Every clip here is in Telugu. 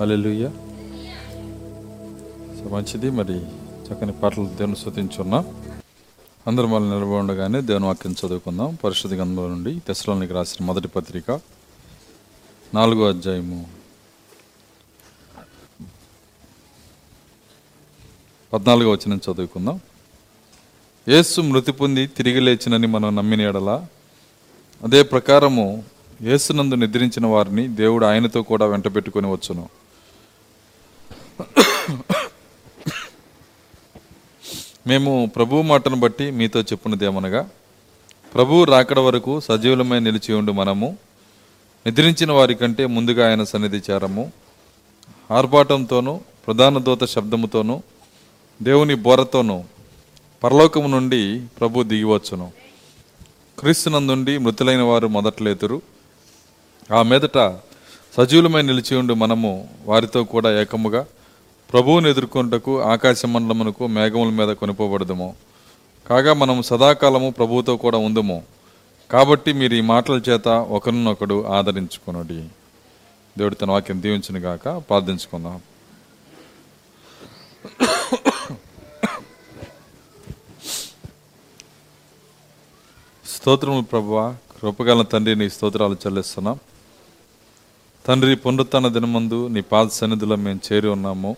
హల్లెలూయా సో మంచిది. మరి చక్కని పాటలు దేవుని స్తుతించున్నాం. అందరం వాళ్ళు నిలబడి ఉండగానే దేవుని వాక్యం చదువుకుందాం. పరిశుద్ధ గంధంలో నుండి తెసలోనికి రాసిన మొదటి పత్రిక నాలుగో అధ్యాయము. పద్నాలుగో వచ్చిన చదువుకుందాం. యేసు మృతి పొంది తిరిగి లేచినని మనం నమ్మిన ఎడల అదే ప్రకారము యేసునందు నిద్రించిన వారిని దేవుడు ఆయనతో కూడా వెంట పెట్టుకొని వచ్చును. మేము ప్రభు మాటను బట్టి మీతో చెప్పున్నదేమనగా ప్రభు రాకడ వరకు సజీవులమై నిలిచి ఉండి మనము నిద్రించిన వారి కంటే ముందుగా ఆయన సన్నిధి చేరము. ఆర్భాటంతోనూ ప్రధాన దూత శబ్దముతోనూ దేవుని బోరతోనూ పరలోకము నుండి ప్రభు దిగివచ్చును. క్రీస్తునందుండి మృతులైన వారు మొదట్లేతురు ఆ మీదట సజీవులమై నిలిచి ఉండి మనము వారితో కూడా ఏకముగా ప్రభువుని ఎదుర్కొంటకు ఆకాశ మండలమునకు మేఘముల మీద కొనిపోబడదుము. కాగా మనం సదాకాలము ప్రభువుతో కూడా ఉందము. కాబట్టి మీరు ఈ మాటల చేత ఒకరినొకడు ఆదరించుకొనుడి. దేవుడు తన వాక్యం దీవించిన గాక. ప్రార్థించుకుందాం. స్తోత్రములు ప్రభువ కృపగల తండ్రి నీ స్తోత్రాలు చెల్లిస్తున్నాం. తండ్రి పునరుత్న దినమందు నీ పాద సన్నిధిలో మేము చేరి ఉన్నాము.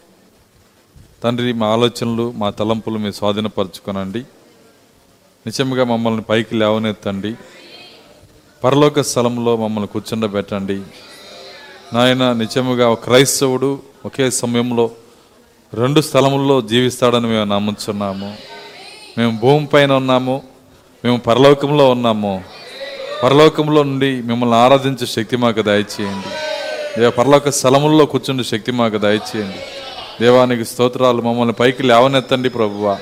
తండ్రి మా ఆలోచనలు మా తలంపులు మీరు స్వాధీనపరచుకోనండి. నిజంగా మమ్మల్ని పైకి లేవనెత్తండి. పరలోక స్థలంలో మమ్మల్ని కూర్చుండబెట్టండి. నాయన నిజముగా ఒక క్రైస్తవుడు ఒకే సమయంలో రెండు స్థలముల్లో జీవిస్తాడని మేము నమ్ముచున్నాము. మేము భూమిపైన ఉన్నాము. మేము పరలోకంలో ఉన్నాము. పరలోకంలో నుండి మిమ్మల్ని ఆరాధించే శక్తి మాకు దయచేయండి. దేవ పరలోక స్థలముల్లో కూర్చుండే శక్తి మాకు దయచేయండి. దేవానికి స్తోత్రాలు మమ్మల్ని పైకి లేవనెత్తండి ప్రభువ.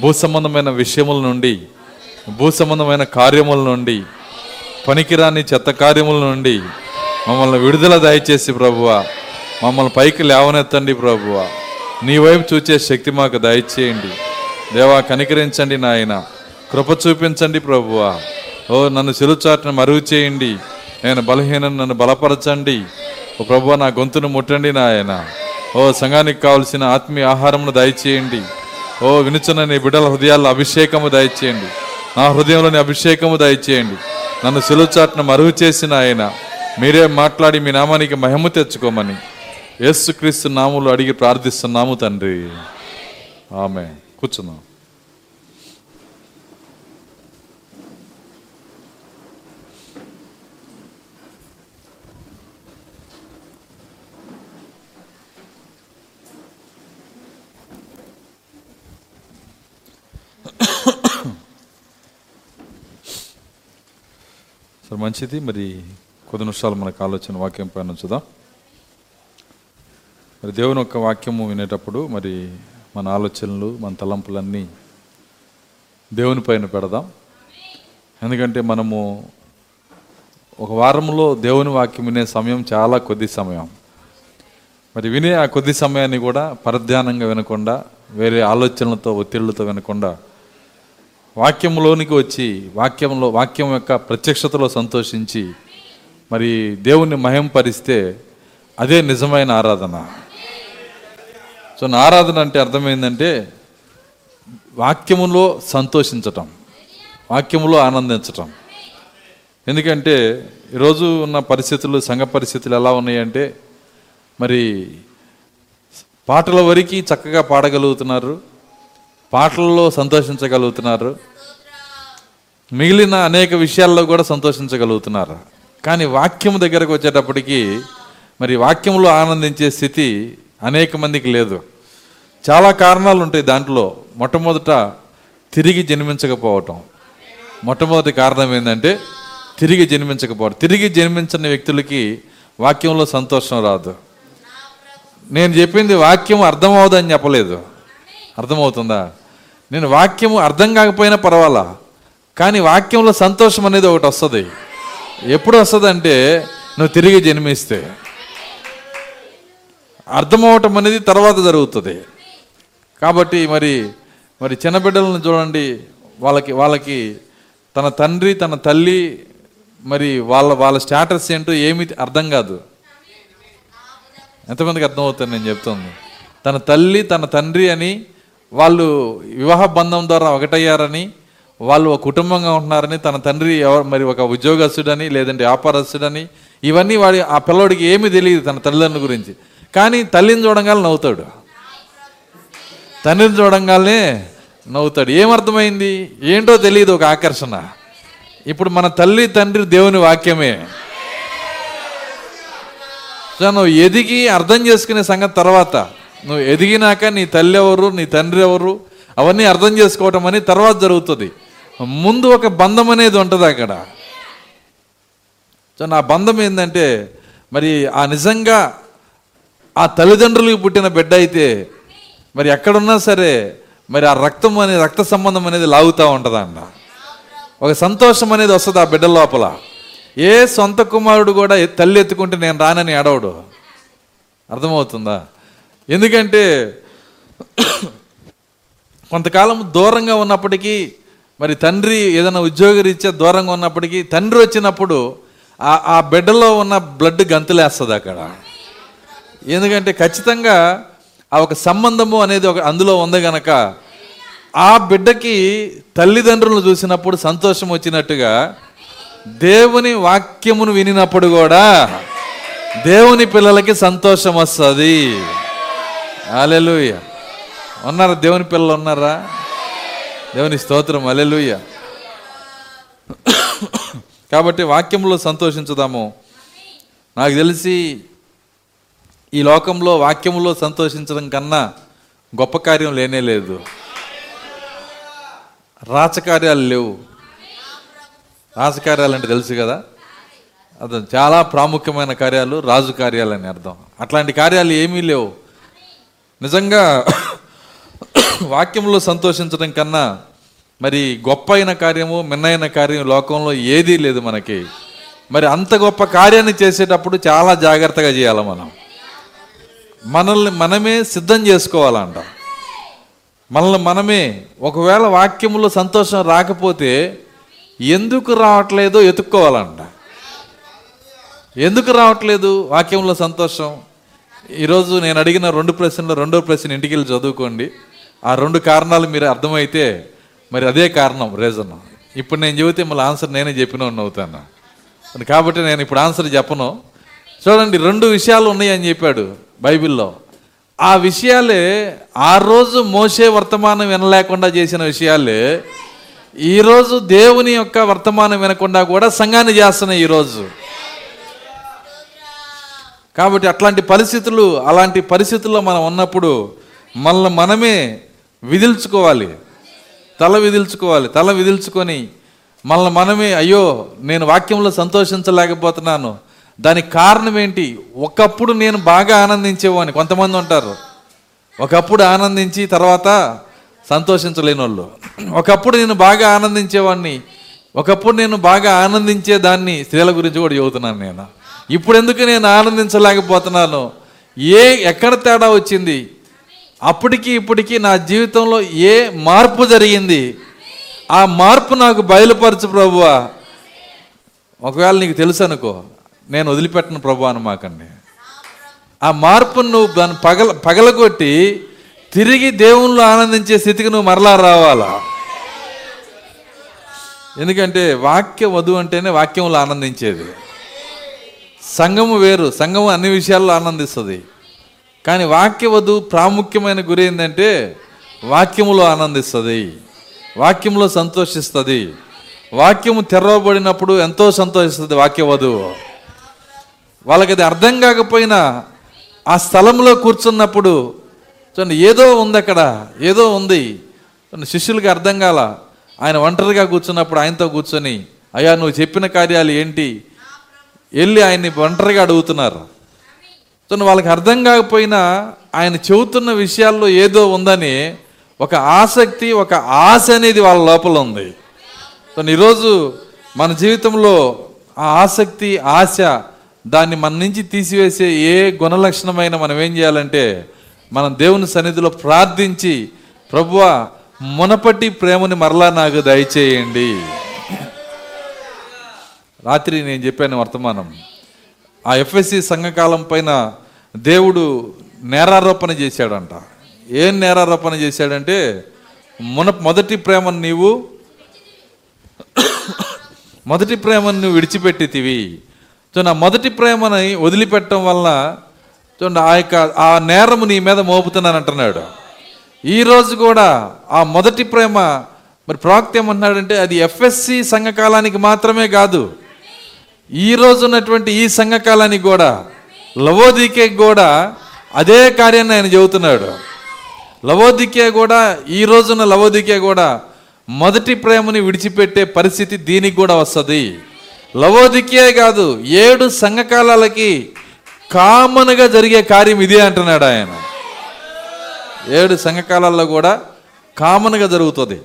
భూ సంబంధమైన విషయముల నుండి భూ సంబంధమైన కార్యముల నుండి పనికిరాని చెత్త కార్యముల నుండి మమ్మల్ని విడుదల దయచేసి ప్రభువ. మమ్మల్ని పైకి లేవనెత్తండి ప్రభువ. నీ వైపు చూచే శక్తి మాకు దయచేయండి. దేవా కనికరించండి నాయన. కృప చూపించండి ప్రభువ. ఓ నన్ను సిలుచాటును మరుగు చేయండి. నేను బలహీనం నన్ను బలపరచండి. ఓ ప్రభువ నా గొంతును ముట్టండి నాయన. ఓ సంఘానికి కావలసిన ఆత్మీయ ఆహారమును దయచేయండి. ఓ వినుచున్న నీ బిడ్డల హృదయాల్లో అభిషేకము దయచేయండి. నా హృదయంలోని అభిషేకము దయచేయండి. నన్ను సిలుచాటును మరుగు చేసిన ఆయన మీరే మాట్లాడి మీ నామానికి మహిమ తెచ్చుకోమని యేసుక్రీస్తు నాములు అడిగి ప్రార్థిస్తున్నాము తండ్రి. ఆమె కూర్చున్నాం. సరే మంచిది. మరి కొద్ది నిమిషాలు మనకు ఆలోచన వాక్యం పైన ఉంచుదాం. మరి దేవుని యొక్క వాక్యము వినేటప్పుడు మరి మన ఆలోచనలు మన తలంపులన్నీ దేవుని పైన పెడదాం. ఎందుకంటే మనము ఒక వారంలో దేవుని వాక్యం వినే సమయం చాలా కొద్ది సమయం. మరి వినే ఆ కొద్ది సమయాన్ని కూడా పరధ్యానంగా వినకుండా వేరే ఆలోచనలతో ఒత్తిళ్ళతో వినకుండా వాక్యంలోనికి వచ్చి వాక్యంలో వాక్యం యొక్క ప్రత్యక్షతలో సంతోషించి మరి దేవుణ్ణి మహింపరిస్తే అదే నిజమైన ఆరాధన. సో నా ఆరాధన అంటే అర్థమైందంటే వాక్యములో సంతోషించటం వాక్యములో ఆనందించటం. ఎందుకంటే ఈరోజు ఉన్న పరిస్థితులు సంఘ పరిస్థితులు ఎలా ఉన్నాయంటే మరి పాటల వరకు చక్కగా పాడగలుగుతున్నారు. పాటల్లో సంతోషించగలుగుతున్నారు. మిగిలిన అనేక విషయాల్లో కూడా సంతోషించగలుగుతున్నారు. కానీ వాక్యం దగ్గరకు వచ్చేటప్పటికి మరి వాక్యంలో ఆనందించే స్థితి అనేక మందికి లేదు. చాలా కారణాలు ఉంటాయి దాంట్లో. మొట్టమొదట తిరిగి జన్మించకపోవటం. మొట్టమొదటి కారణం ఏంటంటే తిరిగి జన్మించకపోవడం తిరిగి జన్మించని వ్యక్తులకి వాక్యంలో సంతోషం రాదు. నేను చెప్పింది వాక్యం అర్థమవుదని చెప్పలేదు. అర్థమవుతుందా? నేను వాక్యము అర్థం కాకపోయినా పర్వాలా? కానీ వాక్యంలో సంతోషం అనేది ఒకటి వస్తుంది. ఎప్పుడు వస్తుంది అంటే నువ్వు తిరిగి జన్మిస్తే. అర్థమవటం అనేది తర్వాత జరుగుతుంది. కాబట్టి మరి మరి చిన్న బిడ్డలను చూడండి. వాళ్ళకి వాళ్ళకి తన తండ్రి తన తల్లి మరి వాళ్ళ వాళ్ళ స్టేటస్ ఏంటో ఏమి అర్థం కాదు. ఎంతమందికి అర్థమవుతుంది నేను చెప్తుంది? తన తల్లి తన తండ్రి అని వాళ్ళు వివాహ బంధం ద్వారా ఒకటయ్యారని వాళ్ళు ఒక కుటుంబంగా ఉంటున్నారని తన తండ్రి ఎవరు మరి ఒక ఉద్యోగస్తుడని లేదంటే వ్యాపారస్తుడని ఇవన్నీ వాడి ఆ పిల్లోడికి ఏమీ తెలియదు తన తల్లిదండ్రుల గురించి. కానీ తల్లిని చూడంగానే నవ్వుతాడు. తండ్రిని చూడంగానే నవ్వుతాడు. ఏమర్థమైంది? ఏంటో తెలియదు ఒక ఆకర్షణ. ఇప్పుడు మన తల్లి తండ్రి దేవుని వాక్యమే. సో నువ్వు ఎదిగి అర్థం చేసుకునే సంగతి తర్వాత. నువ్వు ఎదిగినాక నీ తల్లి ఎవరు నీ తండ్రి ఎవరు అవన్నీ అర్థం చేసుకోవటం అని తర్వాత జరుగుతుంది. ముందు ఒక బంధం అనేది ఉంటుంది అక్కడ. సో నా బంధం ఏంటంటే మరి ఆ నిజంగా ఆ తల్లిదండ్రులకు పుట్టిన బిడ్డ అయితే మరి ఎక్కడున్నా సరే మరి ఆ రక్తం అనే రక్త సంబంధం అనేది లాగుతూ ఉంటుందన్న. ఒక సంతోషం అనేది వస్తుంది ఆ బిడ్డ లోపల. ఏ సొంత కుమారుడు కూడా తల్లి ఎత్తుకుంటే నేను రానని ఏడవడు. అర్థమవుతుందా? ఎందుకంటే కొంతకాలం దూరంగా ఉన్నప్పటికీ మరి తండ్రి ఏదైనా ఉద్యోగరీత్యా దూరంగా ఉన్నప్పటికీ తండ్రి వచ్చినప్పుడు ఆ ఆ బిడ్డలో ఉన్న బ్లడ్ గంతులేస్తుంది అక్కడ. ఎందుకంటే ఖచ్చితంగా ఆ ఒక సంబంధము అనేది ఒక అందులో ఉంది గనక ఆ బిడ్డకి తల్లిదండ్రులను చూసినప్పుడు సంతోషం వచ్చినట్టుగా దేవుని వాక్యమును వినినప్పుడు కూడా దేవుని పిల్లలకి సంతోషం వస్తుంది. అలెలుయ్య ఉన్నారా? దేవుని పిల్లలు ఉన్నారా? దేవుని స్తోత్రం అలెలుయ్య కాబట్టి వాక్యంలో సంతోషించుదాము. నాకు తెలిసి ఈ లోకంలో వాక్యంలో సంతోషించడం కన్నా గొప్ప కార్యం లేనే లేదు. రాచకార్యాలు లేవు. రాజకార్యాలు అంటే తెలుసు కదా? అది చాలా ప్రాముఖ్యమైన కార్యాలు రాజు కార్యాలని అర్థం. అట్లాంటి కార్యాలు ఏమీ లేవు. నిజంగా వాక్యంలో సంతోషించడం కన్నా మరి గొప్ప అయిన కార్యము మిన్నైన కార్యం లోకంలో ఏదీ లేదు మనకి. మరి అంత గొప్ప కార్యాన్ని చేసేటప్పుడు చాలా జాగ్రత్తగా చేయాలి మనం. మనల్ని మనమే సిద్ధం చేసుకోవాలంట. మనల్ని మనమే ఒకవేళ వాక్యంలో సంతోషం రాకపోతే ఎందుకు రావట్లేదో ఎతుక్కోవాలంట ఎందుకు రావట్లేదు వాక్యంలో సంతోషం? ఈరోజు నేను అడిగిన రెండు ప్రశ్నలు రెండో ప్రశ్న ఇంటికి వెళ్ళి చదువుకోండి. ఆ రెండు కారణాలు మీరు అర్థమైతే మరి అదే కారణం రీజన్ ఇప్పుడు నేను చెబితే మళ్ళీ ఆన్సర్ నేనే చెప్పిన అవుతాను. కాబట్టి నేను ఇప్పుడు ఆన్సర్ చెప్పను. చూడండి రెండు విషయాలు ఉన్నాయి అని చెప్పాడు బైబిల్లో. ఆ విషయాలే ఆ రోజు మోసే వర్తమానం వినలేకుండా చేసిన విషయాలే. ఈరోజు దేవుని యొక్క వర్తమానం వినకుండా కూడా సంఘాన్ని చేస్తున్నాయి ఈరోజు కాబట్టి అట్లాంటి పరిస్థితులు అలాంటి పరిస్థితుల్లో మనం ఉన్నప్పుడు మనల్ని మనమే విదిల్చుకోవాలి. తల విదిల్చుకోవాలి. తల విదిల్చుకొని మనల్ని మనమే అయ్యో నేను వాక్యంలో సంతోషించలేకపోతున్నాను. దానికి కారణం ఏంటి? ఒకప్పుడు నేను బాగా ఆనందించేవాడిని. కొంతమంది ఉంటారు. ఒకప్పుడు ఆనందించి తర్వాత సంతోషించలేని వాళ్ళు ఒకప్పుడు నేను బాగా ఆనందించేవాడిని. ఒకప్పుడు నేను బాగా ఆనందించే దాన్ని స్త్రీల గురించి కూడా చెబుతున్నాను నేను. ఇప్పుడు ఎందుకు నేను ఆనందించలేకపోతున్నాను? ఏ ఎక్కడ తేడా వచ్చింది? అప్పటికి ఇప్పటికి నా జీవితంలో ఏ మార్పు జరిగింది? ఆ మార్పు నాకు బయలుపరచు ప్రభువా. ఒకవేళ నీకు తెలుసు అనుకో నేను వదిలిపెట్టను ప్రభు అని మాకండి ఆ మార్పును నువ్వు దాన్ని పగల పగలగొట్టి తిరిగి దేవుళ్ళు ఆనందించే స్థితికి నువ్వు మరలా రావాలా? ఎందుకంటే వాక్య వధువు అంటేనే వాక్యంలో ఆనందించేది. సంఘము వేరు సంఘము అన్ని విషయాల్లో ఆనందిస్తుంది. కానీ వాక్యవధువు ప్రాముఖ్యమైన గురి ఏంటంటే వాక్యములో ఆనందిస్తుంది. వాక్యంలో సంతోషిస్తుంది. వాక్యము తెరవబడినప్పుడు ఎంతో సంతోషిస్తుంది వాక్య వధువు వాళ్ళకి అది అర్థం కాకపోయినా ఆ స్థలంలో కూర్చున్నప్పుడు చూడండి ఏదో ఉంది అక్కడ ఏదో ఉంది. శిష్యులకి అర్థం కాల. ఆయన ఒంటరిగా కూర్చున్నప్పుడు ఆయనతో కూర్చొని అయ్యా నువ్వు చెప్పిన కార్యాలు ఏంటి? వెళ్ళి ఆయన్ని ఒంటరిగా అడుగుతున్నారు. చూడండి వాళ్ళకి అర్థం కాకపోయినా ఆయన చెబుతున్న విషయాల్లో ఏదో ఉందని ఒక ఆసక్తి ఒక ఆశ అనేది వాళ్ళ లోపల ఉంది. చూడండి, ఈరోజు మన జీవితంలో ఆ ఆసక్తి ఆశ దాన్ని మన నుంచి తీసివేసే ఏ గుణలక్షణమైన మనం ఏం చేయాలంటే మనం దేవుని సన్నిధిలో ప్రార్థించి ప్రభువ మునపటి ప్రేమని మరలా నాకు దయచేయండి. రాత్రి నేను చెప్పాను వర్తమానం. ఆ ఎఫ్ఎస్సి సంఘకాలం పైన దేవుడు నేరారోపణ చేశాడంట. ఏం నేరారోపణ చేశాడంటే మున మొదటి ప్రేమను నీవు మొదటి ప్రేమను నువ్వు విడిచిపెట్టితివి. చూడండి ఆ మొదటి ప్రేమని వదిలిపెట్టడం వల్ల చూడండి ఆ యొక్క ఆ నేరము నీ మీద మోపుతున్నాను అంటున్నాడు. ఈరోజు కూడా ఆ మొదటి ప్రేమ మరి ప్రవక్త ఏమంటున్నాడంటే అది ఎఫ్ఎస్సి సంఘకాలానికి మాత్రమే కాదు ఈ రోజు ఉన్నటువంటి ఈ సంఘకాలానికి కూడా లవోదికే కూడా అదే కార్యాన్ని ఆయన చెబుతున్నాడు. లవోదికే కూడా ఈ రోజున లవోదికే కూడా మొదటి ప్రేమని విడిచిపెట్టే పరిస్థితి దీనికి కూడా వస్తుంది. లవోదికే కాదు ఏడు సంఘకాలాలకి కామన్గా జరిగే కార్యం ఇదే అంటున్నాడు ఆయన. ఏడు సంఘకాలాల్లో కూడా కామన్గా జరుగుతుంది.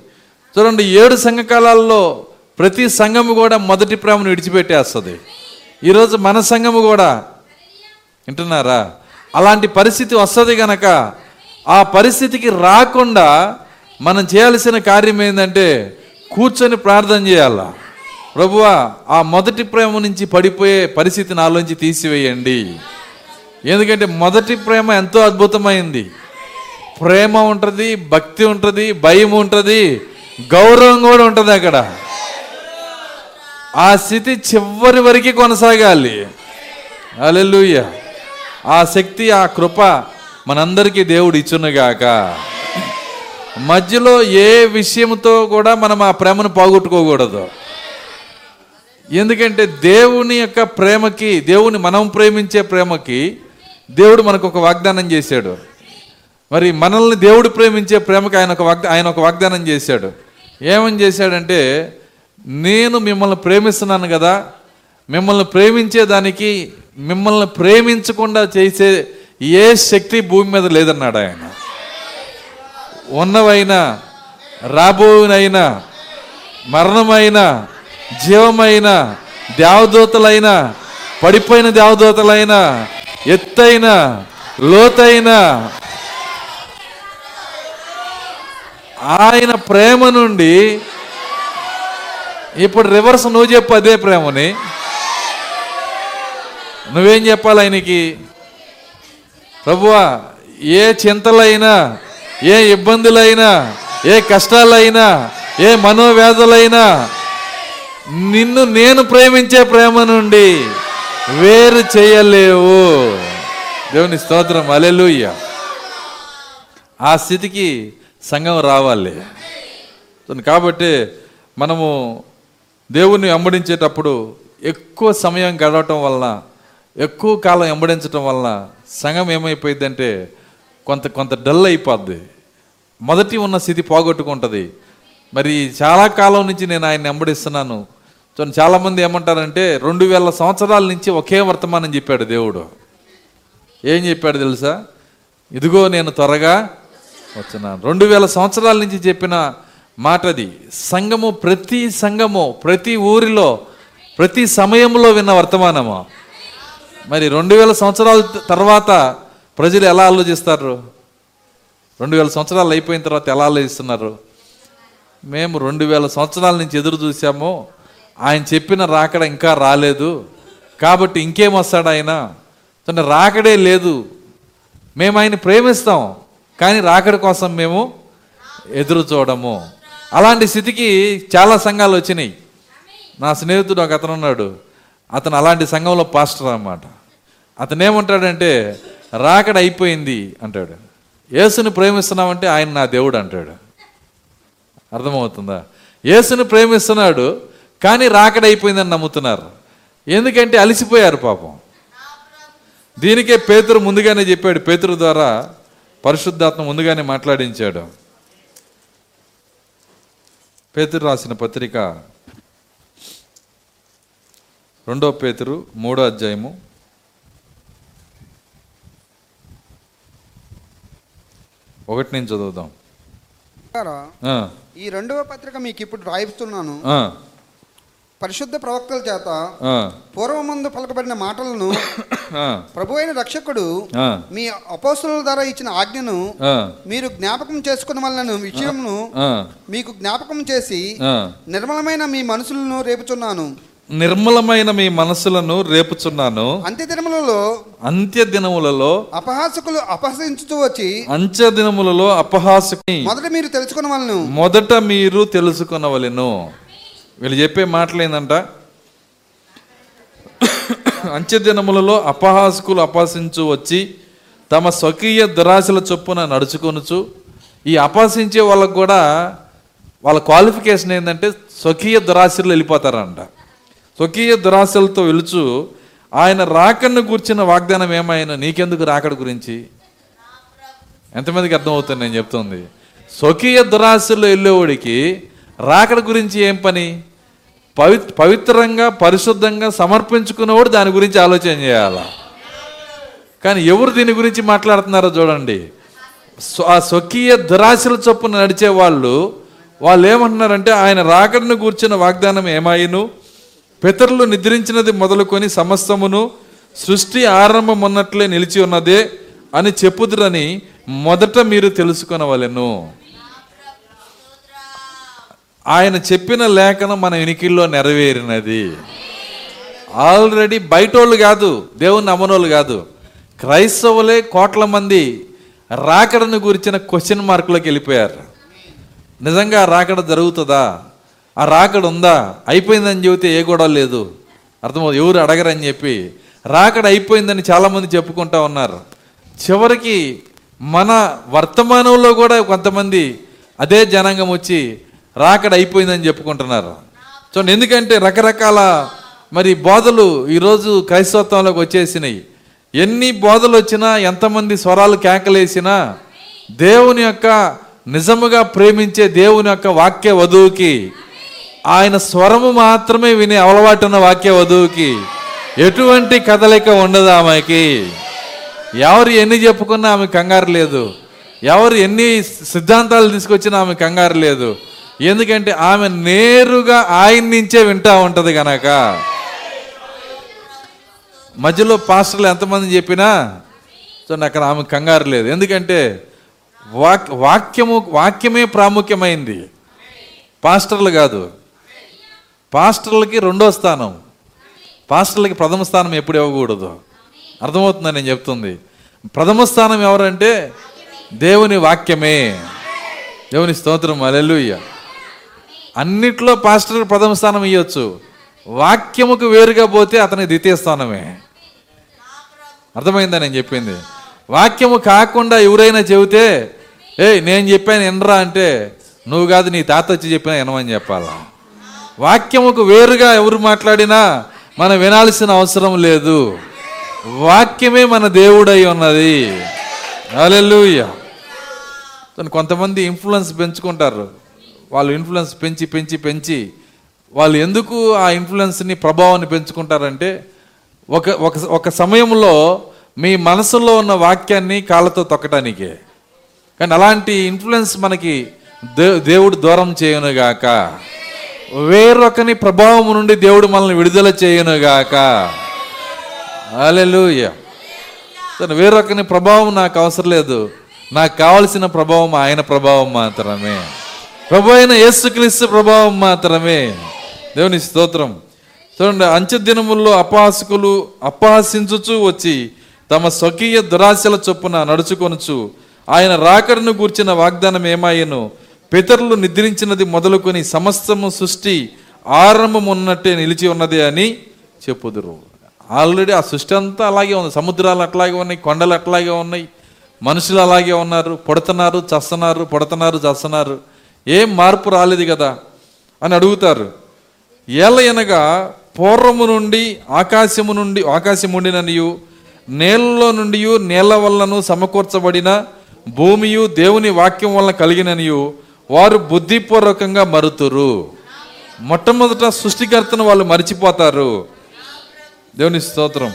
చూడండి ఏడు సంఘకాలాల్లో ప్రతి సంఘము కూడా మొదటి ప్రేమను విడిచిపెట్టేస్తుంది. ఈరోజు మన సంఘము కూడా వింటున్నారా? అలాంటి పరిస్థితి వస్తుంది గనక ఆ పరిస్థితికి రాకుండా మనం చేయాల్సిన కార్యం ఏంటంటే కూర్చొని ప్రార్థన చేయాల. ప్రభువా ఆ మొదటి ప్రేమ నుంచి పడిపోయే పరిస్థితి నాలోంచి తీసివేయండి. ఎందుకంటే మొదటి ప్రేమ ఎంతో అద్భుతమైంది. ప్రేమ ఉంటుంది భక్తి ఉంటుంది భయం ఉంటుంది గౌరవం కూడా ఉంటుంది అక్కడ. ఆ స్థితి చివరి వరకు కొనసాగాలి. అలెలుయ్య ఆ శక్తి ఆ కృప మనందరికీ దేవుడు ఇచ్చునుగాక మధ్యలో ఏ విషయంతో కూడా మనం ఆ ప్రేమను పోగొట్టుకోకూడదు. ఎందుకంటే దేవుని యొక్క ప్రేమకి దేవుని మనం ప్రేమించే ప్రేమకి దేవుడు మనకు ఒక వాగ్దానం చేశాడు. మరి మనల్ని దేవుడు ప్రేమించే ప్రేమకి ఆయన ఒక వాగ్దా ఆయన ఒక వాగ్దానం చేశాడు. ఏమని చేశాడంటే నేను మిమ్మల్ని ప్రేమిస్తున్నాను కదా మిమ్మల్ని ప్రేమించేదానికి మిమ్మల్ని ప్రేమించకుండా చేసే ఏ శక్తి భూమి మీద లేదన్నాడు ఆయన. ఉన్నవైనా రాబోయినైనా మరణమైన జీవమైన దేవదూతలైన పడిపోయిన దేవదూతలైన ఎత్తైన లోతైన ఆయన ప్రేమ నుండి ఇప్పుడు రివర్స్ నువ్వు చెప్పు అదే ప్రేమని. నువ్వేం చెప్పాలి ఆయనకి ప్రభువా ఏ చింతలైనా ఏ ఇబ్బందులైనా ఏ కష్టాలైనా ఏ మనోవ్యాధులైనా నిన్ను నేను ప్రేమించే ప్రేమ నుండి వేరు చేయలేవు. దేవుని స్తోత్రం అలెలుయ్య ఆ స్థితికి సంఘం రావాలి. కాబట్టి మనము దేవుణ్ణి వెంబడించేటప్పుడు ఎక్కువ సమయం గడవటం వలన ఎక్కువ కాలం వెంబడించటం వలన సంఘం ఏమైపోయిందంటే కొంత కొంత డల్ అయిపోద్ది. మొదటి ఉన్న స్థితి పోగొట్టుకుంటుంది. మరి చాలా కాలం నుంచి నేను ఆయన వెంబడిస్తున్నాను చూడండి చాలామంది ఏమంటారంటే రెండు వేల సంవత్సరాల నుంచి ఒకే వర్తమానం చెప్పాడు దేవుడు. ఏం చెప్పాడు తెలుసా? ఇదిగో నేను త్వరగా వచ్చినాను. రెండు వేల సంవత్సరాల నుంచి చెప్పిన మాటది. సంఘము ప్రతి సంఘము ప్రతి ఊరిలో ప్రతి సమయంలో విన్న వర్తమానము. మరి రెండు వేల సంవత్సరాల తర్వాత ప్రజలు ఎలా ఆలోచిస్తారు? రెండు వేల సంవత్సరాలు అయిపోయిన తర్వాత ఎలా ఆలోచిస్తున్నారు? మేము రెండు వేల సంవత్సరాల నుంచి ఎదురు చూసాము ఆయన చెప్పిన రాకడ ఇంకా రాలేదు. కాబట్టి ఇంకేం వస్తాడు ఆయన? తన రాకడే లేదు. మేము ఆయన ప్రేమిస్తాం. కానీ రాకడ కోసం మేము ఎదురు చూడము. అలాంటి స్థితికి చాలా సంఘాలు వచ్చినాయి. నా స్నేహితుడు ఒక అతను ఉన్నాడు. అతను అలాంటి సంఘంలో పాస్టర్ అన్నమాట. అతను ఏమంటాడంటే రాకడ అయిపోయింది అంటాడు. యేసుని ప్రేమిస్తున్నామంటే ఆయన నా దేవుడు అంటాడు. అర్థమవుతుందా? యేసుని ప్రేమిస్తున్నాడు కానీ రాకడైపోయిందని నమ్ముతున్నారు. ఎందుకంటే అలసిపోయారు పాపం. దీనికే పేతురు ముందుగానే చెప్పాడు. పేతురు ద్వారా పరిశుద్ధాత్మ ముందుగానే మాట్లాడించాడు. పేతురు రాసిన పత్రిక రెండో పేతురు మూడో అధ్యాయము. ఒకటి నుంచి చదువుదాం. ఈ రెండవ పత్రిక మీకు ఇప్పుడు రాయిస్తున్నాను. పరిశుద్ధ ప్రవక్తల చేత పూర్వమందు పలకబడిన మాటలను ప్రభు అయిన రక్షకుడు మీ అపోస్తుల ద్వారా ఇచ్చిన ఆజ్ఞను మీరు జ్ఞాపకం చేసుకున్న వలన విషయమును ఆ, మీకు జ్ఞాపకం చేసి నిర్మలమైన మీ మనసులను రేపుచున్నాను. నిర్మలమైన మీ మనసులను రేపుచున్నాను. అంత్య దినములలో అంత్య దినములలో అపహాసకులు అపహసించుతూ వచ్చి అంత్య దినములలో అపహాసకుని మొదట మీరు తెలుసుకున్న మొదట మీరు తెలుసుకొనవలెను వీళ్ళు చెప్పే మాటలు ఏంటంట అంత్య దినములలో అపహాసకులు అపహసించు వచ్చి తమ స్వకీయ దురాశల చొప్పున నడుచుకొనుచు ఈ అపహసించే వాళ్ళకు కూడా వాళ్ళ క్వాలిఫికేషన్ ఏంటంటే స్వకీయ దురాశలు వెళ్ళిపోతారంట. స్వకీయ దురాశలతో వెలుచు ఆయన రాకను కూర్చిన వాగ్దానం ఏమైనా నీకెందుకు రాకడ గురించి? ఎంతమందికి అర్థమవుతుంది నేను చెప్తుంది? స్వకీయ దురాశల్లో వెళ్ళేవాడికి రాకడ గురించి ఏం పని? పవి పవిత్రంగా పరిశుద్ధంగా సమర్పించుకున్నవాడు దాని గురించి ఆలోచన చేయాల? కానీ ఎవరు దీని గురించి మాట్లాడుతున్నారో చూడండి. స్వ- ఆ స్వకీయ దురాశల చొప్పున నడిచే వాళ్ళు వాళ్ళు ఏమంటున్నారంటే ఆయన రాకడను కూర్చున్న వాగ్దానం ఏమాయిను? పితరులు నిద్రించినది మొదలుకొని సమస్తమును సృష్టి ఆరంభం ఉన్నట్లే నిలిచి ఉన్నదే అని చెప్పుదురని మొదట మీరు తెలుసుకొనవలెను. ఆయన చెప్పిన లేఖనం మన వెనికిల్లో నెరవేరినది. ఆల్రెడీ బయటోళ్ళు కాదు దేవుని నమ్మనోళ్ళు కాదు. క్రైస్తవులే కోట్ల మంది రాకడను గురించిన క్వశ్చన్ మార్కులోకి వెళ్ళిపోయారు. నిజంగా రాకడ జరుగుతుందా? ఆ రాకడ ఉందా? అయిపోయిందని చెబితే ఏ గొడవ లేదు. అర్థమవుతుంది? ఎవరు అడగరని చెప్పి. రాకడ అయిపోయిందని చాలామంది చెప్పుకుంటా ఉన్నారు. చివరికి మన వర్తమానంలో కూడా కొంతమంది అదే జనాంగం వచ్చి రాకడ అయిపోయిందని చెప్పుకుంటున్నారు. చూడండి ఎందుకంటే రకరకాల మరి బోధలు ఈరోజు క్రైస్తవత్వంలోకి వచ్చేసినాయి. ఎన్ని బోధలు వచ్చినా ఎంతమంది స్వరాలు కేకలేసినా దేవుని యొక్క నిజముగా ప్రేమించే దేవుని యొక్క వాక్య వధువుకి ఆయన స్వరము మాత్రమే వినే అలవాటున్న వాక్య వధువుకి ఎటువంటి కదలిక ఉండదు ఆమెకి. ఎవరు ఎన్ని చెప్పుకున్నా ఆమె కంగారు లేదు. ఎవరు ఎన్ని సిద్ధాంతాలు తీసుకొచ్చినా ఆమె కంగారు లేదు. ఎందుకంటే ఆమె నేరుగా ఆయన నుంచే వింటా ఉంటుంది కనుక మధ్యలో పాస్టర్లు ఎంతమంది చెప్పినా సో అక్కడ ఆమె కంగారు లేదు. ఎందుకంటే వాక్ వాక్యము వాక్యమే ప్రాముఖ్యమైంది. పాస్టర్లు కాదు. పాస్టర్లకి రెండో స్థానం. పాస్టర్లకి ప్రథమ స్థానం ఎప్పుడు ఇవ్వకూడదు. అర్థమవుతుందని నేను చెప్తుంది? ప్రథమ స్థానం ఎవరంటే దేవుని వాక్యమే. దేవుని స్తోత్రం. అలెలుయ్య అన్నిట్లో పాస్టర్ ప్రథమ స్థానం ఇవ్వచ్చు వాక్యముకు వేరుగా పోతే అతని ద్వితీయ స్థానమే. అర్థమైందా నేను చెప్పింది? వాక్యము కాకుండా ఎవరైనా చెబితే ఏ నేను చెప్పాను ఎనరా అంటే నువ్వు కాదు నీ తాత వచ్చి చెప్పినా వినమని చెప్పాలా? వాక్యముకు వేరుగా ఎవరు మాట్లాడినా మనం వినాల్సిన అవసరం లేదు. వాక్యమే మన దేవుడై ఉన్నది. హల్లెలూయా. కొంతమంది ఇన్ఫ్లుయెన్స్ పెంచుకుంటారు. వాళ్ళు ఇన్ఫ్లుయెన్స్ పెంచి పెంచి పెంచి వాళ్ళు ఎందుకు ఆ ఇన్ఫ్లుయెన్స్ని ప్రభావాన్ని పెంచుకుంటారంటే ఒక ఒక ఒక సమయంలో మీ మనసులో ఉన్న వాక్యాన్ని కాళ్ళతో తొక్కటానికే. కానీ అలాంటి ఇన్ఫ్లుయెన్స్ మనకి దే దేవుడు దూరం చేయనుగాక. వేరొకని ప్రభావం నుండి దేవుడు మనల్ని విడుదల చేయనుగాక. హల్లెలూయా సరే వేరొకని ప్రభావం నాకు అవసరం లేదు. నాకు కావలసిన ప్రభావం ఆయన ప్రభావం మాత్రమే. ప్రభు అయిన యేసుక్రీస్తు ప్రభావం మాత్రమే. దేవుని స్తోత్రం. చూడండి అంచె దినముల్లో అపహాసకులు అపహాసించుచు వచ్చి తమ స్వకీయ దురాశల చొప్పున నడుచుకొనుచు ఆయన రాకడను గూర్చిన వాగ్దానం ఏమాయను? పితరులు నిద్రించినది మొదలుకొని సమస్తము సృష్టి ఆరంభం ఉన్నట్టే నిలిచి ఉన్నది అని చెప్పుదురు. ఆల్రెడీ ఆ సృష్టి అంతా అలాగే ఉంది. సముద్రాలు అట్లాగే ఉన్నాయి కొండలు అట్లాగే ఉన్నాయి. మనుషులు అలాగే ఉన్నారు. పడుతున్నారు చస్తున్నారు పడుతున్నారు చస్తున్నారు. ఏం మార్పు రాలేదు కదా అని అడుగుతారు. ఏళ్ళ ఎనగా పూర్వము నుండి ఆకాశము నుండి ఆకాశముండిననియు నేలలో నుండి నేల వల్లను సమకూర్చబడిన భూమియు దేవుని వాక్యం వలన కలిగిననియు వారు బుద్ధిపూర్వకంగా మరుతురు. మొట్టమొదట సృష్టికర్తను వాళ్ళు మరిచిపోతారు. దేవుని స్తోత్రం.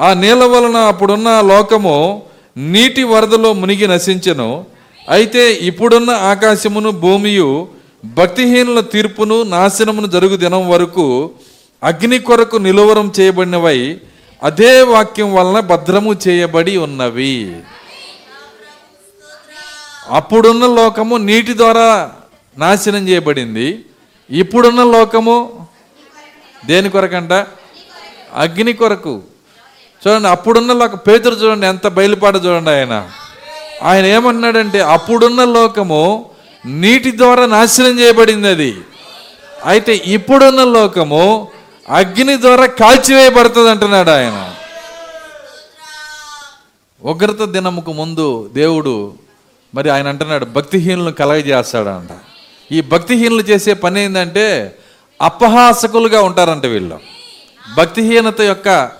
ఆ నీళ్ళ వలన అప్పుడున్న లోకము నీటి వరదలో మునిగి నశించెను. అయితే ఇప్పుడున్న ఆకాశమును భూమియు భక్తిహీనుల తీర్పును నాశనమును జరుగు దినం వరకు అగ్ని కొరకు నిలువరం చేయబడినవై అదే వాక్యం వలన భద్రము చేయబడి ఉన్నవి. అప్పుడున్న లోకము నీటి ద్వారా నాశనం చేయబడింది. ఇప్పుడున్న లోకము దేని కొరకంట? అగ్ని కొరకు. చూడండి అప్పుడున్న లోక పేతురు చూడండి ఎంత బయలుపాట చూడండి ఆయన. ఆయన ఏమన్నాడంటే అప్పుడున్న లోకము నీటి ద్వారా నాశనం చేయబడింది అది అయితే ఇప్పుడున్న లోకము అగ్ని ద్వారా కాల్చివేయబడుతుంది అంటున్నాడు ఆయన. ఉగ్రత దినముకు ముందు దేవుడు మరి ఆయన అంటున్నాడు భక్తిహీనులను కలగజేస్తాడంట. ఈ భక్తిహీనులు చేసే పని ఏంటంటే అపహాసకులుగా ఉంటారంట వీళ్ళు. భక్తిహీనత యొక్క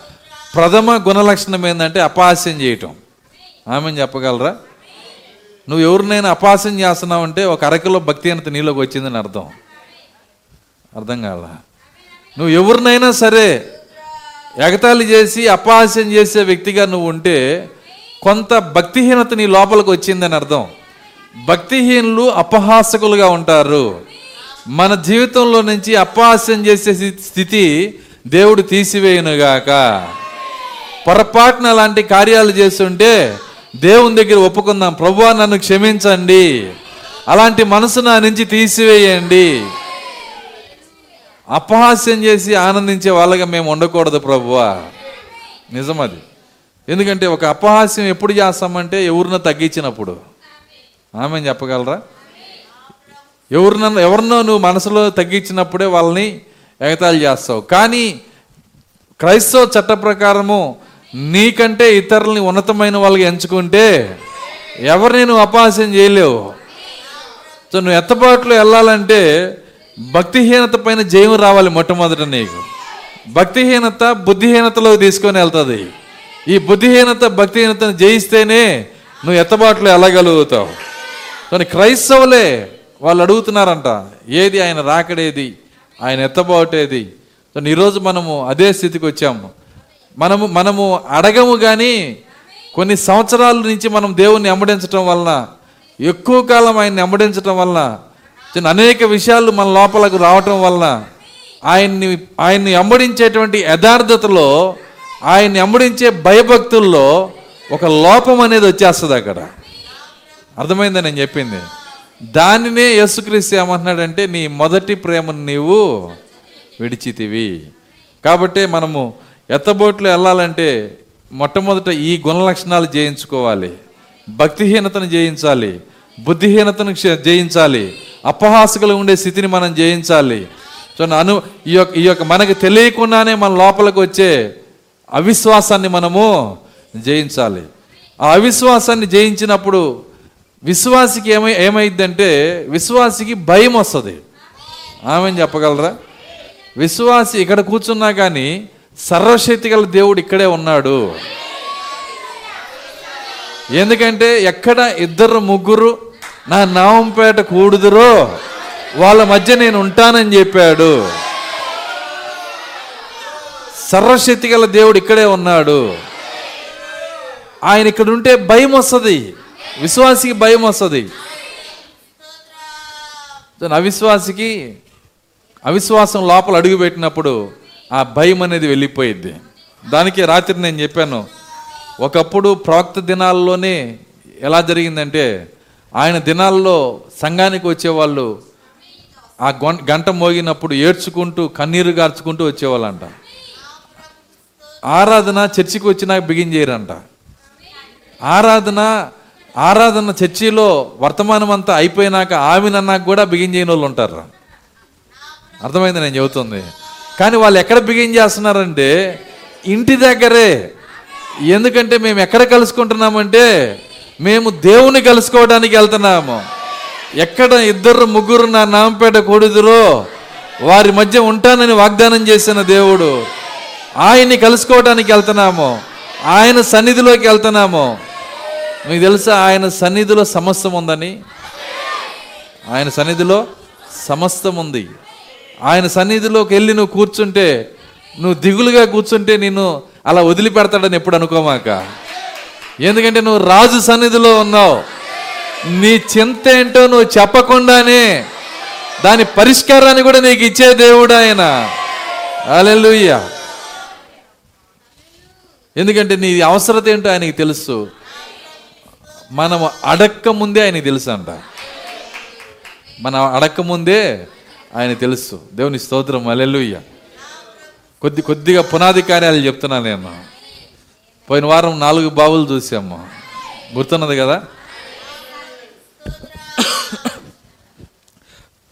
ప్రథమ గుణలక్షణం ఏంటంటే అపహాస్యం చేయటం. ఆమె చెప్పగలరా? నువ్వు ఎవరినైనా అపాసం చేస్తున్నావు అంటే ఒక అరకిలో భక్తిహీనత నీలోకి వచ్చిందని అర్థం. అర్థం కాల నువ్వు ఎవరినైనా సరే ఎగతాళి చేసి అపహాస్యం చేసే వ్యక్తిగా నువ్వు ఉంటే కొంత భక్తిహీనత నీ లోపలికి వచ్చిందని అర్థం. భక్తిహీనులు అపహాసకులుగా ఉంటారు. మన జీవితంలో నుంచి అపహాస్యం చేసే స్థితి దేవుడు తీసివేయనుగాక. పొరపాటున అలాంటి కార్యాలు చేస్తుంటే దేవుని దగ్గర ఒప్పుకుందాం. ప్రభు నన్ను క్షమించండి. అలాంటి మనసు నా నుంచి తీసివేయండి. అపహాస్యం చేసి ఆనందించే వాళ్ళగా మేము ఉండకూడదు ప్రభువా. నిజం అది ఎందుకంటే ఒక అపహాస్యం ఎప్పుడు చేస్తామంటే ఎవరినో తగ్గించినప్పుడు. ఆమె చెప్పగలరా? ఎవరినన్నా ఎవరినో నువ్వు మనసులో తగ్గించినప్పుడే వాళ్ళని ఎగతాళి చేస్తావు. కానీ క్రైస్తవ చట్ట ప్రకారము నీకంటే ఇతరులని ఉన్నతమైన వాళ్ళకి ఎంచుకుంటే ఎవరిని నువ్వు అపహాస్యం చేయలేవు. సో నువ్వు ఎత్తబాటులో వెళ్ళాలంటే భక్తిహీనత పైన జయం రావాలి మొట్టమొదట నీకు. భక్తిహీనత బుద్ధిహీనతలో తీసుకొని వెళ్తుంది. ఈ బుద్ధిహీనత భక్తిహీనతను జయిస్తేనే నువ్వు ఎత్తబాట్లు వెళ్ళగలుగుతావు. కానీ క్రైస్తవులే వాళ్ళు అడుగుతున్నారంట ఏది ఆయన రాకడేది? ఆయన ఎత్తబాటేది? సో ఈరోజు మనము అదే స్థితికి వచ్చాము. మనము మనము అడగము కానీ కొన్ని సంవత్సరాల నుంచి మనం దేవుణ్ణి అమ్మడించటం వలన ఎక్కువ కాలం ఆయన్ని అమ్మడించటం వలన చిన్న అనేక విషయాలు మన లోపలకు రావటం వలన ఆయన్ని ఆయన్ని అమ్మడించేటువంటి యథార్థతలో ఆయన్ని అమ్మడించే భయభక్తుల్లో ఒక లోపం అనేది వచ్చేస్తుంది అక్కడ. అర్థమైందా నేను చెప్పింది? దానినే యేసుక్రీస్తు ఏమంటున్నాడంటే నీ మొదటి ప్రేమను నీవు విడిచితివి. కాబట్టి మనము ఎత్తబోట్లు వెళ్ళాలంటే మొట్టమొదట ఈ గుణ లక్షణాలు జయించుకోవాలి. భక్తిహీనతను జయించాలి. బుద్ధిహీనతను క్ష- జయించాలి. అపహాసకులు ఉండే స్థితిని మనం జయించాలి. సో అను ఈ యొక్క ఈ యొక్క మనకు తెలియకుండానే మన లోపలికి వచ్చే అవిశ్వాసాన్ని మనము జయించాలి. ఆ అవిశ్వాసాన్ని జయించినప్పుడు విశ్వాసికి ఏమై ఏమైందంటే విశ్వాసికి భయం వస్తుంది. ఆమె చెప్పగలరా? విశ్వాసి ఇక్కడ కూర్చున్నా కానీ సర్వశక్తి గల దేవుడు ఇక్కడే ఉన్నాడు. ఎందుకంటే ఎక్కడ ఇద్దరు ముగ్గురు నా నామంపేట కూడుదురో వాళ్ళ మధ్య నేను ఉంటానని చెప్పాడు. సర్వశక్తి గల దేవుడు ఇక్కడే ఉన్నాడు. ఆయన ఇక్కడ ఉంటే భయం వస్తుంది. విశ్వాసికి భయం వస్తుంది. అవిశ్వాసికి అవిశ్వాసం లోపల అడుగుపెట్టినప్పుడు ఆ భయం అనేది వెళ్ళిపోయిద్ది. దానికి రాత్రి నేను చెప్పాను ఒకప్పుడు ప్రవక్త దినాల్లోనే ఎలా జరిగిందంటే ఆయన దినాల్లో సంఘానికి వచ్చేవాళ్ళు ఆ గంట మోగినప్పుడు ఏడ్చుకుంటూ కన్నీరు గార్చుకుంటూ వచ్చేవాళ్ళంట. ఆరాధన చర్చికి వచ్చినా బిగిన్ చేయరంట. ఆరాధన ఆరాధన చర్చిలో వర్తమానం అంతా అయిపోయినాక ఆమెనన్నాక కూడా బిగిన్ చేయని వాళ్ళు ఉంటారు. అర్థమైంది నేను చెబుతుంది? కానీ వాళ్ళు ఎక్కడ బిగిన్ చేస్తున్నారంటే ఇంటి దగ్గరే. ఎందుకంటే మేము ఎక్కడ కలుసుకుంటున్నామంటే మేము దేవుని కలుసుకోవడానికి వెళ్తున్నాము. ఎక్కడ ఇద్దరు ముగ్గురు నా నామపేట కూడుదురో వారి మధ్య ఉంటానని వాగ్దానం చేసిన దేవుడు ఆయన్ని కలుసుకోవడానికి వెళ్తున్నాము. ఆయన సన్నిధిలోకి వెళ్తున్నాము. మీకు తెలుసా ఆయన సన్నిధిలో సమస్తం ఉందని? ఆయన సన్నిధిలో సమస్తం ఉంది. ఆయన సన్నిధిలోకి వెళ్ళి నువ్వు కూర్చుంటే నువ్వు దిగులుగా కూర్చుంటే నిన్ను అలా వదిలిపెడతాడని ఎప్పుడు అనుకోమాక? ఎందుకంటే నువ్వు రాజు సన్నిధిలో ఉన్నావు. నీ చింత ఏంటో నువ్వు చెప్పకుండానే దాని పరిష్కారాన్ని కూడా నీకు ఇచ్చే దేవుడు ఆయన. అలెలుయ్య ఎందుకంటే నీ అవసరత ఏంటో ఆయనకి తెలుసు. మనం అడక్క ముందే ఆయనకి తెలుసు అంట మనం అడక్క ముందే ఆయన తెలుసు. దేవుని స్తోత్రం అలెలుయ్య కొద్ది కొద్దిగా పునాది కార్యాలు చెప్తున్నా నేను. పోయిన వారం నాలుగు బావులు చూసాము. గుర్తున్నది కదా?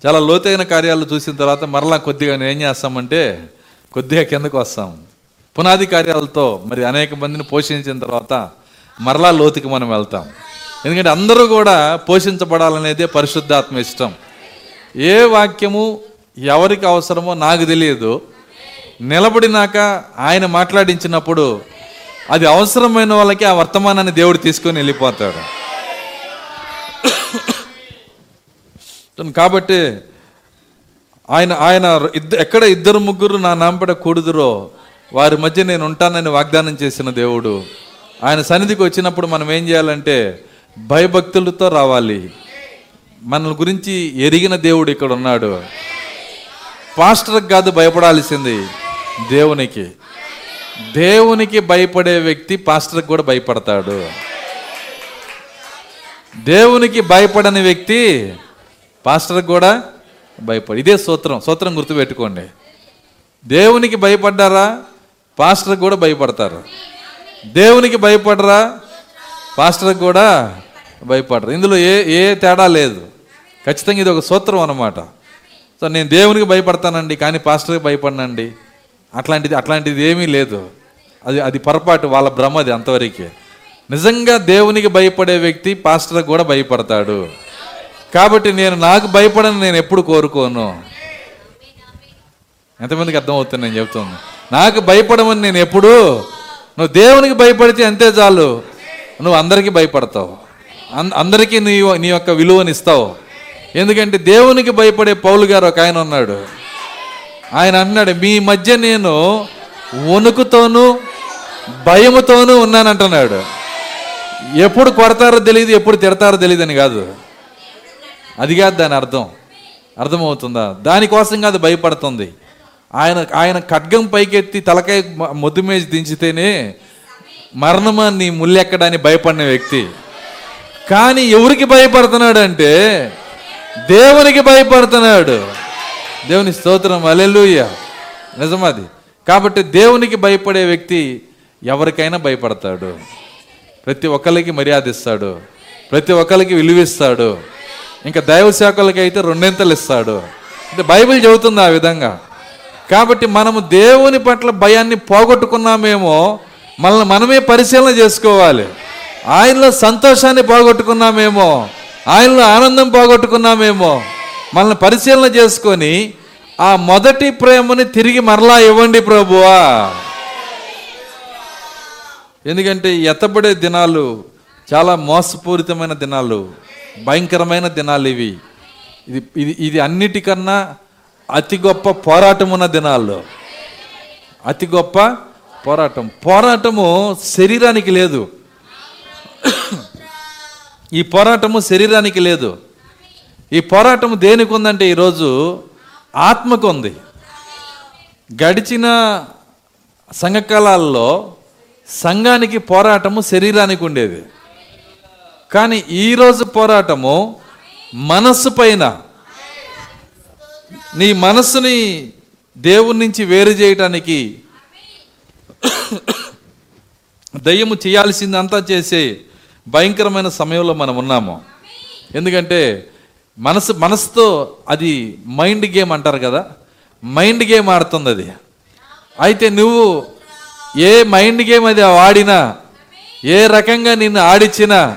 చాలా లోతైన కార్యాలు చూసిన తర్వాత మరలా కొద్దిగా నేను ఏం చేస్తామంటే కొద్దిగా కిందకు వస్తాం. పునాది కార్యాలతో మరి అనేక మందిని పోషించిన తర్వాత మరలా లోతుకి మనం వెళ్తాం. ఎందుకంటే అందరూ కూడా పోషించబడాలనేదే పరిశుద్ధాత్మ ఇష్టం. ఏ వాక్యము ఎవరికి అవసరమో నాకు తెలియదు. నిలబడినాక ఆయన మాట్లాడించినప్పుడు అది అవసరమైన వాళ్ళకి ఆ వర్తమానాన్ని దేవుడు తీసుకొని వెళ్ళిపోతాడు. కాబట్టి ఆయన ఆయన ఇద్దరు ఎక్కడ ఇద్దరు ముగ్గురు నా నాంపడ కూడుదురో వారి మధ్య నేను ఉంటానని వాగ్దానం చేసిన దేవుడు. ఆయన సన్నిధికి వచ్చినప్పుడు మనం ఏం చేయాలంటే భయభక్తులతో రావాలి. మనల్ని గురించి ఎరిగిన దేవుడు ఇక్కడ ఉన్నాడు. పాస్టర్కి కాదు భయపడాల్సింది దేవునికి. దేవునికి భయపడే వ్యక్తి పాస్టర్కి కూడా భయపడతాడు. దేవునికి భయపడని వ్యక్తి పాస్టర్కి కూడా భయపడి. ఇదే సూత్రం. సూత్రం గుర్తుపెట్టుకోండి. దేవునికి భయపడ్డారా? పాస్టర్కి కూడా భయపడతారు. దేవునికి భయపడరా? పాస్టర్కి కూడా భయపడరు. ఇందులో ఏ ఏ తేడా లేదు. ఖచ్చితంగా ఇది ఒక సూత్రం అన్నమాట. సో నేను దేవునికి భయపడతానండి కానీ పాస్టర్కి భయపడనండి. అట్లాంటిది అట్లాంటిది ఏమీ లేదు. అది అది పొరపాటు వాళ్ళ భ్రమ అది అంతవరకే. నిజంగా దేవునికి భయపడే వ్యక్తి పాస్టర్కి కూడా భయపడతాడు. కాబట్టి నేను నాకు భయపడని నేను ఎప్పుడు కోరుకోను. ఎంతమందికి అర్థమవుతుంది నేను చెప్తాను నాకు భయపడమని నేను ఎప్పుడు నువ్వు దేవునికి భయపడితే అంతే చాలు. నువ్వు అందరికీ భయపడతావు. అందరికీ నీ నీ యొక్క విలువనిస్తావు ఎందుకంటే దేవునికి భయపడే పౌలు గారు ఒక ఆయన ఉన్నాడు. ఆయన అన్నాడు మీ మధ్య నేను వణుకుతోనూ భయముతోనూ ఉన్నానంటున్నాడు. ఎప్పుడు కొడతారో తెలియదు ఎప్పుడు తిడతారో తెలియదు అని కాదు. అది కాదు దాని అర్థం. అర్థమవుతుందా? దానికోసం కాదు భయపడుతుంది. ఆయన ఆయన ఖడ్గం పైకెత్తి తలకాయ మొద్దు మేసి దించితేనే మరణమా నీ ముళ్ళెక్కడానికి భయపడిన వ్యక్తి. కానీ ఎవరికి భయపడుతున్నాడు అంటే దేవునికి భయపడుతున్నాడు. దేవుని స్తోత్రం అలెలుయ్య నిజమది. కాబట్టి దేవునికి భయపడే వ్యక్తి ఎవరికైనా భయపడతాడు. ప్రతి ఒక్కరికి మర్యాద ఇస్తాడు. ప్రతి ఒక్కరికి విలువిస్తాడు ఇంకా దైవ శాఖలకి అయితే రెండింతలు ఇస్తాడు. అంటే బైబిల్ చెబుతుంది ఆ విధంగా. కాబట్టి మనము దేవుని పట్ల భయాన్ని పోగొట్టుకున్నామేమో మనల్ని మనమే పరిశీలన చేసుకోవాలి. ఆయనలో సంతోషాన్ని పోగొట్టుకున్నామేమో ఆయనలో ఆనందం పోగొట్టుకున్నామేమో మనల్ని పరిశీలన చేసుకొని ఆ మొదటి ప్రేమని తిరిగి మరలా ఇవ్వండి ప్రభువా. ఎందుకంటే ఎత్తబడే దినాలు చాలా మోసపూరితమైన దినాలు భయంకరమైన దినాలు ఇవి. ఇది ఇది ఇది అన్నిటికన్నా అతి గొప్ప పోరాటం ఉన్న దినాల్లో అతి గొప్ప పోరాటం. పోరాటము శరీరానికి లేదు. ఈ పోరాటము శరీరానికి లేదు. ఈ పోరాటం దేనికి ఉందంటే ఈరోజు ఆత్మకు ఉంది. గడిచిన సంఘకాలాల్లో సంఘానికి పోరాటము శరీరానికి ఉండేది. కానీ ఈరోజు పోరాటము మనస్సు పైన నీ మనస్సుని దేవుని నుంచి వేరు చేయటానికి దయ్యము చేయాల్సిందంతా చేసే భయంకరమైన సమయంలో మనం ఉన్నాము. ఎందుకంటే మనసు మనసుతో అది మైండ్ గేమ్ అంటారు కదా? మైండ్ గేమ్ ఆడుతుంది అది. అయితే నువ్వు ఏ మైండ్ గేమ్ అది ఆడినా ఏ రకంగా నిన్ను ఆడిచ్చినా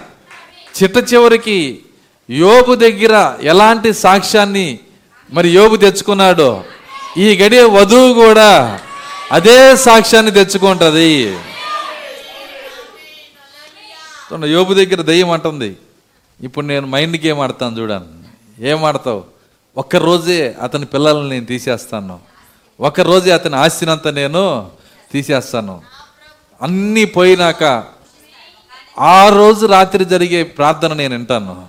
చిట్ట చివరికి యోబు దగ్గర ఎలాంటి సాక్ష్యాన్ని మరి యోబు తెచ్చుకున్నాడో ఈ గడియ వధువు కూడా అదే సాక్ష్యాన్ని తెచ్చుకుంటుంది. చూడండి, యోబు దగ్గర దయ్యం అంటుంది. ఇప్పుడు నేను మైండ్ గేమ్ ఆడతాను చూడండి. ఏం ఆడతావు? ఒక్క రోజే అతని పిల్లల్ని నేను తీసేస్తాను. ఒక్కరోజే అతని ఆస్తినంతా నేను తీసేస్తాను. అన్నీ పోయినాక ఆ రోజు రాత్రి జరిగే ప్రార్థన నేను వింటాను.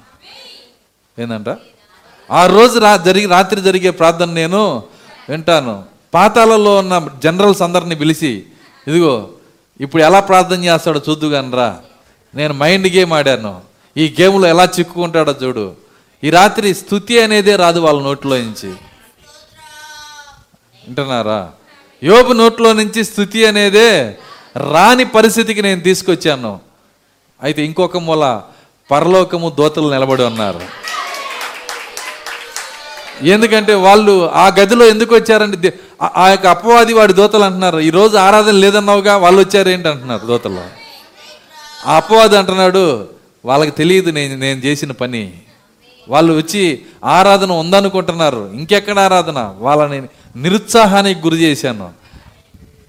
ఏంటంట ఆ రోజు రా జరిగి రాత్రి జరిగే ప్రార్థన నేను వింటాను. పాతాలలో ఉన్న జనరల్స్ అందరిని పిలిచి ఇదిగో ఇప్పుడు ఎలా ప్రార్థన చేస్తాడో చూద్దుగానరా. నేను మైండ్ గేమ్ ఆడాను. ఈ గేమ్లో ఎలా చిక్కుకుంటాడో చూడు. ఈ రాత్రి స్థుతి అనేదే రాదు వాళ్ళ నోట్లో నుంచి. వింటున్నారా? యోబు నోట్లో నుంచి స్థుతి అనేదే రాని పరిస్థితికి నేను తీసుకొచ్చాను. అయితే ఇంకొక మూల పరలోకము దోతలు నిలబడి ఉన్నారు. ఎందుకంటే వాళ్ళు ఆ గదిలో ఎందుకు వచ్చారంటే ఆ- యొక్క అపవాది వాడి దోతలు అంటున్నారు. ఈ రోజు ఆరాధన లేదన్నావుగా వాళ్ళు వచ్చారు ఏంటి అంటున్నారు దోతలు. ఆ అపవాది అంటున్నాడు. వాళ్ళకి తెలియదు నేను నేను చేసిన పని. వాళ్ళు వచ్చి ఆరాధన ఉందనుకుంటున్నారు. ఇంకెక్కడ ఆరాధన? వాళ్ళని నిరుత్సాహానికి గురి చేశాను.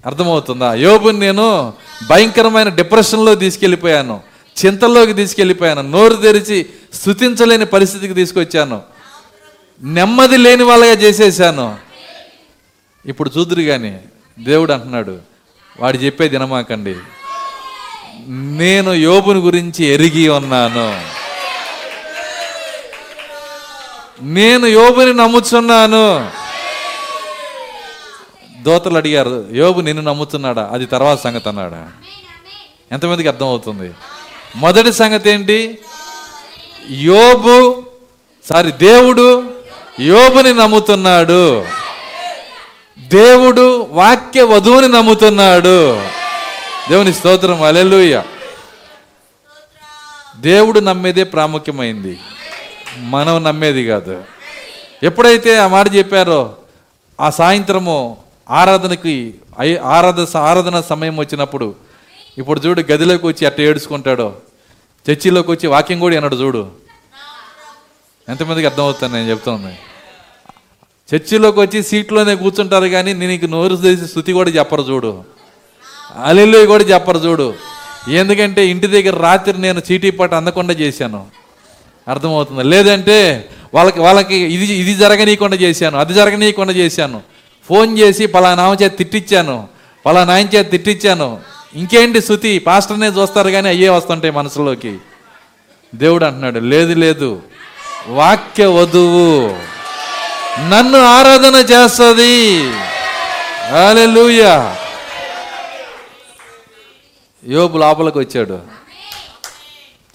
అర్థమవుతుందా? యోబుని నేను భయంకరమైన డిప్రెషన్లో తీసుకెళ్ళిపోయాను. చింతల్లోకి తీసుకెళ్ళిపోయాను. నోరు తెరిచి స్థుతించలేని పరిస్థితికి తీసుకొచ్చాను. నెమ్మది లేని వాళ్ళగా చేసేసాను. ఇప్పుడు చూదురు కానీ దేవుడు అంటున్నాడు. వాడు చెప్పే దినమాకండి నేను యోబుని గురించి ఎరిగి ఉన్నాను. నేను యోబుని నమ్ముచున్నాను. దోతలు అడిగారు యోబు నిన్ను నమ్ముతున్నాడా? అది తర్వాత సంగతి అన్నాడా? ఎంతమందికి అర్థమవుతుంది? మొదటి సంగతి ఏంటి? యోబు సారీ దేవుడు యోబుని నమ్ముతున్నాడు. దేవుడు వాక్య వధువుని నమ్ముతున్నాడు. దేవుని స్తోత్రం. అలెలుయ్య దేవుడు నమ్మేదే ప్రాముఖ్యమైంది. మనం నమ్మేది కాదు. ఎప్పుడైతే ఆ మాట చెప్పారో ఆ సాయంత్రము ఆరాధనకి ఐ- ఆరాధన ఆరాధన సమయం వచ్చినప్పుడు ఇప్పుడు చూడు గదిలోకి వచ్చి అట్ట ఏడుచుకుంటాడో చర్చిలోకి వచ్చి వాక్యం కూడా అన్నాడు చూడు. ఎంతమందికి అర్థమవుతాను నేను చెప్తాను చర్చిలోకి వచ్చి సీట్లోనే కూర్చుంటారు కానీ నీకు నోరు తెరిచి స్థుతి కూడా చెప్పరు చూడు. అల్లెలు కూడా చెప్పరు చూడు. ఎందుకంటే ఇంటి దగ్గర రాత్రి నేను చీటీ పట్టు అందకుండా చేశాను. అర్థమవుతుంది? లేదంటే వాళ్ళకి వాళ్ళకి ఇది ఇది జరగనీయకుండా చేశాను అది జరగనీయకుండా చేశాను. ఫోన్ చేసి పలానా ఆమె చేత తిట్టించాను పలానా ఆయన చేత తిట్టించాను ఇంకేంటి శృతి? పాస్టర్నే చూస్తారు కానీ అయ్యే వస్తుంటాయి మనసులోకి. దేవుడు అంటున్నాడు లేదు లేదు. వాక్య వధువు నన్ను ఆరాధన చేస్తుంది. హల్లెలూయా యోబు లోపలికి వచ్చాడు.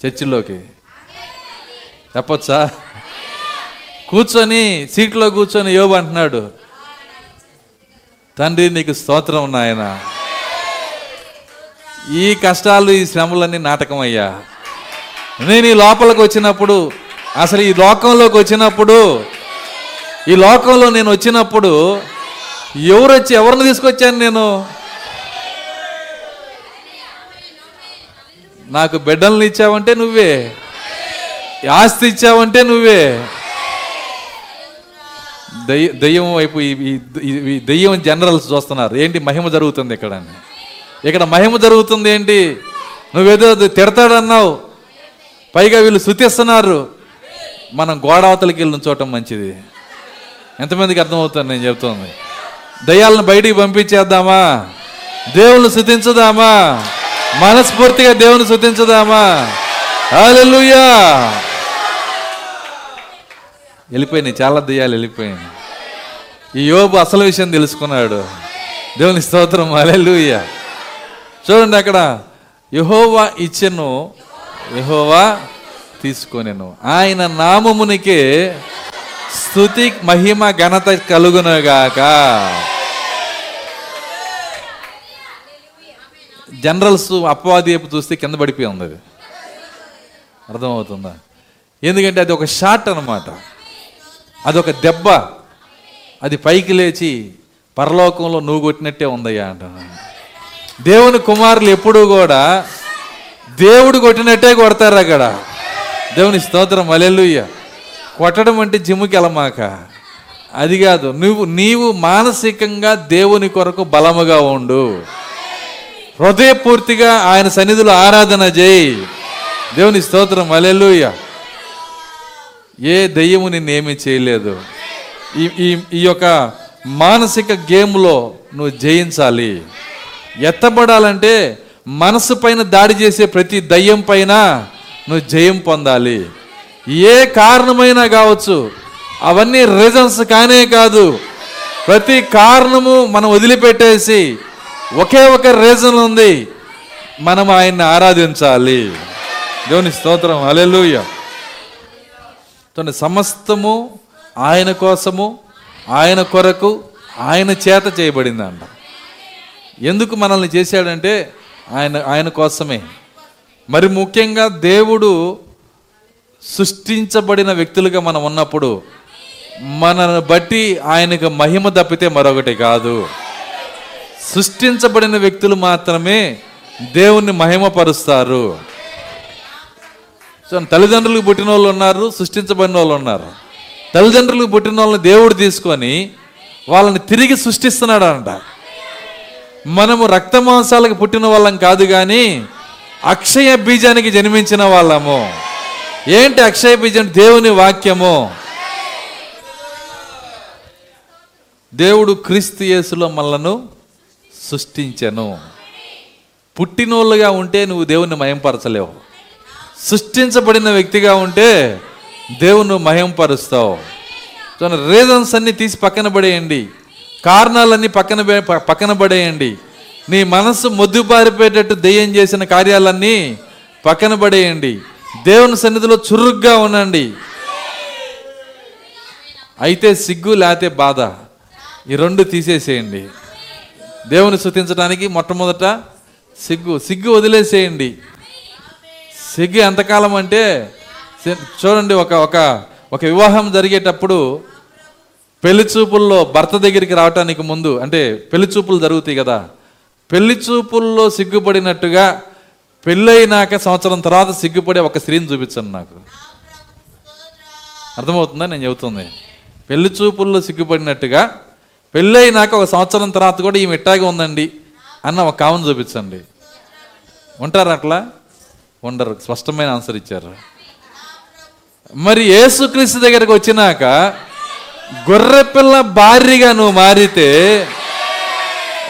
చర్చిలోకి చెప్పొచ్చా? కూర్చొని సీట్లో కూర్చొని యోబు అంటున్నాడు. తండ్రి నీకు స్తోత్రం నాయన. ఈ కష్టాలు ఈ శ్రమలన్నీ నాటకం అయ్యా. నేను ఈ లోపలికి వచ్చినప్పుడు అసలు ఈ లోకంలోకి వచ్చినప్పుడు ఈ లోకంలో నేను వచ్చినప్పుడు ఎవరు వచ్చి ఎవరిని తీసుకొచ్చాను నేను? నాకు బిడ్డల్ని ఇచ్చావంటే నువ్వే. ఆస్తి ఇచ్చావంటే నువ్వే. దయ్య దయ్యం వైపు ఈ- దయ్యం జనరల్స్ చూస్తున్నారు. ఏంటి మహిమ జరుగుతుంది ఇక్కడ ఇక్కడ మహిమ జరుగుతుంది ఏంటి? నువ్వేదో తిడతాడన్నావు. పైగా వీళ్ళు శృతిస్తున్నారు మనం గోడావతలకి వెళ్ళిన చూడటం మంచిది. ఎంతమందికి అర్థమవుతుంది నేను చెప్తుంది? దయ్యాలను బయటికి పంపించేద్దామా? దేవుళ్ళు శృతించుదామా? మనస్ఫూర్తిగా దేవుని శుద్ధించదామా? హల్లెలూయా. వెళ్ళిపోయినాయి చాలా దెయ్యాలు వెళ్ళిపోయినాయి. ఈ యోబు అసలు విషయం తెలుసుకున్నాడు. దేవుని స్తోత్రం అలెలుయ్య చూడండి అక్కడ యహోవా ఇచ్చెను యహోవా తీసుకొనిను. ఆయన నామమునికే స్థుతి మహిమ ఘనత కలుగునగాక. జనరల్స్ అపవాది వైపు చూస్తే కింద పడిపోయి ఉంది అది. అర్థమవుతుందా? ఎందుకంటే అది ఒక షాట్ అన్నమాట. అదొక దెబ్బ. అది పైకి లేచి పరలోకంలో నువ్వు కొట్టినట్టే ఉందయ్యా అంట దేవుని కుమారులు ఎప్పుడూ కూడా దేవుడు కొట్టినట్టే కొడతారు అక్కడ. దేవుని స్తోత్రం అలెలుయ్య కొట్టడం అంటే జిమ్కి వెళ్ళమాక. అది కాదు నువ్వు నీవు మానసికంగా దేవుని కొరకు బలముగా ఉండు. హృదయపూర్తిగా ఆయన సన్నిధిలో ఆరాధన చేయి. దేవుని స్తోత్రం అలెలుయ ఏ దయ్యము నిన్నేమీ చేయలేదు. ఈ ఈ ఈ యొక్క మానసిక గేమ్లో నువ్వు జయించాలి. ఎత్తబడాలంటే మనసు పైన దాడి చేసే ప్రతి దయ్యం పైన నువ్వు జయం పొందాలి. ఏ కారణమైనా కావచ్చు అవన్నీ రీజన్స్ కానే కాదు. ప్రతి కారణము మనం వదిలిపెట్టేసి ఒకే ఒక రీజన్ ఉంది. మనం ఆయన్ని ఆరాధించాలి. దేవుని స్తోత్రం. అలెలుయ్య తన సమస్తము ఆయన కోసము ఆయన కొరకు ఆయన చేత చేయబడిందంట. ఎందుకు మనల్ని చేశాడంటే ఆయన ఆయన కోసమే. మరి ముఖ్యంగా దేవుడు సృష్టించబడిన వ్యక్తులుగా మనం ఉన్నప్పుడు మనను బట్టి ఆయనకు మహిమ తప్పితే మరొకటి కాదు. సృష్టించబడిన వ్యక్తులు మాత్రమే దేవుణ్ణి మహిమపరుస్తారు. సో తల్లిదండ్రులకు పుట్టిన వాళ్ళు ఉన్నారు సృష్టించబడిన వాళ్ళు ఉన్నారు. తల్లిదండ్రులకు పుట్టిన వాళ్ళని దేవుడు తీసుకొని వాళ్ళని తిరిగి సృష్టిస్తున్నాడు అంట మనము రక్త మాంసాలకు పుట్టిన వాళ్ళం కాదు కానీ అక్షయ బీజానికి జన్మించిన వాళ్ళము. ఏంటి అక్షయ బీజం? దేవుని వాక్యము. దేవుడు క్రీస్తు యేసులో మనలను సృష్టించను. పుట్టినోళ్ళుగా ఉంటే నువ్వు దేవుణ్ణి మయంపరచలేవు సృష్టించబడిన వ్యక్తిగా ఉంటే దేవుని మయంపరుస్తావు సో రీజన్స్ అన్నీ తీసి పక్కన పడేయండి. కారణాలన్నీ పక్కన పక్కన పడేయండి. నీ మనసు మొద్దుబారిపోయేటట్టు దెయ్యం చేసిన కార్యాలన్నీ పక్కన పడేయండి. దేవుని సన్నిధిలో చురుగ్గా ఉండండి. అయితే సిగ్గు లేతే బాధ. ఈ రెండు తీసేసేయండి. దేవుని స్థుతించడానికి మొట్టమొదట సిగ్గు సిగ్గు వదిలేసేయండి. సిగ్గు ఎంతకాలం అంటే చూడండి ఒక ఒక ఒక వివాహం జరిగేటప్పుడు పెళ్ళి చూపుల్లో భర్త దగ్గరికి రావటానికి ముందు అంటే పెళ్ళి చూపులు జరుగుతాయి కదా పెళ్ళి చూపుల్లో సిగ్గుపడినట్టుగా పెళ్ళైనాక సంవత్సరం తర్వాత సిగ్గుపడే ఒక స్త్రీని చూపించండి నాకు. అర్థమవుతుందా? నేను చెబుతుంది. పెళ్ళి చూపుల్లో సిగ్గుపడినట్టుగా పెళ్ళైనాక ఒక సంవత్సరం తర్వాత కూడా ఈమె ఇట్టాగా ఉందండి అన్న ఒక కావును చూపించండి. ఉంటారు అట్లా? ఉండరు. స్పష్టమైన ఆన్సర్ ఇచ్చారు. మరి యేసుక్రీస్తు దగ్గరకు వచ్చినాక గొర్రెపిల్ల భార్యగా నువ్వు మారితే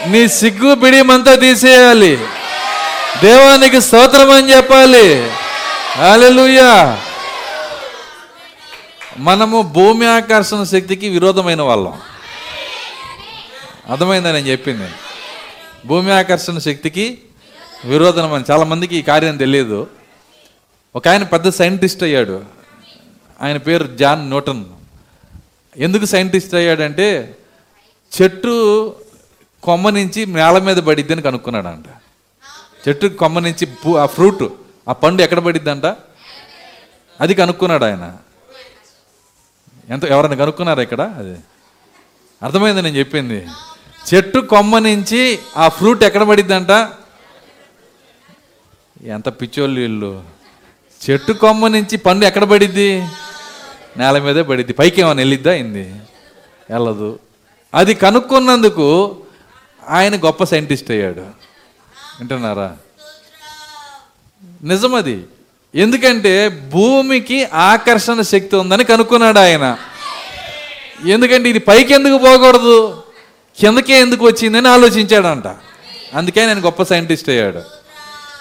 నీ సిగ్గు బిడిమంతా తీసేయాలి. దేవానికి స్తోత్రం అని చెప్పాలి. హల్లెలూయా. మనము భూమి ఆకర్షణ శక్తికి విరోధమైన వాళ్ళం. అర్థమైందా నేను చెప్పింది? భూమి ఆకర్షణ శక్తికి విరోధనం అని చాలా మందికి ఈ కార్యం తెలియదు. ఒక ఆయన పెద్ద సైంటిస్ట్ అయ్యాడు. ఆయన పేరు జాన్ న్యూటన్ ఎందుకు సైంటిస్ట్ అయ్యాడంటే చెట్టు కొమ్మ నుంచి నేల మీద పడిద్దని కనుక్కున్నాడంట. చెట్టు కొమ్మ నుంచి ఆ ఫ్రూట్ ఆ పండు ఎక్కడ పడిద్దంట? అది కనుక్కున్నాడు ఆయన. ఎంత ఎవరైనా కనుక్కున్నారా ఇక్కడ? అది. అర్థమైంది నేను చెప్పింది. చెట్టు కొమ్మ నుంచి ఆ ఫ్రూట్ ఎక్కడ పడిద్దంట? ఎంత పిచ్చోళ్ళు వీళ్ళు. చెట్టు కొమ్మ నుంచి పండు ఎక్కడ పడిద్ది? నేల మీదే పడిద్ది. పైకి ఏమైనా వెళ్ళిద్దా అయింది వెళ్ళదు. అది కనుక్కున్నందుకు ఆయన గొప్ప సైంటిస్ట్ అయ్యాడు. వింటున్నారా? నిజమది. ఎందుకంటే భూమికి ఆకర్షణ శక్తి ఉందని కనుక్కున్నాడు ఆయన. ఎందుకంటే ఇది పైకి ఎందుకు పోకూడదు? కిందకే ఎందుకు వచ్చిందని ఆలోచించాడంట. అందుకే నేను గొప్ప సైంటిస్ట్ అయ్యాడు.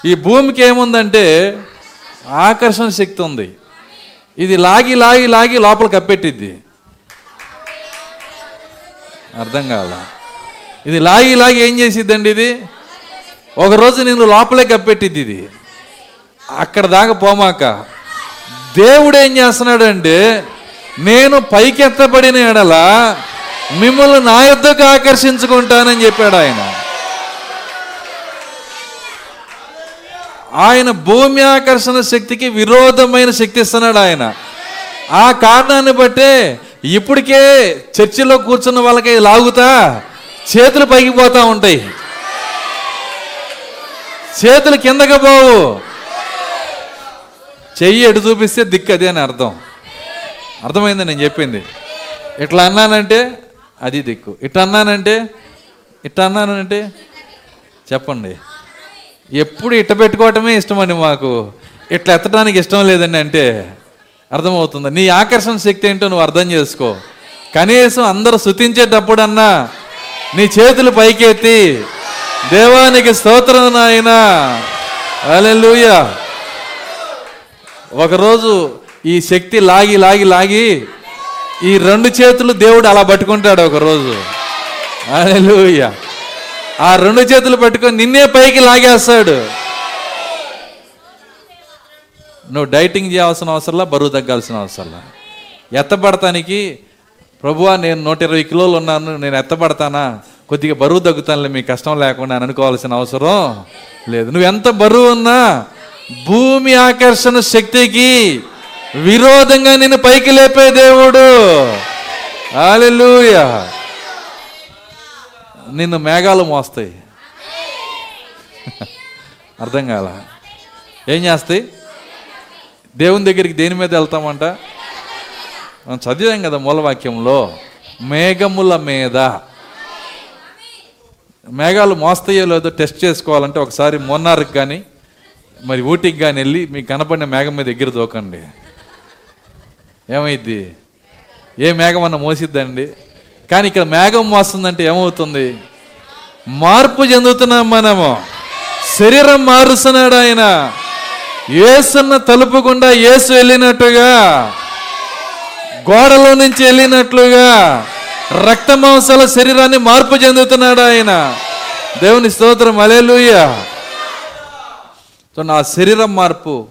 ఈ భూమికి ఏముందంటే ఆకర్షణ శక్తి ఉంది. ఇది లాగి లాగి లాగి లోపల కప్పెట్టిద్ది. అర్థం కాల. ఇది లాగి లాగి ఏం చేసిద్దండి ఇది? ఒకరోజు నేను లోపలే కప్పెట్టిద్ది ఇది. అక్కడ దాకా పోమాక. దేవుడు ఏం చేస్తున్నాడంటే నేను పైకెత్తబడిన ఎడలా మిమ్మల్ని నా యుద్ధకు ఆకర్షించుకుంటానని చెప్పాడు ఆయన. ఆయన భూమి ఆకర్షణ శక్తికి విరోధమైన శక్తి ఇస్తున్నాడు ఆయన. ఆ కారణాన్ని బట్టే ఇప్పటికే చర్చిలో కూర్చున్న వాళ్ళకి లాగుతా చేతులు పైకి పోతా ఉంటాయి. చేతులు కిందకి పోవు. చెయ్యి ఎటు చూపిస్తే దిక్కు అదే అని అర్థం. అర్థమైంది నేను చెప్పింది. ఇట్లా అన్నానంటే అది దిక్కు. ఇట్ అన్నానంటే ఇట్ అన్నానంటే చెప్పండి. ఎప్పుడు ఇట్ట పెట్టుకోవటమే ఇష్టమండి మాకు. ఇట్లా ఎత్తడానికి ఇష్టం లేదండి అంటే అర్థమవుతుంది. నీ ఆకర్షణ శక్తి ఏంటో నువ్వు అర్థం చేసుకో. కనీసం అందరూ శుతించేటప్పుడన్నా నీ చేతులు పైకెత్తి దేవానికి స్తోత్రం నాయన. అలెలుయ ఒకరోజు ఈ శక్తి లాగి లాగి లాగి ఈ రెండు చేతులు దేవుడు అలా పట్టుకుంటాడు ఒకరోజు. హల్లెలూయా. ఆ రెండు చేతులు పట్టుకొని నిన్నే పైకి లాగేస్తాడు. నువ్వు డైటింగ్ చేయాల్సిన అవసరంలా బరువు తగ్గాల్సిన అవసరంలా. ఎత్తపడటానికి ప్రభువా నేను నూట ఇరవై కిలోలు ఉన్నాను నేను ఎత్తపడతానా కొద్దిగా బరువు తగ్గుతానులే మీ కష్టం లేకుండా అనుకోవాల్సిన అవసరం లేదు. నువ్వు ఎంత బరువు ఉన్నా భూమి ఆకర్షణ శక్తికి విరోధంగా నేను పైకి లేపే దేవుడు. హల్లెలూయా. నిన్ను మేఘాలు మోస్తాయి. అర్థం కాల. ఏం చేస్తాయి? దేవుని దగ్గరికి దేని మీద వెళ్తామంట? మనం చదివాం కదా మూలవాక్యంలో మేఘముల మీద. మేఘాలు మోస్తాయో లేదో టెస్ట్ చేసుకోవాలంటే ఒకసారి మోన్నార్కి కానీ మరి ఊటికి కానీ వెళ్ళి మీకు కనపడిన మేఘం మీద దగ్గర దోకండి. ఏమైద్ది ఏ మేఘం అన్న మోసిద్దండి. కానీ ఇక్కడ మేఘం మోస్తుందంటే ఏమవుతుంది? మార్పు చెందుతున్నాం మనము. శరీరం మారుస్తున్నాడు ఆయన. ఏసున్న తలుపుకుండా ఏసు వెళ్ళినట్టుగా గోడలో నుంచి వెళ్ళినట్లుగా రక్త మాంసాల శరీరాన్ని మార్పు చెందుతున్నాడు ఆయన. దేవుని స్తోత్రం అలేలుయ్య సో నా శరీరం మార్పు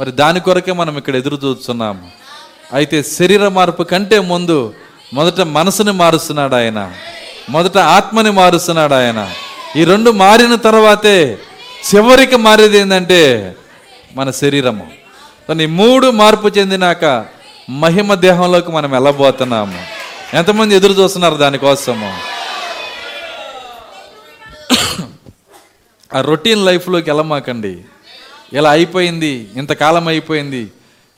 మరి దాని కొరకే మనం ఇక్కడ ఎదురు చూస్తున్నాము. అయితే శరీర మార్పు కంటే ముందు మొదట మనసుని మారుస్తున్నాడు ఆయన. మొదట ఆత్మని మారుస్తున్నాడు ఆయన. ఈ రెండు మారిన తర్వాతే చివరికి మారేది ఏంటంటే మన శరీరము. కానీ మూడు మార్పు చెందినాక మహిమ దేహంలోకి మనం వెళ్ళబోతున్నాము. ఎంతమంది ఎదురు చూస్తున్నారు దానికోసము? ఆ రొటీన్ లైఫ్లోకి వెళ్ళమాకండి. ఇలా అయిపోయింది? ఇంతకాలం అయిపోయింది?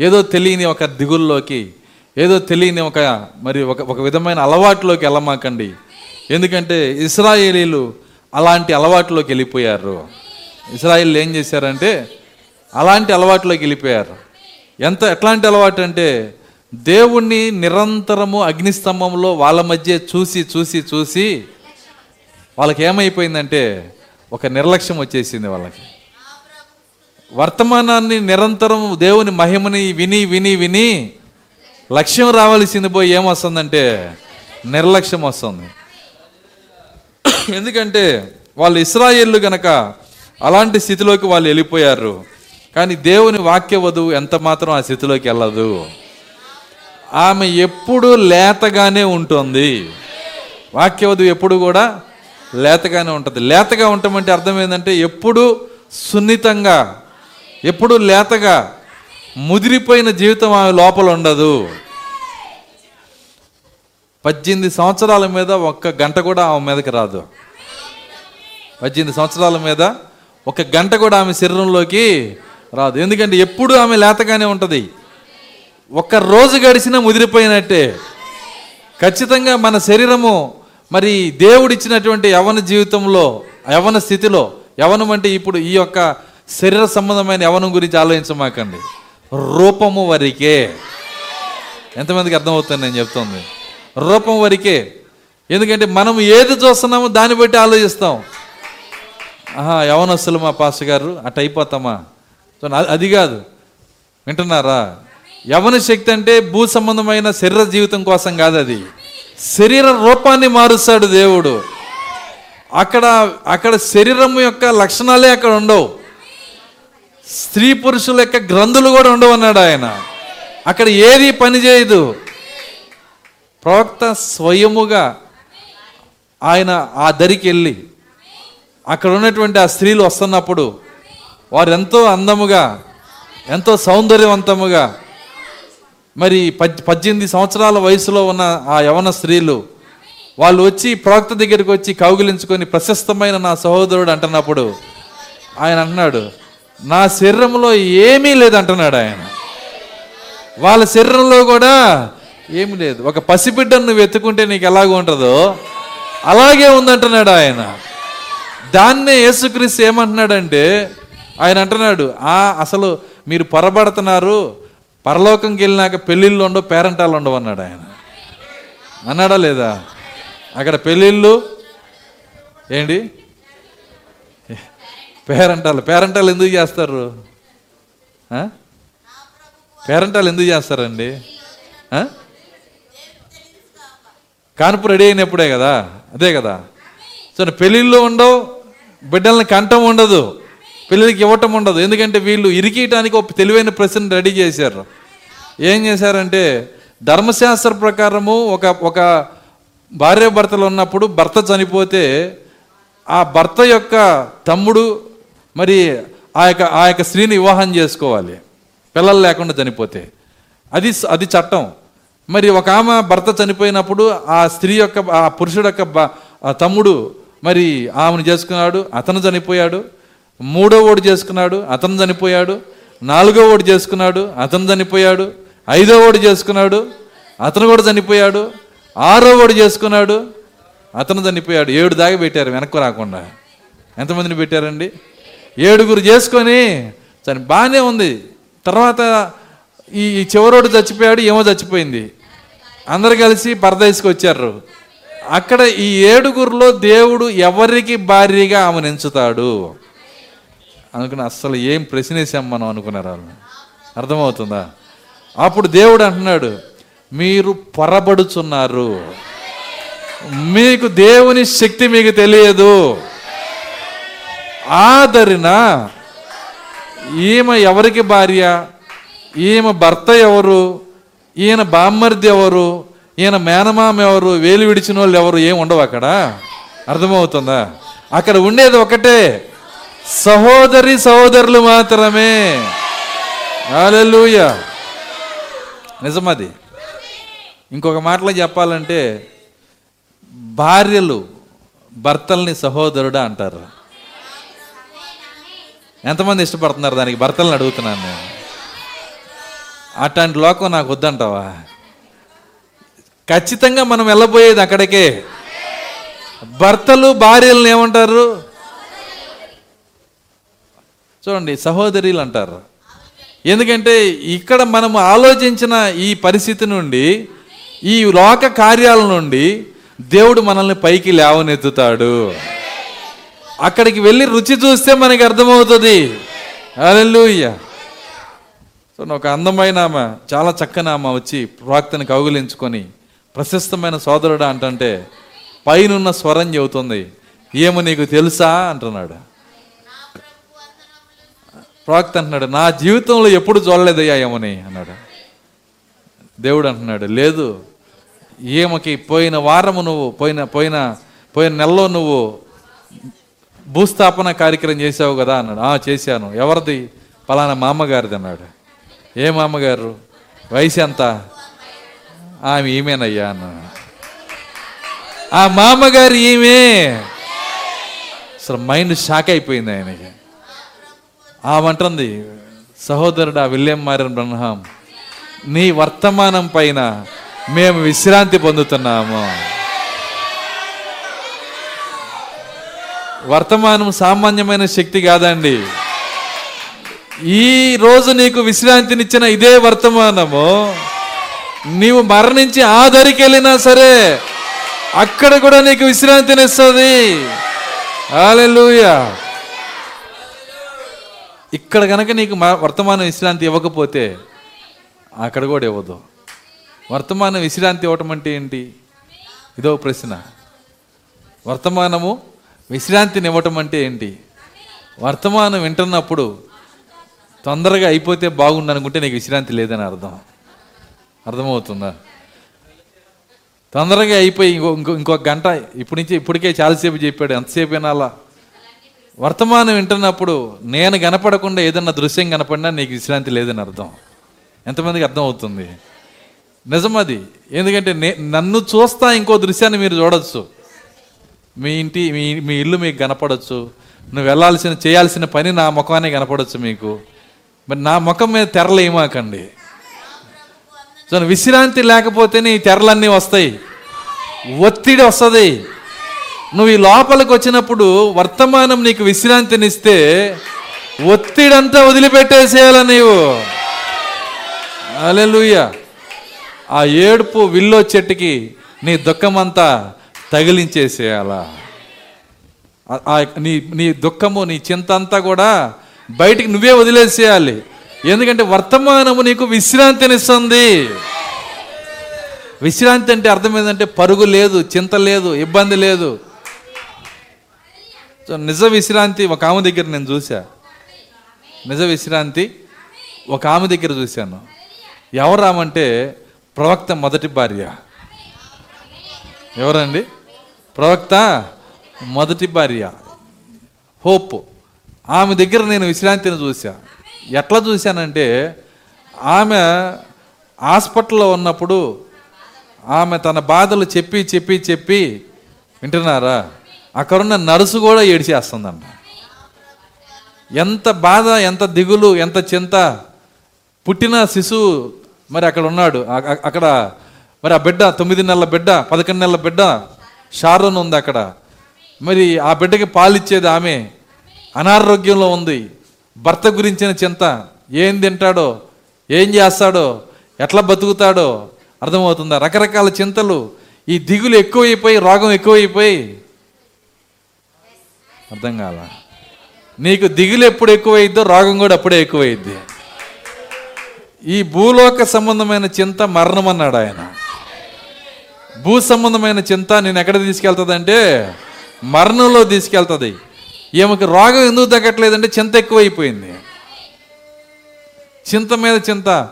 ఏదో తెలియని ఒక దిగుల్లోకి ఏదో తెలియని ఒక మరి ఒక ఒక విధమైన అలవాటులోకి వెళ్ళమాకండి. ఎందుకంటే ఇస్రాయేలీలు అలాంటి అలవాటులోకి వెళ్ళిపోయారు. ఇస్రాయిల్ ఏం చేశారంటే అలాంటి అలవాటులోకి వెళ్ళిపోయారు. ఎంత ఎట్లాంటి అలవాటు అంటే దేవుణ్ణి నిరంతరము అగ్నిస్తంభంలో వాళ్ళ మధ్య చూసి చూసి చూసి వాళ్ళకి ఏమైపోయిందంటే ఒక నిర్లక్ష్యం వచ్చేసింది వాళ్ళకి. వర్తమానాన్ని నిరంతరం దేవుని మహిమని విని విని విని లక్ష్యం రావాల్సింది పోయి ఏమొస్తుందంటే నిర్లక్ష్యం వస్తుంది. ఎందుకంటే వాళ్ళు ఇస్రాయేళ్ళు గనక అలాంటి స్థితిలోకి వాళ్ళు వెళ్ళిపోయారు. కానీ దేవుని వాక్య వధువు ఎంత మాత్రం ఆ స్థితిలోకి వెళ్ళదు. ఆమె ఎప్పుడు లేతగానే ఉంటుంది. వాక్యవధువు ఎప్పుడు కూడా లేతగానే ఉంటుంది. లేతగా ఉండటమంటే అర్థం ఏంటంటే ఎప్పుడు సున్నితంగా ఎప్పుడు లేతగా ముదిరిపోయిన జీవితం ఆమె లోపల ఉండదు. పద్దెనిమిది సంవత్సరాల మీద ఒక్క గంట కూడా ఆమె మీదకి రాదు. పద్దెనిమిది సంవత్సరాల మీద ఒక గంట కూడా ఆమె శరీరంలోకి రాదు. ఎందుకంటే ఎప్పుడు ఆమె లేతగానే ఉంటుంది. ఒక్క రోజు గడిచినా ముదిరిపోయినట్టే. ఖచ్చితంగా మన శరీరము మరి దేవుడిచ్చినటువంటి యవన జీవితంలో యవన స్థితిలో యవనం అంటే ఇప్పుడు ఈ యొక్క శరీర సంబంధమైన యవనం గురించి ఆలోచించమాకండి. రూపము వరికే. ఎంతమందికి అర్థమవుతుంది నేను చెప్తుంది? రూపం వరకే. ఎందుకంటే మనం ఏది చూస్తున్నామో దాన్ని బట్టి ఆలోచిస్తాం. ఆహా యవనస్తులు మా పాస్ గారు అట్ అయిపోతామా? అది కాదు. వింటున్నారా? యవన శక్తి అంటే భూ సంబంధమైన శరీర జీవితం కోసం కాదు అది. శరీర రూపాన్ని మారుస్తాడు దేవుడు. అక్కడ అక్కడ శరీరం యొక్క లక్షణాలే అక్కడ ఉండవు. స్త్రీ పురుషుల యొక్క గ్రంథులు కూడా ఉండవన్నాడు ఆయన. అక్కడ ఏది పని చేయదు. ప్రవక్త స్వయముగా ఆయన ఆ దరికి వెళ్ళి అక్కడ ఉన్నటువంటి ఆ స్త్రీలు వస్తున్నప్పుడు వారు ఎంతో అందముగా ఎంతో సౌందర్యవంతముగా మరి పద్ పద్దెనిమిది సంవత్సరాల వయసులో ఉన్న ఆ యవన స్త్రీలు వాళ్ళు వచ్చి ప్రవక్త దగ్గరికి వచ్చి కౌగిలించుకొని ప్రశస్తమైన నా సహోదరుడు అంటున్నప్పుడు ఆయన అంటున్నాడు నా శరీరంలో ఏమీ లేదంటున్నాడు ఆయన. వాళ్ళ శరీరంలో కూడా ఏమి లేదు. ఒక పసిబిడ్డను నువ్వు ఎత్తుకుంటే నీకు ఎలాగ ఉంటుందో అలాగే ఉందంటున్నాడు ఆయన. దాన్నే యేసుక్రీస్తు ఏమంటున్నాడంటే ఆయన అంటున్నాడు ఆ అసలు మీరు పొరబడుతున్నారు పరలోకంకి వెళ్ళినాక పెళ్ళిళ్ళు ఉండవు పేరంటాలు ఉండవు అన్నాడు ఆయన. అన్నాడా లేదా? అక్కడ పెళ్ళిళ్ళు ఏంటి? పేరంటాలు పేరంటాలు ఎందుకు చేస్తారు? ఆ? పేరంటాలు ఎందుకు చేస్తారండి? ఆ? కాన్పు రెడీ అయినప్పుడే కదా? అదే కదా? సో పెళ్ళిళ్ళు ఉండవు బిడ్డల్ని కంటం ఉండదు పెళ్ళిళ్ళకి ఇవ్వటం ఉండదు. ఎందుకంటే వీళ్ళు ఇరికియటానికి ఒక తెలివైన ప్రశ్న రెడీ చేశారు. ఏం చేశారంటే ధర్మశాస్త్ర ప్రకారము ఒక ఒక భార్య భర్తలు ఉన్నప్పుడు భర్త చనిపోతే ఆ భర్త యొక్క తమ్ముడు మరి ఆ యొక్క ఆ యొక్క స్త్రీని వివాహం చేసుకోవాలి. పిల్లలు లేకుండా చనిపోతే. అది అది చట్టం. మరి ఒక ఆమె భర్త చనిపోయినప్పుడు ఆ స్త్రీ యొక్క ఆ పురుషుడు యొక్క ఆ తమ్ముడు మరి ఆమెను చేసుకున్నాడు అతను చనిపోయాడు మూడో ఓడి చేసుకున్నాడు అతను చనిపోయాడు నాలుగో ఓడి చేసుకున్నాడు అతను చనిపోయాడు ఐదో ఓడి చేసుకున్నాడు అతను కూడా చనిపోయాడు ఆరో ఓడి చేసుకున్నాడు అతను చనిపోయాడు. ఏడు దాకా పెట్టారు వెనక్కు రాకుండా. ఎంతమందిని పెట్టారండి? ఏడుగురు చేసుకొని చని బాగానే ఉంది. తర్వాత ఈ ఈ చివరోడు చచ్చిపోయాడు ఏమో చచ్చిపోయింది. అందరు కలిసి పరదేశకు వచ్చారు. అక్కడ ఈ ఏడుగురిలో దేవుడు ఎవరికి భార్యగా ఆమెను ఎంచుతాడు? అనుకున్న అస్సలు ఏం ప్రశ్నేసాం మనం అనుకున్నారు వాళ్ళు అర్థమవుతుందా? అప్పుడు దేవుడు అంటున్నాడు మీరు పొరబడుచున్నారు. మీకు దేవుని శక్తి మీకు తెలియదు. ఆదరిన ఈమె ఎవరికి భార్య? ఈమె భర్త ఎవరు? ఈయన బామ్మర్ది ఎవరు? ఈయన మేనమామ ఎవరు? వేలు విడిచిన వాళ్ళు ఎవరు? ఏం ఉండవు అక్కడ. అర్థమవుతుందా? అక్కడ ఉండేది ఒకటే. సహోదరి సహోదరులు మాత్రమే. హల్లెలూయా. నిజమది. ఇంకొక మాటలో చెప్పాలంటే భార్యలు భర్తల్ని సహోదరుడా అంటారు. ఎంతమంది ఇష్టపడుతున్నారు దానికి? భర్తలను అడుగుతున్నాను నేను. అట్లాంటి లోకం నాకు వద్దంటావా? ఖచ్చితంగా మనం వెళ్ళబోయేది అక్కడికే. భర్తలు భార్యలను ఏమంటారు? చూడండి సహోదరులు అంటారు. ఎందుకంటే ఇక్కడ మనం ఆలోచించిన ఈ పరిస్థితి నుండి ఈ లోక కార్యాల నుండి దేవుడు మనల్ని పైకి లేవనెత్తుతాడు. అక్కడికి వెళ్ళి రుచి చూస్తే మనకి అర్థమవుతుంది. హల్లెలూయా సో ఒక అందమైన ఆమె చాలా చక్కని ఆమె వచ్చి ప్రవక్తని కౌగిలించుకొని ప్రశస్తమైన సోదరుడు అంటుంటే పైనున్న స్వరం చెబుతుంది. ఏమో నీకు తెలుసా అంటున్నాడు. ప్రవక్త అంటున్నాడు నా జీవితంలో ఎప్పుడు చూడలేదయ్యా ఏమని అన్నాడు. దేవుడు అంటున్నాడు లేదు. ఏమకి పోయిన వారము నువ్వు పోయిన పోయిన పోయిన నెలలో నువ్వు భూస్థాపన కార్యక్రమం చేసావు కదా అన్నాడు. ఆ చేశాను. ఎవరిది? పలానా మామగారిది అన్నాడు. ఏ మామగారు? వయసు ఎంత? ఆమె ఈమెనయ్యా అన్నాడు. ఆ మామగారు ఈమె. అసలు మైండ్ షాక్ అయిపోయింది ఆయనకి. ఆమంటుంది సహోదరుడు ఆ విలియం మారిన బ్రహ్మం నీ వర్తమానం పైన మేము విశ్రాంతి పొందుతున్నాము. వర్తమానం సామాన్యమైన శక్తి కాదండి. ఈ రోజు నీకు విశ్రాంతినిచ్చిన ఇదే వర్తమానము. నీవు మరణించి ఆదరికి వెళ్ళినా సరే అక్కడ కూడా నీకు విశ్రాంతినిస్తుంది. హల్లెలూయా. ఇక్కడ కనుక నీకు మ- విశ్రాంతి ఇవ్వకపోతే అక్కడ కూడా ఇవ్వదు. వర్తమానం విశ్రాంతి ఇవ్వటం అంటే ఏంటి? ఇదో ప్రశ్న. వర్తమానము విశ్రాంతిని ఇవ్వటం అంటే ఏంటి? వర్తమానం వింటున్నప్పుడు తొందరగా అయిపోతే బాగుండు అనుకుంటే నీకు విశ్రాంతి లేదని అర్థం. అర్థమవుతుందా? తొందరగా అయిపోయి ఇంకో ఇంకో ఇంకొక గంట ఇప్పటి నుంచి ఇప్పటికే చాలాసేపు చెప్పాడు. ఎంతసేపు వినాలా? వర్తమానం వింటున్నప్పుడు నేను కనపడకుండా ఏదన్నా దృశ్యం కనపడినా నీకు విశ్రాంతి లేదని అర్థం. ఎంతమందికి అర్థం అవుతుంది నిజమది. ఎందుకంటే నే నన్ను చూస్తా ఇంకో దృశ్యాన్ని మీరు చూడొచ్చు. మీ ఇంటి మీ మీ ఇల్లు మీకు కనపడవచ్చు నువ్వు వెళ్ళాల్సిన చేయాల్సిన పని నా ముఖానే కనపడవచ్చు మీకు. మరి నా ముఖం మీద తెరలు ఏమాకండి? సో విశ్రాంతి లేకపోతే నీ తెరలన్నీ వస్తాయి. ఒత్తిడి వస్తుంది. నువ్వు ఈ లోపలికి వచ్చినప్పుడు వర్తమానం నీకు విశ్రాంతినిస్తే ఒత్తిడంతా వదిలిపెట్టేసేయాల నీవు? అలెలుయ్య ఆ ఏడుపు విల్లో చెట్టుకి నీ దుఃఖమంతా తగిలించేసేయాలా? ఆ- నీ నీ దుఃఖము నీ చింత అంతా కూడా బయటికి నువ్వే వదిలేసేయాలి. ఎందుకంటే వర్తమానము నీకు విశ్రాంతినిస్తుంది. విశ్రాంతి అంటే అర్థం ఏంటంటే పరుగు లేదు చింత లేదు ఇబ్బంది లేదు. సో నిజ విశ్రాంతి ఒక ఆమె దగ్గర నేను చూసా నిజ విశ్రాంతి ఒక ఆమె దగ్గర చూశాను. ఎవరు ఆమంటే ప్రవక్త మొదటి భార్య. ఎవరండి? ప్రవక్త మొదటి భార్య హోప్. ఆమె దగ్గర నేను విశ్రాంతిని చూసా ఎట్లా చూశానంటే ఆమె హాస్పిటల్లో ఉన్నప్పుడు ఆమె తన బాధలు చెప్పి చెప్పి చెప్పి వింటున్నారా? అక్కడున్న నర్సు కూడా ఏడిచేస్తుందంట. ఎంత బాధ ఎంత దిగులు ఎంత చింత. పుట్టిన శిశువు మరి అక్కడ ఉన్నాడు. అక్కడ మరి ఆ బిడ్డ తొమ్మిది నెలల బిడ్డ పదకొండు నెలల బిడ్డ షారోన్ ఉంది అక్కడ. మరి ఆ బిడ్డకి పాలిచ్చేది ఆమె. అనారోగ్యంలో ఉంది. భర్త గురించిన చింత. ఏం తింటాడో? ఏం చేస్తాడో? ఎట్లా బతుకుతాడో? అర్థమవుతుందా? రకరకాల చింతలు. ఈ దిగులు ఎక్కువైపోయి రోగం ఎక్కువైపోయి. అర్థం కాల? నీకు దిగులు ఎప్పుడు ఎక్కువైద్దో రోగం కూడా అప్పుడే ఎక్కువైద్ది. ఈ భూలోక సంబంధమైన చింత మరణం అన్నాడు ఆయన. భూ సంబంధమైన చింత నేను ఎక్కడ తీసుకెళ్తుందంటే మరణంలో తీసుకెళ్తుంది. ఈమెకి రోగం ఎందుకు తగ్గట్లేదంటే చింత ఎక్కువైపోయింది. చింత మీద చింత.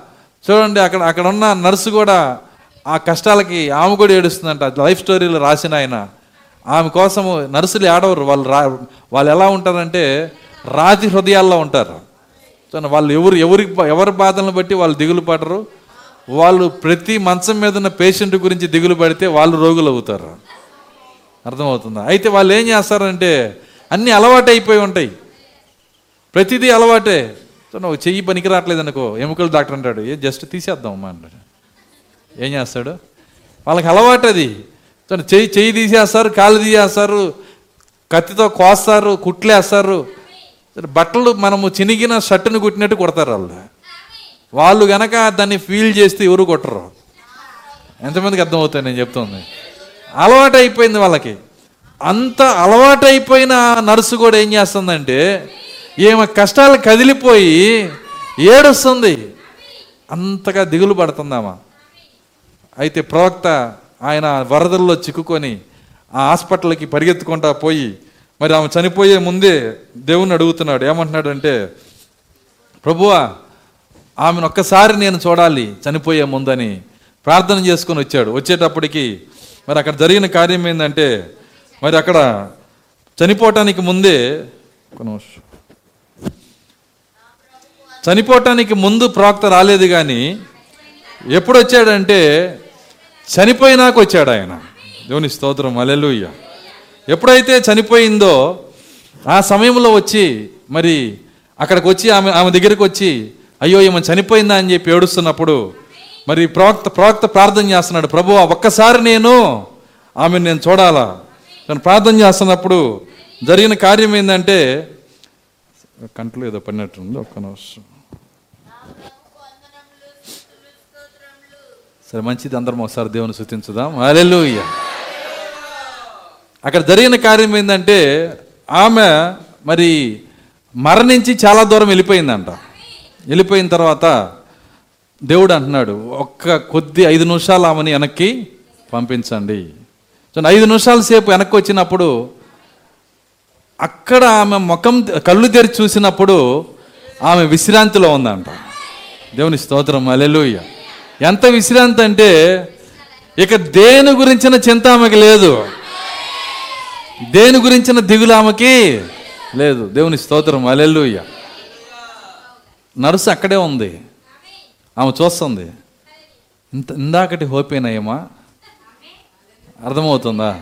చూడండి అక్కడ అక్కడ ఉన్న నర్సు కూడా ఆ కష్టాలకి ఆమె కూడా ఏడుస్తుందంట. లైఫ్ స్టోరీలు రాసిన ఆయన. ఆమె కోసము నర్సులు ఏడవరు. వాళ్ళు రా వాళ్ళు ఎలా ఉంటారంటే రాతి హృదయాల్లో ఉంటారు. చూడండి వాళ్ళు ఎవరు ఎవరికి ఎవరి బాధలను బట్టి వాళ్ళు దిగులు పడరు. వాళ్ళు ప్రతి మంచం మీద ఉన్న పేషెంట్ గురించి దిగులు పడితే వాళ్ళు రోగులు అవుతారు. అర్థమవుతుందా? అయితే వాళ్ళు ఏం చేస్తారంటే అన్నీ అలవాటు అయిపోయి ఉంటాయి. ప్రతిదీ అలవాటే. నువ్వు చెయ్యి పనికి రావట్లేదు అనుకో ఎముకలు డాక్టర్ అంటాడు ఏ జస్ట్ తీసేద్దాం అమ్మా అంటాడు. ఏం చేస్తాడు? వాళ్ళకి అలవాటు అది. చెయ్యి చెయ్యి తీసేస్తారు కాలు తీసేస్తారు కత్తితో కోస్తారు కుట్లేస్తారు. బట్టలు మనము చినిగిన షర్టును కుట్టినట్టు కొడతారు వాళ్ళు. వాళ్ళు గనక దాన్ని ఫీల్ చేస్తే ఎవరు కొట్టరు. ఎంతమందికి అర్థమవుతుంది నేను చెప్తుంది. అలవాటు అయిపోయింది వాళ్ళకి. అంత అలవాటు అయిపోయిన నర్సు కూడా ఏం చేస్తుందంటే ఈమె కష్టాలు కదిలిపోయి ఏడుస్తుంది. అంతగా దిగులు పడుతుందామా? అయితే ప్రవక్త ఆయన వరదల్లో చిక్కుకొని ఆ హాస్పిటల్కి పరిగెత్తుకుంటా పోయి మరి ఆమె చనిపోయే ముందే దేవుణ్ణి అడుగుతున్నాడు. ఏమంటున్నాడంటే ప్రభువా ఆమెను ఒక్కసారి నేను చూడాలి చనిపోయే ముందని ప్రార్థన చేసుకొని వచ్చాడు. వచ్చేటప్పటికి మరి అక్కడ జరిగిన కార్యం ఏంటంటే మరి అక్కడ చనిపోవటానికి ముందే చనిపోవటానికి ముందు ప్రవక్త రాలేదు కానీ ఎప్పుడు వచ్చాడంటే చనిపోయినాక వచ్చాడు ఆయన. దేవుని స్తోత్రం అలెలుయ్య ఎప్పుడైతే చనిపోయిందో ఆ సమయంలో వచ్చి మరి అక్కడికి వచ్చి ఆమె ఆమె దగ్గరికి వచ్చి అయ్యో ఈమె చనిపోయిందా అని చెప్పి ఏడుస్తున్నప్పుడు మరి ప్రవక్త ప్రవక్త ప్రార్థన చేస్తున్నాడు. ప్రభు ఒక్కసారి నేను ఆమెను నేను చూడాలా? నేను ప్రార్థన చేస్తున్నప్పుడు జరిగిన కార్యం ఏంటంటే కంట్లో ఏదో పడినట్టుంది ఒక్క నిమిషం. సరే మంచిది అందరం ఒకసారి దేవుని శుతించుదాం హల్లెలూయా. అక్కడ జరిగిన కార్యం ఏంటంటే ఆమె మరి మరణించి చాలా దూరం వెళ్ళిపోయిందంట. వెళ్ళిపోయిన తర్వాత దేవుడు అంటున్నాడు ఒక్క కొద్ది ఐదు నిమిషాలు ఆమెని వెనక్కి పంపించండి. చూడండి, ఐదు నిమిషాల సేపు వెనక్కి వచ్చినప్పుడు అక్కడ ఆమె ముఖం కళ్ళు తెరిచి చూసినప్పుడు ఆమె విశ్రాంతిలో ఉందంట. దేవుని స్తోత్రం అలెలుయ్య ఎంత విశ్రాంతి అంటే ఇక దేని గురించిన చింత ఆమెకి లేదు. దేని గురించిన దిగులు ఆమెకి లేదు. దేవుని స్తోత్రం అలెలుయ్య నర్సు అక్కడే ఉంది. ఆమె చూస్తుంది. ఇంత ఇందాకటి హోపేనయ్యమా అర్థమవుతుందా?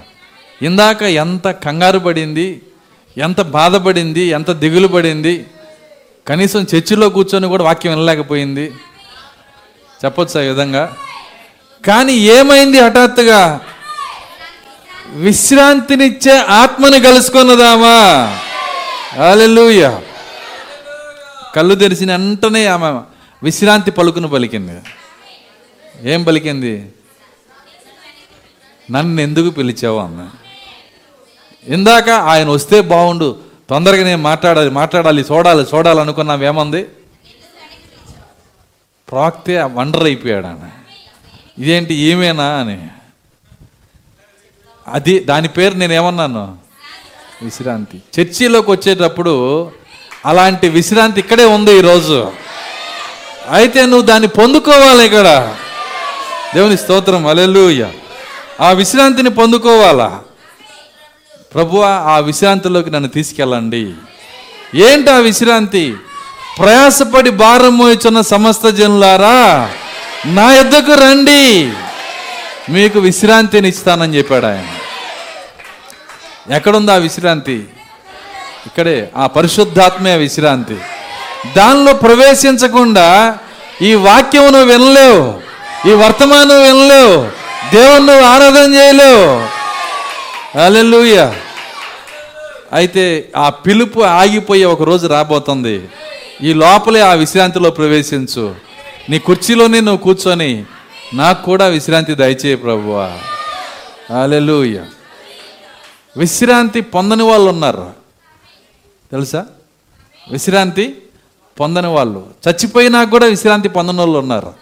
ఇందాక ఎంత కంగారు పడింది ఎంత బాధపడింది ఎంత దిగులు పడింది కనీసం చర్చిలో కూర్చొని కూడా వాక్యం వినలేకపోయింది. చెప్పొచ్చు ఆ విధంగా? కానీ ఏమైంది హఠాత్తుగా? విశ్రాంతినిచ్చే ఆత్మని కలుసుకున్నదామా? అలెలుయా కళ్ళు తెరిచిన వెంటనే ఆమె విశ్రాంతి పలుకును పలికింది. ఏం పలికింది? నన్ను ఎందుకు పిలిచావు అన్న ఇందాక ఆయన వస్తే బాగుండు తొందరగా నేను మాట్లాడాలి మాట్లాడాలి చూడాలి చూడాలి అనుకున్నాం ఏమంది? ప్రాక్తే వండర్ అయిపోయాడు ఆయన ఇదేంటి ఏమేనా అని. అది దాని పేరు నేను ఏమన్నాను విశ్రాంతి. చర్చిలోకి వచ్చేటప్పుడు అలాంటి విశ్రాంతి ఇక్కడే ఉంది ఈరోజు. అయితే నువ్వు దాన్ని పొందుకోవాలి ఇక్కడ. దేవుని స్తోత్రం అలెలుయ్య ఆ విశ్రాంతిని పొందుకోవాలా? ప్రభువా ఆ విశ్రాంతిలోకి నన్ను తీసుకెళ్ళండి. ఏంటి ఆ విశ్రాంతి? ప్రయాసపడి భారం మోయిచున్న సమస్త జనులారా నా యొద్దకు రండి. మీకు విశ్రాంతిని ఇస్తానని చెప్పాడు ఆయన. ఎక్కడుంది ఆ విశ్రాంతి? ఇక్కడే ఆ పరిశుద్ధాత్మే విశ్రాంతి. దానిలో ప్రవేశించకుండా ఈ వాక్యం నువ్వు వినలేవు ఈ వర్తమానం వినలేవు దేవుని నువ్వు ఆరాధన చేయలేవు. అలెలుయ అయితే ఆ పిలుపు ఆగిపోయి ఒక రోజు రాబోతుంది. ఈ లోపలే ఆ విశ్రాంతిలో ప్రవేశించు. నీ కుర్చీలోనే నువ్వు కూర్చొని నాకు కూడా విశ్రాంతి దయచేయి ప్రభువా. అలెలుయ విశ్రాంతి పొందని వాళ్ళు ఉన్నారు. తెలుసా? విశ్రాంతి పొందని వాళ్ళు. చచ్చిపోయినా కూడా విశ్రాంతి పొందని వాళ్ళు ఉన్నారు.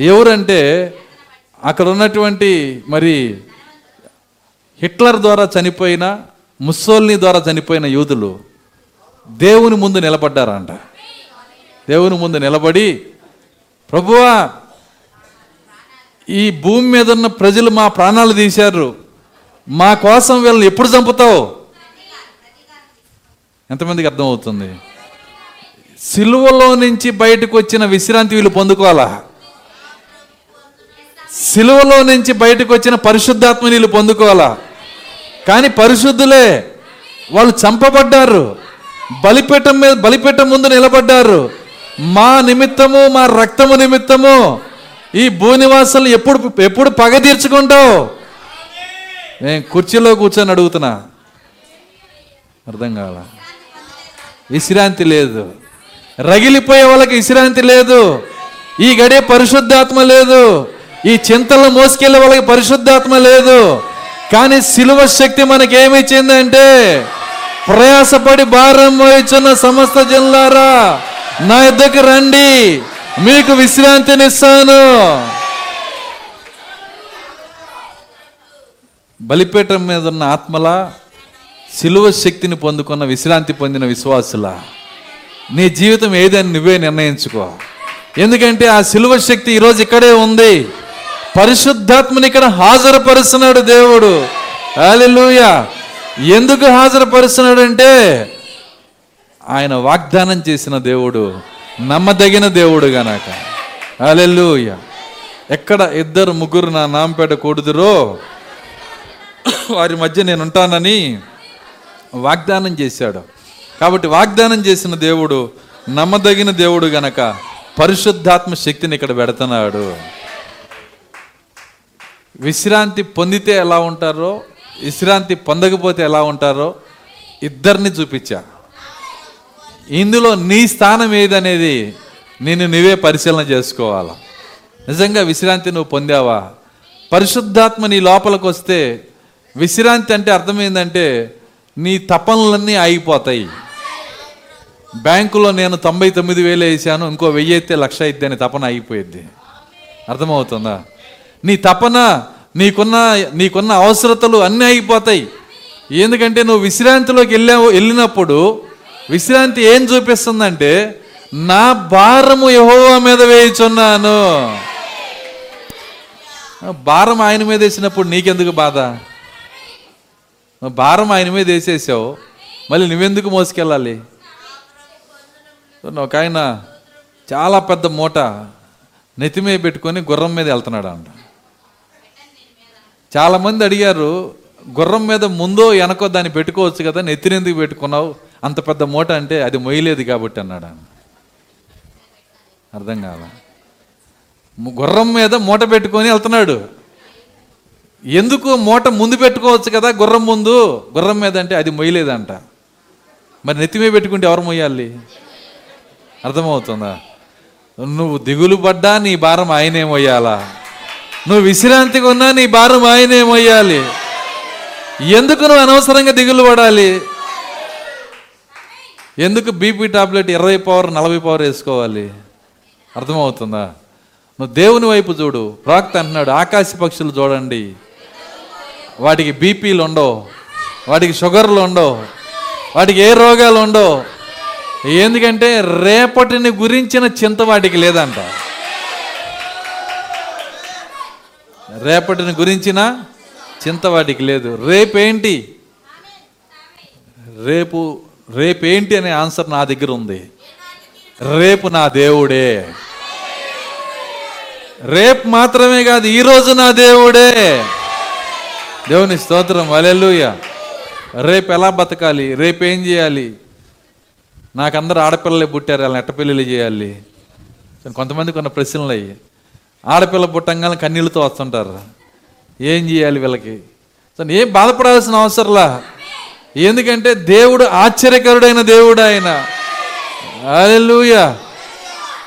ఎవరంటే అక్కడ ఉన్నటువంటి మరి హిట్లర్ ద్వారా చనిపోయిన ముస్సోల్ని ద్వారా చనిపోయిన యూదులు దేవుని ముందు నిలబడ్డారంట. దేవుని ముందు నిలబడి ప్రభువా ఈ భూమి మీద ఉన్న ప్రజలు మా ప్రాణాలు తీశారు. మా కోసం వీళ్ళని ఎప్పుడు చంపుతావు? ఎంతమందికి అర్థమవుతుంది? సిలువలో నుంచి బయటకు వచ్చిన విశ్రాంతి వీళ్ళు పొందుకోవాలా? సిలువలో నుంచి బయటకు వచ్చిన పరిశుద్ధాత్మ వీళ్ళు పొందుకోవాలా? కానీ పరిశుద్ధులే వాళ్ళు చంపబడ్డారు. బలిపీఠం మీద బలిపీఠం ముందు నిలబడ్డారు. మా నిమిత్తము మా రక్తము నిమిత్తము ఈ భూనివాసులు ఎప్పుడు ఎప్పుడు పగ తీర్చుకుంటావు? నేను కుర్చీలో కూర్చొని అడుగుతున్నా. అర్థం కావాలా విశ్రాంతి లేదు. రగిలిపోయే వాళ్ళకి విశ్రాంతి లేదు. ఈ గడే పరిశుద్ధాత్మ లేదు. ఈ చింతలు మోసుకెళ్ళే వాళ్ళకి పరిశుద్ధాత్మ లేదు. కానీ సిలువ శక్తి మనకి ఏమి ఇచ్చిందంటే ప్రయాసపడి భారం మోయిచున్న సమస్త జనులారా నా ఇద్దరికి రండి. మీకు విశ్రాంతినిస్తాను. బలిపీఠం మీద ఉన్న ఆత్మలా సిలువ శక్తిని పొందుకున్న విశ్రాంతి పొందిన విశ్వాసుల. నీ జీవితం ఏదని నువ్వే నిర్ణయించుకో. ఎందుకంటే ఆ సిలువ శక్తి ఈరోజు ఇక్కడే ఉంది. పరిశుద్ధాత్మని ఇక్కడ హాజరుపరుస్తున్నాడు దేవుడు. అలెలుయ ఎందుకు హాజరుపరుస్తున్నాడు అంటే ఆయన వాగ్దానం చేసిన దేవుడు నమ్మదగిన దేవుడు గనక. అలెలుయ ఎక్కడ ఇద్దరు ముగ్గురు నా నాంపేట కూడుదురో వారి మధ్య నేను ఉంటానని వాగ్దానం చేశాడు. కాబట్టి వాగ్దానం చేసిన దేవుడు నమ్మదగిన దేవుడు గనక పరిశుద్ధాత్మ శక్తిని ఇక్కడ పెడుతున్నాడు. విశ్రాంతి పొందితే ఎలా ఉంటారో విశ్రాంతి పొందకపోతే ఎలా ఉంటారో ఇద్దరిని చూపించా. ఇందులో నీ స్థానం ఏదనేది నేను నువ్వే పరిశీలన చేసుకోవాలా. నిజంగా విశ్రాంతి నువ్వు పొందావా? పరిశుద్ధాత్మ నీ లోపలికి వస్తే విశ్రాంతి అంటే అర్థమైందంటే నీ తపనలన్నీ ఆగిపోతాయి. బ్యాంకులో నేను తొంభై తొమ్మిది వేలు వేసాను ఇంకో వెయ్యి అయితే లక్ష అయితే అని తపన ఆగిపోయింది అర్థమవుతుందా? నీ తపన నీకున్న నీకున్న అవసరతలు అన్నీ ఆగిపోతాయి. ఎందుకంటే నువ్వు విశ్రాంతిలోకి వెళ్ళావు వెళ్ళినప్పుడు విశ్రాంతి ఏం చూపిస్తుందంటే నా భారము యహోవా మీద వేయుచున్నాను. భారం ఆయన మీద వేసినప్పుడు నీకెందుకు బాధ? భారం ఆయన మీద వేసేసావు. మళ్ళీ నువ్వెందుకు మోసుకెళ్ళాలి? ఒక ఆయన చాలా పెద్ద మూట నెత్తిమే పెట్టుకొని గుర్రం మీద వెళ్తున్నాడు అంట చాలామంది అడిగారు గుర్రం మీద ముందో వెనకో దాన్ని పెట్టుకోవచ్చు కదా నెత్తినెందుకు పెట్టుకున్నావు? అంత పెద్ద మూట అంటే అది మొయ్యలేదు కాబట్టి అన్నాడు ఆయన. అర్థం కాల. గుర్రం మీద మూట పెట్టుకొని వెళ్తున్నాడు. ఎందుకు మూట ముందు పెట్టుకోవచ్చు కదా గుర్రం ముందు? గుర్రం మీద అంటే అది మొయ్యలేదంట. మరి నెత్తిమే పెట్టుకుంటే ఎవరు మొయ్యాలి? అర్థమవుతుందా? నువ్వు దిగులు పడ్డా నీ భారం ఆయనే మొయ్యాలా? నువ్వు విశ్రాంతిగా ఉన్నా నీ భారం ఆయనే మొయ్యాలి. ఎందుకు నువ్వు అనవసరంగా దిగులు పడాలి? ఎందుకు బీపీ టాబ్లెట్ ఇరవై పవర్ నలభై పవర్ వేసుకోవాలి? అర్థమవుతుందా? నువ్వు దేవుని వైపు చూడు. ప్రాక్త అంటున్నాడు ఆకాశ పక్షులు చూడండి. వాటికి బీపీలు ఉండవు వాటికి షుగర్లు ఉండవు వాటికి ఏ రోగాలు ఉండవు. ఎందుకంటే రేపటిని గురించిన చింత వాటికి లేదంట. రేపటిని గురించిన చింత వాటికి లేదు. రేపేంటి? రేపు రేపేంటి అనే ఆన్సర్ నా దగ్గర ఉంది. రేపు నా దేవుడే. రేపు మాత్రమే కాదు ఈరోజు నా దేవుడే. దేవుని స్తోత్రం అలెలుయ రేపు ఎలా బతకాలి? రేపు ఏం చేయాలి? నాకు అందరు ఆడపిల్లలే పుట్టారు వాళ్ళని ఎట్ట పెళ్ళిళ్ళు చేయాలి? కొంతమంది కొన్ని ప్రశ్నలు అయ్యి. ఆడపిల్ల పుట్టంగానే కన్నీళ్ళతో వస్తుంటారు. ఏం చేయాలి వీళ్ళకి? సో ఏం బాధపడాల్సిన అవసరంలా? ఎందుకంటే దేవుడు ఆశ్చర్యకరుడైన దేవుడు ఆయన. అలెలుయ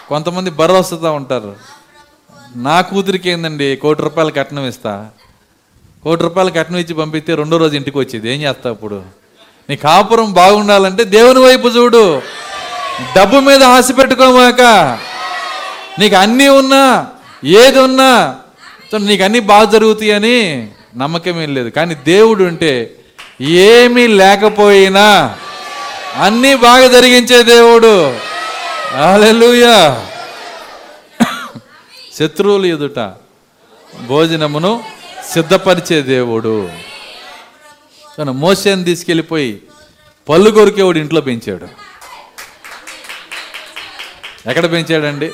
కొంతమంది భరోసాతో ఉంటారు. నా కూతురికి ఏందండి? కోటి రూపాయలు కట్నం ఇస్తా. కోటి రూపాయలు కట్నం ఇచ్చి పంపిస్తే రెండో రోజు ఇంటికి వచ్చేది. ఏం చేస్తావు ఇప్పుడు? నీ కాపురం బాగుండాలంటే దేవుని వైపు చూడు. డబ్బు మీద ఆశ పెట్టుకోమాక నీకు అన్నీ ఉన్నా ఏది ఉన్నా సో నీకు అన్నీ బాగా జరుగుతాయని నమ్మకం ఏం లేదు. కానీ దేవుడు ఉంటే ఏమీ లేకపోయినా అన్నీ బాగా జరిగించే దేవుడు. అలెలుయా శత్రువులు ఎదుట భోజనమును సిద్ధపరిచే దేవుడు. తను మోసేని తీసుకెళ్ళిపోయి పళ్ళు కొరికేవాడు ఇంట్లో పెంచాడు. ఎక్కడ పెంచాడండి?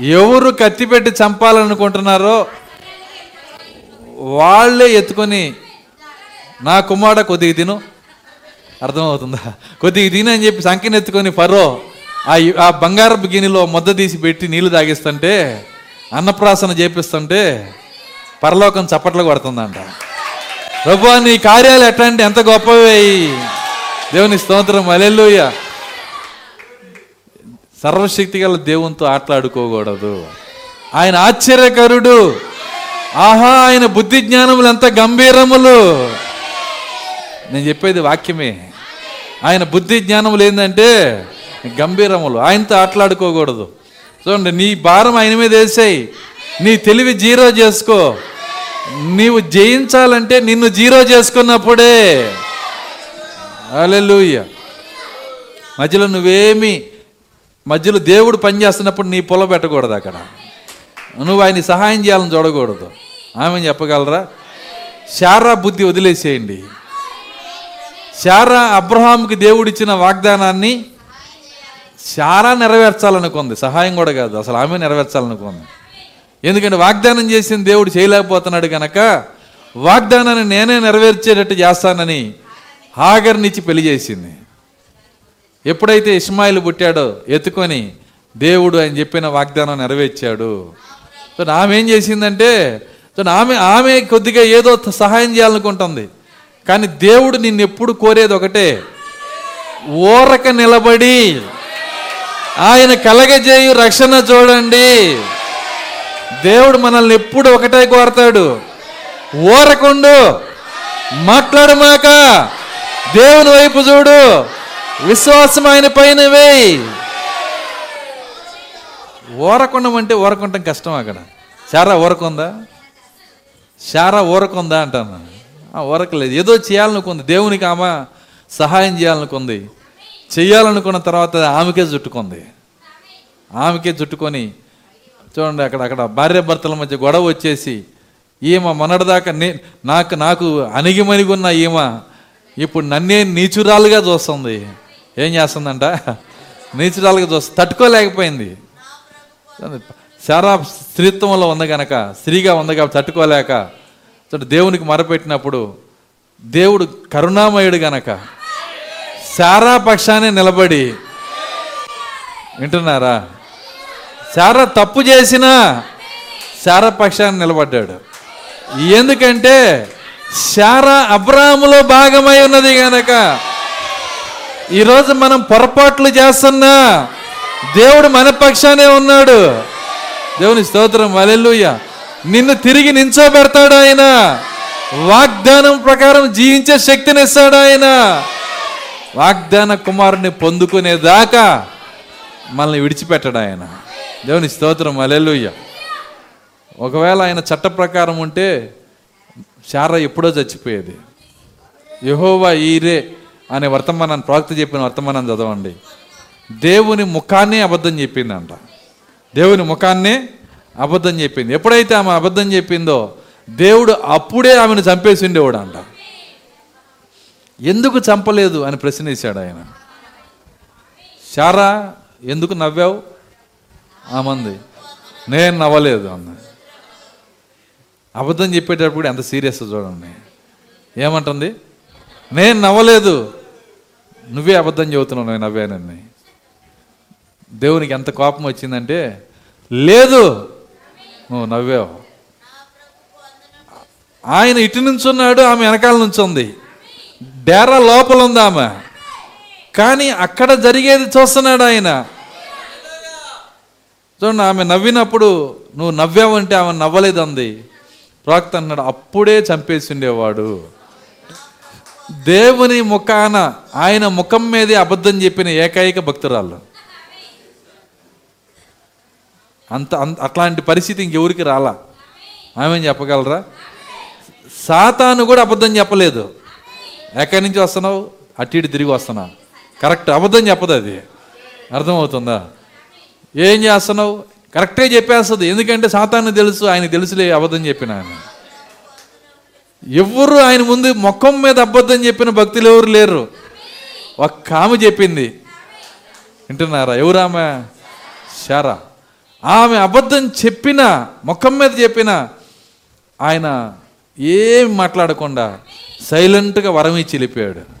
ఎవరు కత్తి పెట్టి చంపాలనుకుంటున్నారో వాళ్ళే ఎత్తుకొని నా కుమారుడ కొద్దిగా తిను. అర్థమవుతుందా? కొద్దిగా తిను అని చెప్పి సంఖ్యను ఎత్తుకొని ఫరో ఆ ఆ బంగారపు గిన్నెలో ముద్ద తీసి పెట్టి నీళ్ళు తాగిస్తుంటే అన్నప్రాసన చేపిస్తుంటే పరలోకం చప్పట్లు కొడుతుందంట. ప్రభు నీ కార్యాలు ఎట్లాంటి? ఎంత గొప్పవి దేవుని స్తోత్రం. అలెల్లుయ్య సర్వశక్తి గల దేవునితో ఆటలాడుకోకూడదు. ఆయన ఆశ్చర్యకరుడు. ఆహా ఆయన బుద్ధి జ్ఞానములు ఎంత గంభీరములు. నేను చెప్పేది వాక్యమే. ఆయన బుద్ధి జ్ఞానములు ఏంటంటే గంభీరములు. ఆయనతో ఆటలాడుకోకూడదు. చూడండి నీ భారం ఆయన మీద వేసాయి. నీ తెలివి జీరో చేసుకో. నీవు జయించాలంటే నిన్ను జీరో చేసుకున్నప్పుడే. అలెలుయ్య మధ్యలో నువ్వేమి మధ్యలో దేవుడు పనిచేస్తున్నప్పుడు నీ పొల పెట్టకూడదు అక్కడ. నువ్వు ఆయన సహాయం చేయాలని చూడకూడదు. ఆమె చెప్పగలరా? శారా బుద్ధి వదిలేసేయండి. శారా అబ్రహాంకి దేవుడిచ్చిన వాగ్దానాన్ని శారా నెరవేర్చాలనుకుంది. సహాయం కూడా కాదు. అసలు ఆమె నెరవేర్చాలనుకుంది. ఎందుకంటే వాగ్దానం చేసిన దేవుడు చేయలేకపోతున్నాడు కనుక వాగ్దానాన్ని నేనే నెరవేర్చేటట్టు చేస్తానని హాగర్నిచ్చి పెళ్ళి చేసింది. ఎప్పుడైతే ఇస్మాయిల్ పుట్టాడో ఎత్తుకొని దేవుడు ఆయన చెప్పిన వాగ్దానం నెరవేర్చాడు. సో ఆమె ఏం చేసిందంటే సో ఆమె ఆమె కొద్దిగా ఏదో సహాయం చేయాలనుకుంటుంది. కానీ దేవుడు నిన్ను ఎప్పుడు కోరేది ఒకటే ఓరక నిలబడి ఆయన కలగజేయు రక్షణ చూడండి. దేవుడు మనల్ని ఎప్పుడు ఒకటే కోరతాడు. ఓరకుండు మాట్లాడమాక దేవుని వైపు చూడు. విశ్వాసం ఆయన పైన వేయి. ఓరకుండం అంటే ఓరకుంటాం కష్టం అక్కడ. చారా ఓరకుందా? చారా ఊరకుందా అంటాను. ఆ, ఏదో చేయాలనుకుంది. దేవునికి ఆమె సహాయం చేయాలనుకుంది. చేయాలనుకున్న తర్వాత ఆమెకే జుట్టుకుంది ఆమెకే జుట్టుకొని చూడండి అక్కడ అక్కడ భార్య భర్తల మధ్య గొడవ వచ్చేసి ఈమె మొన్నటిదాకా నే నాకు నాకు అణిగిమణిగున్న ఈమె ఇప్పుడు నన్నే నీచురాలుగా చూస్తుంది. ఏం చేస్తుందంట? నీచురాలుగా చూస్తుంది తట్టుకోలేకపోయింది. శారా స్త్రీత్వంలో ఉంది కనుక స్త్రీగా ఉంది కాబట్టి తట్టుకోలేక చూడండి దేవునికి మరపెట్టినప్పుడు దేవుడు కరుణామయుడు గనక శారా పక్షాన్ని నిలబడి వింటున్నారా? శారా తప్పు చేసినా శారా పక్షాన్ని నిలబడ్డాడు. ఎందుకంటే శారా అబ్రాములో భాగమై ఉన్నది కనుక ఈరోజు మనం పొరపాట్లు చేస్తున్నా దేవుడు మన పక్షానే ఉన్నాడు. దేవుని స్తోత్రం వలెల్లుయ్య నిన్ను తిరిగి నించోబెడతాడు ఆయన. వాగ్దానం ప్రకారం జీవించే శక్తిని ఇస్తాడు ఆయన. వాగ్దాన కుమారుని పొందుకునేదాకా మనల్ని విడిచిపెట్టడు ఆయన. దేవుని స్తోత్రం. అలెలుయ్య ఒకవేళ ఆయన చట్ట ప్రకారం ఉంటే శార ఎప్పుడో చచ్చిపోయేది. యహోవా ఈరే అనే వర్తమానాన్ని ప్రవక్త చెప్పిన వర్తమానాన్ని చదవండి. దేవుని ముఖాన్నే అబద్ధం చెప్పిందంట. దేవుని ముఖాన్నే అబద్ధం చెప్పింది. ఎప్పుడైతే ఆమె అబద్ధం చెప్పిందో దేవుడు అప్పుడే ఆమెను చంపేసి ఉండేవాడు అంట ఎందుకు చంపలేదు అని ప్రశ్న వేశాడు ఆయన. శారా ఎందుకు నవ్వావు? ఆమంది. నేను నవ్వలేదు అన్న. అబద్ధం చెప్పేటప్పుడు ఎంత సీరియస్ చూడండి. ఏమంటుంది? నేను నవ్వలేదు. నువ్వే అబద్ధం చెబుతున్నావు నేను నవ్వానని. దేవునికి ఎంత కోపం వచ్చిందంటే లేదు నువ్వు నవ్వావు. ఆయన ఇటు నుంచున్నాడు ఆమె వెనకాల నుంచి ఉంది డేరా లోపల ఉంది ఆమె. కానీ అక్కడ జరిగేది చూస్తున్నాడు ఆయన. చూడండి ఆమె నవ్వినప్పుడు నువ్వు నవ్వావంటే ఆమె నవ్వలేదు అంది ప్రాక్త అన్నాడు అప్పుడే చంపేసి ఉండేవాడు దేవుని ముఖాన ఆయన ముఖం మీదే అబద్ధం చెప్పిన ఏకైక భక్తురాలు. అంత అంత అట్లాంటి పరిస్థితి ఇంకెవరికి రాలా? ఆమె చెప్పగలరా? సాతాను కూడా అబద్ధం చెప్పలేదు. ఎక్కడి నుంచి వస్తున్నావు? అటు ఇటు తిరిగి వస్తున్నావు కరెక్ట్ అబద్ధం చెప్పదు అది. అర్థమవుతుందా? ఏం చేస్తున్నావు? కరెక్టే చెప్పేస్తుంది. ఎందుకంటే సాతాన్ని తెలుసు ఆయన తెలుసులే అబద్ధం చెప్పిన ఆయన. ఎవరు ఆయన ముందు ముఖం మీద అబద్ధం చెప్పిన భక్తులు ఎవరు లేరు. ఒక్క ఆమె చెప్పింది. వింటున్నారా? ఎవరు ఆమె? శారా. ఆమె అబద్ధం చెప్పిన ముఖం మీద చెప్పిన ఆయన ఏం మాట్లాడకుండా సైలెంట్గా వరం ఇచ్చి వెళ్ళిపోయాడు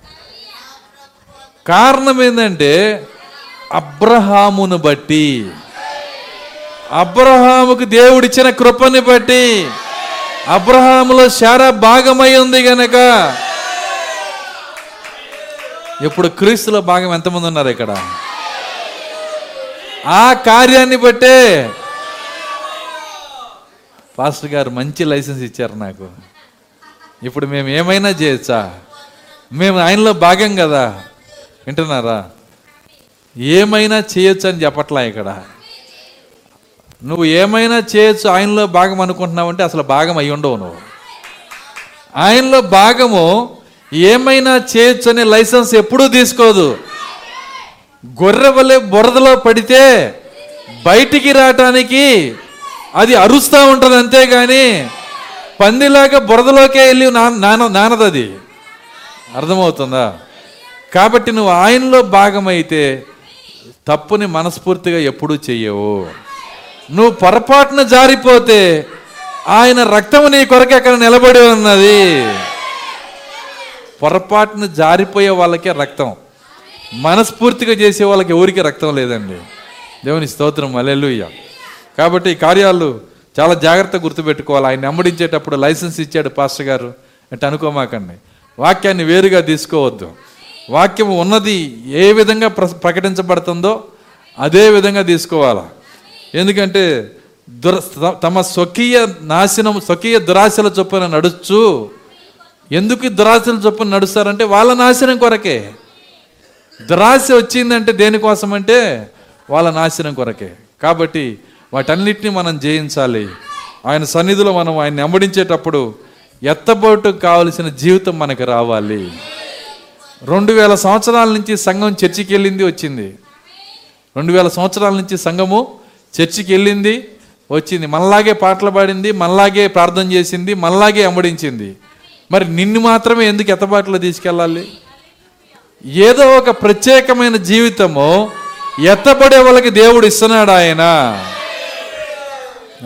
కారణం ఏంటంటే అబ్రహామును బట్టి. అబ్రహాముకు దేవుడిచ్చిన కృపని బట్టి. అబ్రహాములో శారా భాగమై ఉంది గనక. ఇప్పుడు క్రీస్తులో భాగం ఎంతమంది ఉన్నారు ఇక్కడ? ఆ కార్యాన్ని బట్టే పాస్టర్ గారు మంచి లైసెన్స్ ఇచ్చారు నాకు. ఇప్పుడు మేము ఏమైనా చేయొచ్చా? మేము ఆయనలో భాగం కదా. వింటున్నారా? ఏమైనా చేయొచ్చు అని చెప్పట్లా ఇక్కడ. నువ్వు ఏమైనా చేయొచ్చు ఆయనలో భాగం అనుకుంటున్నావంటే అసలు భాగం అయి ఉండవు నువ్వు. ఆయనలో భాగము ఏమైనా చేయొచ్చు అనే లైసెన్స్ ఎప్పుడూ తీసుకోదు. గొర్రె వలె బురదలో పడితే బయటికి రావటానికి అది అరుస్తూ ఉంటుంది అంతేగాని పందిలాగా బురదలోకే వెళ్ళి నాన నానదది. అది అర్థమవుతుందా? కాబట్టి నువ్వు ఆయనలో భాగమైతే తప్పుని మనస్ఫూర్తిగా ఎప్పుడూ చెయ్యవు. నువ్వు పొరపాటున జారిపోతే ఆయన రక్తము నీ కొరకు అక్కడ నిలబడి ఉన్నది? పొరపాటున జారిపోయే వాళ్ళకే రక్తం. మనస్ఫూర్తిగా చేసే వాళ్ళకి ఎవరికి రక్తం లేదండి. దేవుని స్తోత్రం అలెలుయ్య కాబట్టి ఈ కార్యాలు చాలా జాగ్రత్తగా గుర్తుపెట్టుకోవాలి. ఆయన వెంబడించేటప్పుడు లైసెన్స్ ఇచ్చాడు పాస్టర్ గారు. అంటే అనుకోమాకండి. వాక్యాన్ని వేరుగా తీసుకోవద్దు. వాక్యం ఉన్నది ఏ విధంగా ప్ర ప్రకటించబడుతుందో అదే విధంగా తీసుకోవాలా. ఎందుకంటే దుర తమ స్వకీయ నాశనం స్వకీయ దురాశల చొప్పున నడుచు ఎందుకు దురాశల చొప్పున నడుస్తారంటే వాళ్ళ నాశనం కొరకే. దురాశ వచ్చిందంటే దేనికోసం అంటే వాళ్ళ నాశనం కొరకే. కాబట్టి వాటన్నిటిని మనం జయించాలి. ఆయన సన్నిధిలో మనం ఆయన్ని వెంబడించేటప్పుడు ఎత్తబోటు కావలసిన జీవితం మనకు రావాలి. రెండు వేల సంవత్సరాల నుంచి సంఘం చర్చికి వెళ్ళింది వచ్చింది. రెండు వేల సంవత్సరాల నుంచి సంఘము చర్చికి వెళ్ళింది వచ్చింది. మనలాగే పాటలు పాడింది మనలాగే ప్రార్థన చేసింది మనలాగే అమ్మడించింది మరి నిన్ను మాత్రమే ఎందుకు ఎత్తబాటులో తీసుకెళ్ళాలి? ఏదో ఒక ప్రత్యేకమైన జీవితము ఎత్తబడే వాళ్ళకి దేవుడు ఇస్తున్నాడు ఆయన.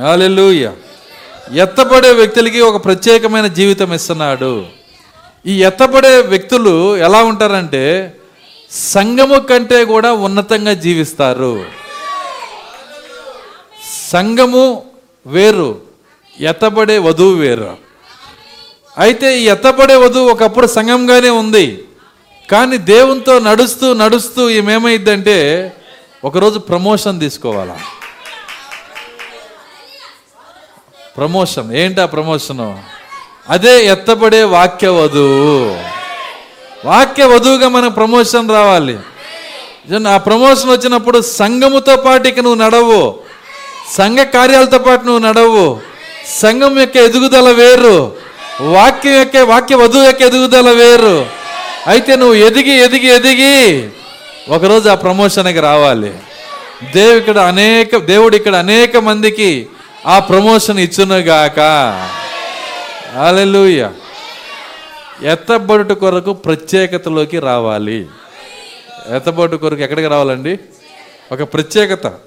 హల్లెలూయా. ఎత్తబడే వ్యక్తులకి ఒక ప్రత్యేకమైన జీవితం ఇస్తున్నాడు. ఈ ఎత్తబడే వ్యక్తులు ఎలా ఉంటారంటే సంఘము కంటే కూడా ఉన్నతంగా జీవిస్తారు. సంఘము వేరు ఎత్తబడే వధువు వేరు. అయితే ఈ ఎత్తబడే వధువు ఒకప్పుడు సంఘంగానే ఉంది. కానీ దేవునితో నడుస్తూ నడుస్తూ ఏమేమైందంటే ఒకరోజు ప్రమోషన్ తీసుకోవాలా. ప్రమోషన్ ఏంటి ఆ ప్రమోషను? అదే ఎత్తబడే వాక్య వధువు వాక్య వధువుగా మనకు ప్రమోషన్ రావాలి. ఆ ప్రమోషన్ వచ్చినప్పుడు సంఘముతో పాటు ఇక నువ్వు నడవు. సంఘ కార్యాలతో పాటు నువ్వు నడవు. సంఘం యొక్క ఎదుగుదల వేరు. వాక్యం యొక్క వాక్య వధువు యొక్క ఎదుగుదల వేరు. అయితే నువ్వు ఎదిగి ఎదిగి ఎదిగి ఒకరోజు ఆ ప్రమోషన్కి రావాలి. దేవు ఇక్కడ అనేక దేవుడు ఇక్కడ అనేక మందికి ఆ ప్రమోషన్ ఇచ్చునుగాక. అలెలుయ ఎత్తబడుట కొరకు ప్రత్యేకతలోకి రావాలి. ఎత్తబడుట కొరకు ఎక్కడికి రావాలండి? ఒక ప్రత్యేకత.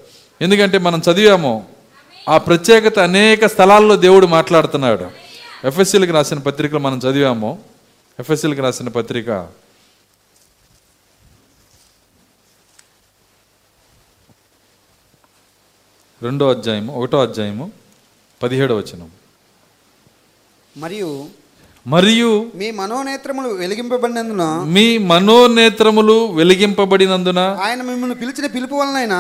ఎందుకంటే మనం చదివాము ఆ ప్రత్యేకత అనేక స్థలాల్లో దేవుడు మాట్లాడుతున్నాడు. ఎఫ్ఎస్సీలకు రాసిన పత్రికలు మనం చదివాము. ఎఫ్ఎస్సీలకు రాసిన పత్రిక. రెండో అధ్యాయము ఒకటో అధ్యాయము పదిహేడో వచనం మరియు మరియు మీ మనోనేత్రములు వెలిగింపబడినందున మీ మనోనేత్రములు వెలిగింపబడినందున ఆయన మిమ్మల్ని పిలిచిన పిలుపు వలనైనా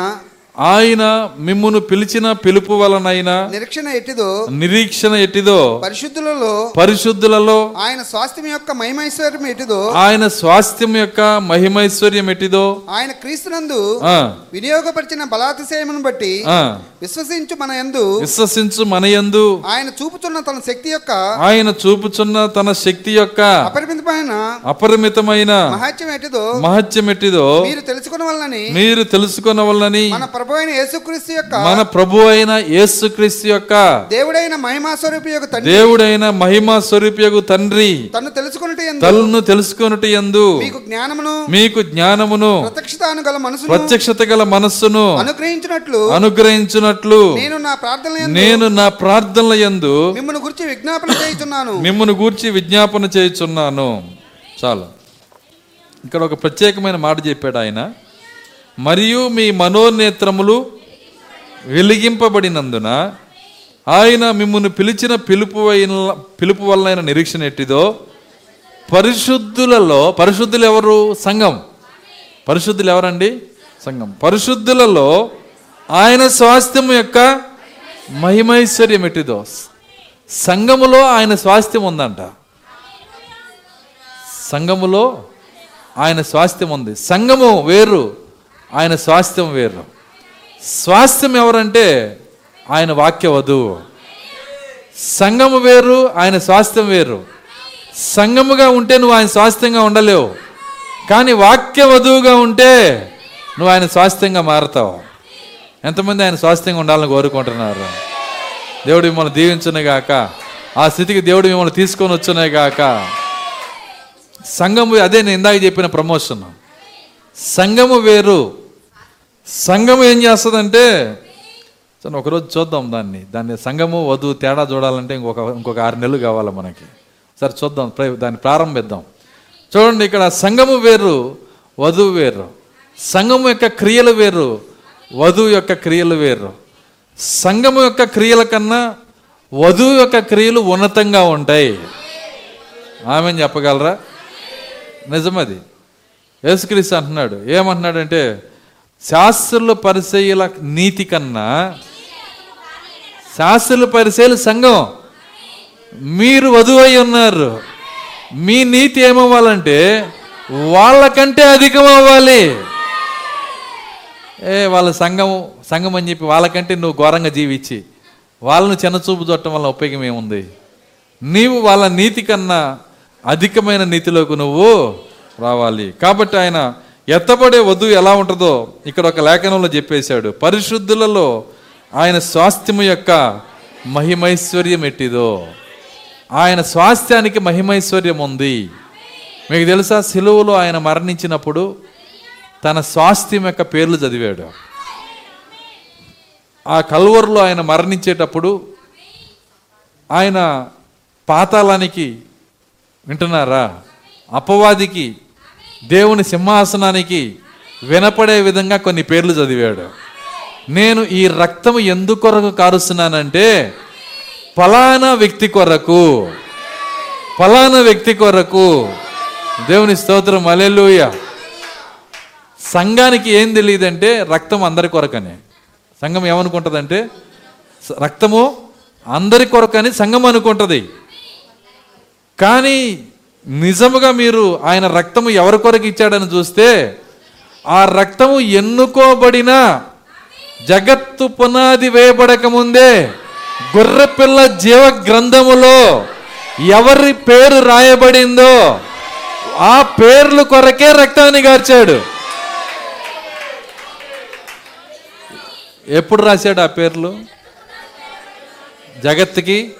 ఆయన మిమ్మును పిలిచిన పిలుపు వలనైన నిరీక్షణ ఎట్టిదో నిరీక్షణ ఎట్టిదో పరిశుద్ధులలో పరిశుద్ధులలో ఆయన స్వాస్థ్యం యొక్క మహిమైశ్వర్యం ఎట్టిదో ఆయన స్వాస్థ్యం యొక్క మహిమైశ్వర్యం ఎట్టిదో ఆయన క్రీస్తునందు వినియోగపరిచిన బలాతిశయమును బట్టి విశ్వసించు మన యందు విశ్వసించు మనయందు ఆయన చూపుతున్న తన శక్తి యొక్క ఆయన చూపుచున్న తన శక్తి యొక్క అపరిమితమైన అపరిమితమైన మహాత్యం ఎట్టిదో మహత్యం ఎట్టిదో మీరు తెలుసుకున్న వలనని మీరు తెలుసుకొనవలనని మన ప్రభు అయిన యేసుక్రీస్తు యొక్క మన ప్రభు అయిన యేసుక్రీస్తు యొక్క దేవుడైన మహిమా స్వరూపి యొక్క తండ్రి. దేవుడైన మహిమా స్వరూపియగు తండ్రి. తను తెలుసుకున్నట్టు యందు తలను తెలుసుకొనుట యందు మీకు జ్ఞానమును మీకు జ్ఞానమును ప్రత్యక్షతాను గల మనసును ప్రత్యక్షత గల మనస్సును అనుగ్రహించినట్లు అనుగ్రహించున్నట్లు నేను నా ప్రార్థన యందు నేను నా ప్రార్థనల యందు మిమ్మల్ని గురించి విజ్ఞాపన చేయుచున్నాను. మిమ్మల్ని గూర్చి విజ్ఞాపన చేయుచున్నాను. చాలు. ఇక్కడ ఒక ప్రత్యేకమైన మాట చెప్పాడు ఆయన. మరియు మీ మనోనేత్రములు వెలిగింపబడినందున ఆయన మిమ్మల్ని పిలిచిన పిలుపు అయిన పిలుపు వలన నిరీక్షణ ఎట్టిదో పరిశుద్ధులలో పరిశుద్ధులు ఎవరు సంఘం. పరిశుద్ధులు ఎవరండి? సంఘం. పరిశుద్ధులలో ఆయన స్వాస్థ్యం యొక్క మహిమైశ్వర్యం ఎట్టిదో? సంఘములో ఆయన స్వాస్థ్యం ఉందంట. సంఘములో ఆయన స్వాస్థ్యం ఉంది. సంఘము వేరు. ఆయన స్వాస్థ్యం వేరు. స్వాస్థ్యం ఎవరంటే ఆయన వాక్య వధువు. సంఘము వేరు ఆయన స్వాస్థ్యం వేరు. సంఘముగా ఉంటే నువ్వు ఆయన స్వాస్థ్యంగా ఉండలేవు. కానీ వాక్య వధువుగా ఉంటే నువ్వు ఆయన స్వాస్థ్యంగా మారతావు. ఎంతమంది ఆయన స్వాస్థ్యంగా ఉండాలని కోరుకుంటున్నారు? దేవుడు మిమ్మల్ని దీవించునే గాక. ఆ స్థితికి దేవుడు మిమ్మల్ని తీసుకొని వచ్చునే గాక. సంఘము అదే నేను ఇందాక చెప్పిన ప్రమోషన్. సంఘము వేరు సంఘం ఏం చేస్తుందంటే సరే ఒకరోజు చూద్దాం దాన్ని. దాన్ని సంఘము వధువు తేడా చూడాలంటే ఇంకొక ఇంకొక ఆరు నెలలు కావాలి మనకి. సరే చూద్దాం దాన్ని ప్రారంభిద్దాం. చూడండి ఇక్కడ సంఘము వేరు వధువు వేరు. సంఘము యొక్క క్రియలు వేరు వధువు యొక్క క్రియలు వేరు. సంఘము యొక్క క్రియల కన్నా వధువు యొక్క క్రియలు ఉన్నతంగా ఉంటాయి. ఆమె చెప్పగలరా? నిజమది. యేసుక్రీస్తు అంటున్నాడు. ఏమంటున్నాడంటే శాస్త్రుల పరిచయుల నీతి కన్నా శాస్త్రుల పరిచయలు సంఘం. మీరు వధువై ఉన్నారు. మీ నీతి ఏమవ్వాలంటే వాళ్ళకంటే అధికం అవ్వాలి ఏ వాళ్ళ సంఘం సంఘం అని చెప్పి వాళ్ళకంటే నువ్వు ఘోరంగా జీవించి వాళ్ళను చిన్నచూపు చూడటం వల్ల ఉపయోగం ఏముంది? నీవు వాళ్ళ నీతి కన్నా అధికమైన నీతిలోకి నువ్వు రావాలి. కాబట్టి ఆయన ఎత్తబడే వధువు ఎలా ఉంటుందో ఇక్కడ ఒక లేఖనంలో చెప్పేశాడు. పరిశుద్ధులలో ఆయన స్వాస్థ్యము యొక్క మహిమైశ్వర్యం ఎట్టిదో. ఆయన స్వాస్థ్యానికి మహిమైశ్వర్యం ఉంది. మీకు తెలుసా? సిలువలో ఆయన మరణించినప్పుడు తన స్వాస్థ్యం యొక్క పేర్లు చదివాడు. ఆ కల్వరులో ఆయన మరణించేటప్పుడు ఆయన పాతాళానికి వింటున్నారా? అపవాదికి దేవుని సింహాసనానికి వినపడే విధంగా కొన్ని పేర్లు చదివాడు. నేను ఈ రక్తము ఎందుకొరకు కారుస్తున్నానంటే ఫలానా వ్యక్తి కొరకు ఫలానా వ్యక్తి కొరకు దేవుని స్తోత్రం అలెలుయ సంఘానికి ఏం తెలియదంటే రక్తం అందరి కొరకనే. సంఘం ఏమనుకుంటుందంటే రక్తము అందరి కొరకని సంఘం అనుకుంటుంది. కానీ నిజముగా మీరు ఆయన రక్తము ఎవరి కొరకు ఇచ్చాడని చూస్తే ఆ రక్తము ఎన్నుకోబడిన జగత్తు పునాది వేయబడక ముందే గొర్రెపిల్ల జీవ గ్రంథములో ఎవరి పేరు రాయబడిందో ఆ పేర్లు కొరకే రక్తాన్ని గార్చాడు. ఎప్పుడు రాశాడు ఆ పేర్లు? జగత్తుకి?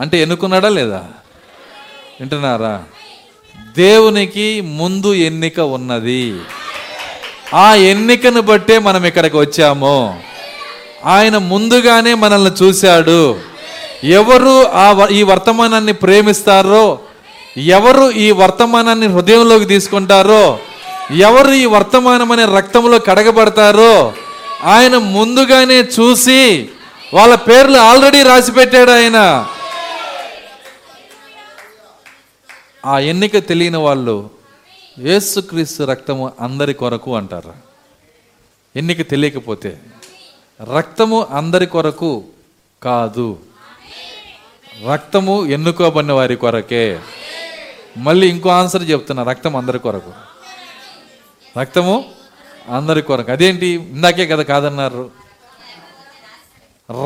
అంటే ఎన్నుకున్నాడా లేదా? వింటున్నారా? దేవునికి ముందు ఎన్నిక ఉన్నది. ఆ ఎన్నికను బట్టే మనం ఇక్కడికి వచ్చాము. ఆయన ముందుగానే మనల్ని చూశాడు. ఎవరు ఆ వ- ఈ వర్తమానాన్ని ప్రేమిస్తారో ఎవరు ఈ వర్తమానాన్ని హృదయంలోకి తీసుకుంటారో ఎవరు ఈ వర్తమానం అనే రక్తంలో కడగబడతారో ఆయన ముందుగానే చూసి వాళ్ళ పేర్లు ఆల్రెడీ రాసి పెట్టాడు ఆయన. ఆ ఎన్నిక తెలియని వాళ్ళు యేసుక్రీస్తు రక్తము అందరి కొరకు అంటారు. ఎన్నిక తెలియకపోతే రక్తము అందరి కొరకు కాదు. రక్తము ఎన్నుకోబడిన వారి కొరకే. మళ్ళీ ఇంకో ఆన్సర్ చెప్తున్నా రక్తం అందరి కొరకు. రక్తము అందరి కొరకు. అదేంటి? ఇందాకే కదా కాదన్నారు.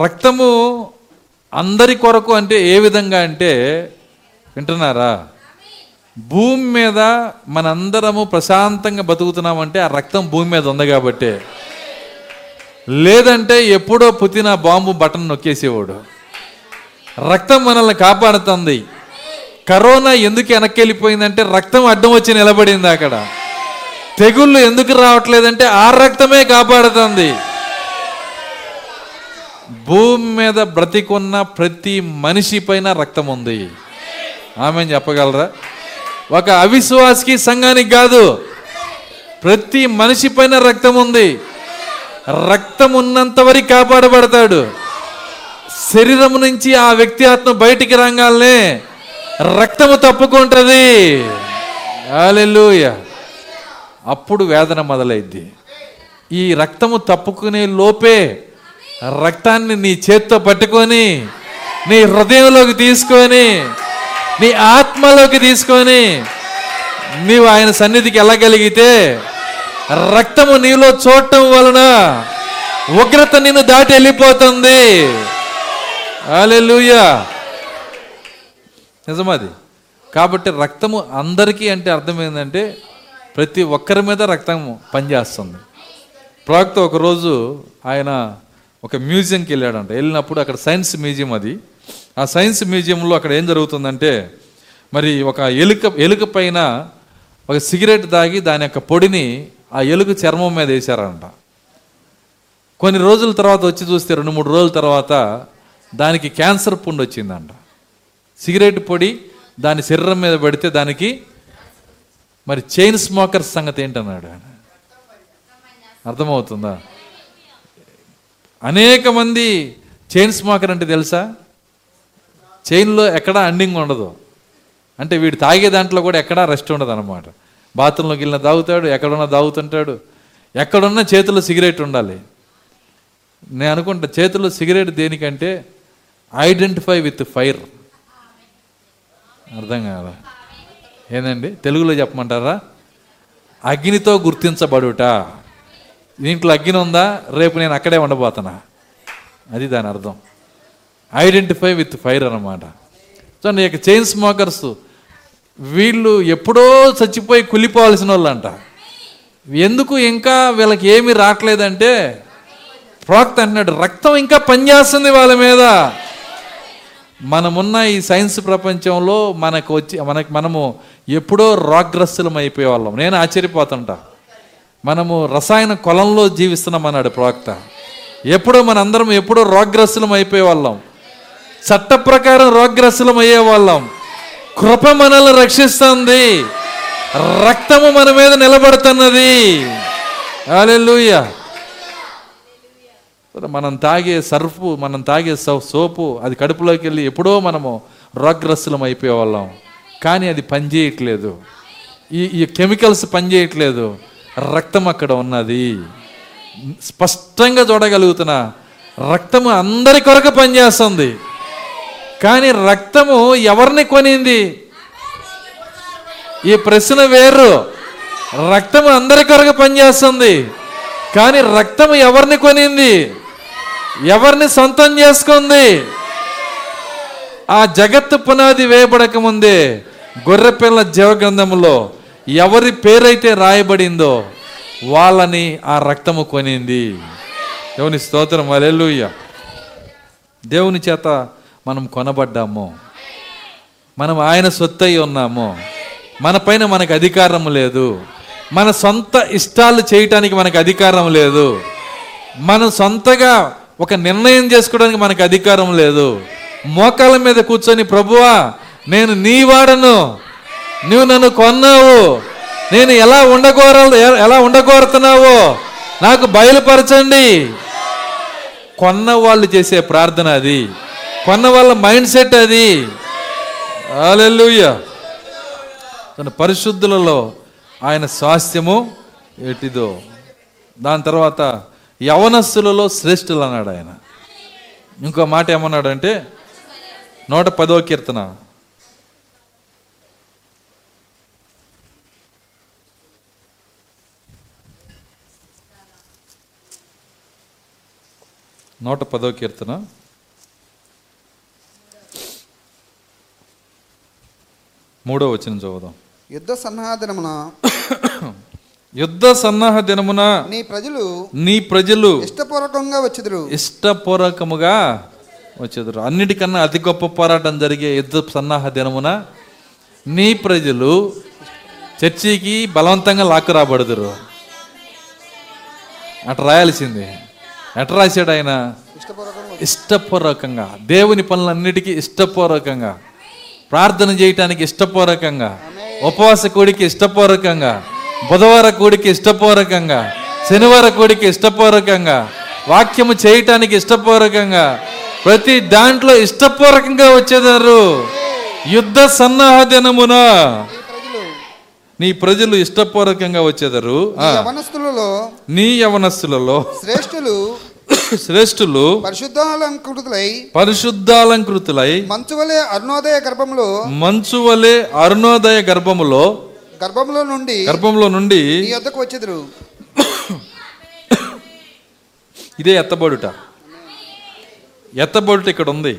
రక్తము అందరి కొరకు అంటే ఏ విధంగా అంటే వింటున్నారా? భూమి మీద మనందరము ప్రశాంతంగా బతుకుతున్నామంటే ఆ రక్తం భూమి మీద ఉంది కాబట్టి. లేదంటే ఎప్పుడో పుతిన బాంబు బటన్ నొక్కేసేవాడు. రక్తం మనల్ని కాపాడుతుంది. కరోనా ఎందుకు వెనక్కి వెళ్ళిపోయిందంటే రక్తం అడ్డం వచ్చి నిలబడింది అక్కడ. తెగుళ్ళు ఎందుకు రావట్లేదంటే ఆ రక్తమే కాపాడుతుంది. భూమి మీద బ్రతికున్న ప్రతి మనిషి పైన రక్తం ఉంది. ఆమె చెప్పగలరా? ఒక అవిశ్వాసికి సంఘానికి కాదు ప్రతి మనిషి పైన రక్తం ఉంది. రక్తం ఉన్నంత వరకు కాపాడబడతాడు. శరీరం నుంచి ఆ వ్యక్తి ఆత్మ బయటికి రంగాలనే రక్తము తప్పుకుంటుంది. హల్లెలూయా. అప్పుడు వేదన మొదలైద్ది. ఈ రక్తము తప్పుకునే లోపే రక్తాన్ని నీ చేత్తో పట్టుకొని నీ హృదయంలోకి తీసుకొని నీ ఆత్మలోకి తీసుకొని నీవు ఆయన సన్నిధికి వెళ్ళగలిగితే రక్తము నీలో చూడటం వలన ఉగ్రత నిన్ను దాటి వెళ్ళిపోతుంది. హల్లెలూయా. నిజమది కాబట్టి రక్తము అందరికీ అంటే అర్థం ఏంటంటే ప్రతి ఒక్కరి మీద రక్తం పనిచేస్తుంది. ప్రవక్త ఒకరోజు ఆయన ఒక మ్యూజియంకి వెళ్ళాడంట. వెళ్ళినప్పుడు అక్కడ సైన్స్ మ్యూజియం అది. ఆ సైన్స్ మ్యూజియంలో అక్కడ ఏం జరుగుతుందంటే మరి ఒక ఎలుక ఎలుక పైన ఒక సిగరెట్ తాగి దాని యొక్క పొడిని ఆ ఎలుక చర్మం మీద వేశారంట. కొన్ని రోజుల తర్వాత వచ్చి చూస్తే రెండు మూడు రోజుల తర్వాత దానికి క్యాన్సర్ పుండు వచ్చిందంట. సిగరెట్ పొడి దాని శరీరం మీద పెడితే దానికి మరి చైన్ స్మోకర్స్ సంగతి ఏంటన్నాడు ఆయన? అర్థమవుతుందా? అనేక మంది చైన్ స్మోకర్ అంటే తెలుసా? చైన్లో ఎక్కడా అండింగ్ ఉండదు. అంటే వీడు తాగే దాంట్లో కూడా ఎక్కడా రెస్ట్ ఉండదు అనమాట బాత్రూంలోకి వెళ్ళిన తాగుతాడు ఎక్కడున్నా తాగుతుంటాడు ఎక్కడున్నా చేతిలో సిగరెట్ ఉండాలి. నేను అనుకుంటా చేతిలో సిగరెట్ దేనికంటే ఐడెంటిఫై విత్ ఫైర్. అర్థం కాదా ఏందండి? తెలుగులో చెప్పమంటారా? అగ్నితో గుర్తించబడుట. దీంట్లో అగ్ని ఉందా? రేపు నేను అక్కడే ఉండబోతున్నా. అది దాని అర్థం. ఐడెంటిఫై విత్ ఫైర్ అనమాట సో నీ యొక్క చైన్ స్మోకర్స్ వీళ్ళు ఎప్పుడో చచ్చిపోయి కులిపోవాల్సిన వాళ్ళు అంట ఎందుకు ఇంకా వీళ్ళకి ఏమీ రావట్లేదంటే ప్రోక్త అంటున్నాడు రక్తం ఇంకా పనిచేస్తుంది వాళ్ళ మీద. మనమున్న ఈ సైన్స్ ప్రపంచంలో మనకు వచ్చి మనకి మనము ఎప్పుడో రోగ్రస్తులం అయిపోయే వాళ్ళం నేను ఆశ్చర్యపోతుంటా. మనము రసాయన కొలంలో జీవిస్తున్నాం అన్నాడు ప్రవక్త. ఎప్పుడో మనందరం ఎప్పుడో రోగ్రస్తులం అయిపోయే వాళ్ళం చట్ట ప్రకారం రోగ్రస్తులం అయ్యే వాళ్ళం. కృప మనల్ని రక్షిస్తుంది. రక్తము మన మీద నిలబడుతున్నది. హల్లెలూయా. మనం తాగే సర్ఫు మనం తాగే సో- సోపు అది కడుపులోకి వెళ్ళి ఎప్పుడో మనము రోగ్రస్తులం అయిపోయే వాళ్ళం. కానీ అది పనిచేయట్లేదు. ఈ ఈ కెమికల్స్ పనిచేయట్లేదు. రక్తం అక్కడ ఉన్నది. స్పష్టంగా చూడగలుగుతున్నా. రక్తము అందరి కొరకు పనిచేస్తుంది. కానీ రక్తము ఎవరిని కొనింది? ఈ ప్రశ్న వేరు. రక్తము అందరి కొరకు పనిచేస్తుంది. కానీ రక్తము ఎవరిని కొనింది? ఎవరిని సొంతం చేసుకుంది? ఆ జగత్తు పునాది వేయబడక ముందే గొర్రెపిల్ల జీవగ్రంథంలో ఎవరి పేరైతే రాయబడిందో వాళ్ళని ఆ రక్తము కొనింది. దేవుని స్తోత్రం. అలెలుయ్య దేవుని చేత మనం కొనబడ్డాము. మనం ఆయన సొత్తు అయి ఉన్నాము. మన పైన మనకు అధికారం లేదు. మన సొంత ఇష్టాలు చేయటానికి మనకు అధికారం లేదు. మనం సొంతగా ఒక నిర్ణయం చేసుకోవడానికి మనకు అధికారం లేదు. మోకాల మీద కూర్చొని ప్రభువా నేను నీ వాడను. నువ్వు నన్ను కొన్నావు. నేను ఎలా ఉండగోర ఎలా ఉండగోరుతున్నావో నాకు బయలుపరచండి. కొన్న వాళ్ళు చేసే ప్రార్థన అది. కొన్న వాళ్ళ మైండ్ సెట్ అది. హల్లెలూయా. తన పరిశుద్ధులలో ఆయన స్వాస్థ్యము ఎటిదో. దాని తర్వాత యవనస్సులలో శ్రేష్ఠులు అన్నాడు ఆయన. ఇంకో మాట ఏమన్నాడంటే నూట పదో కీర్తన. నూట పదో కీర్తన. మూడో వచ్చిన చదువుదాం. యుద్ధ సన్నాహనమున యుద్ధ సన్నాహ దినమున నీ ప్రజలు నీ ప్రజలు ఇష్టపూర్వకంగా వచ్చుదురు. ఇష్టపూర్వకముగా వచ్చేదారు. అన్నిటికన్నా అతి గొప్ప పోరాటం జరిగే యుద్ధ సన్నాహ దినమున నీ ప్రజలు చర్చికి బలవంతంగా లాక్కు రాబడుదురు. అట రాయాల్సింది. ఎట రాశాడు ఆయన? ఇష్టపూర్వకంగా దేవుని పనులన్నిటికీ ఇష్టపూర్వకంగా ప్రార్థన చేయటానికి ఇష్టపూర్వకంగా ఉపవాస కూడికి ఇష్టపూర్వకంగా బుధవార కూడికి ఇష్టపూర్వకంగా శనివార కూడికి ఇష్టపూర్వకంగా వాక్యము చేయటానికి ఇష్టపూర్వకంగా ప్రతి దాంట్లో ఇష్టపూర్వకంగా వచ్చేదారు. యుద్ధ సన్నాహ దినమున నీ ప్రజలు ఇష్టపూర్వకంగా వచ్చేదారు. నీ యవనస్తులలో శ్రేష్ఠులు శ్రేష్ఠులు పరిశుద్ధాలంకృతులై పరిశుద్ధాలంకృతులై మంచు వలె అరుణోదయ గర్భంలో మంచు వలె అరుణోదయ గర్భములో గర్భంలో నుండి గర్భంలో నుండి నీ యొద్దకు వచ్చేదురు. ఇదే ఎత్తబడుట. ఎత్తబడుట ఇక్కడ ఉంది.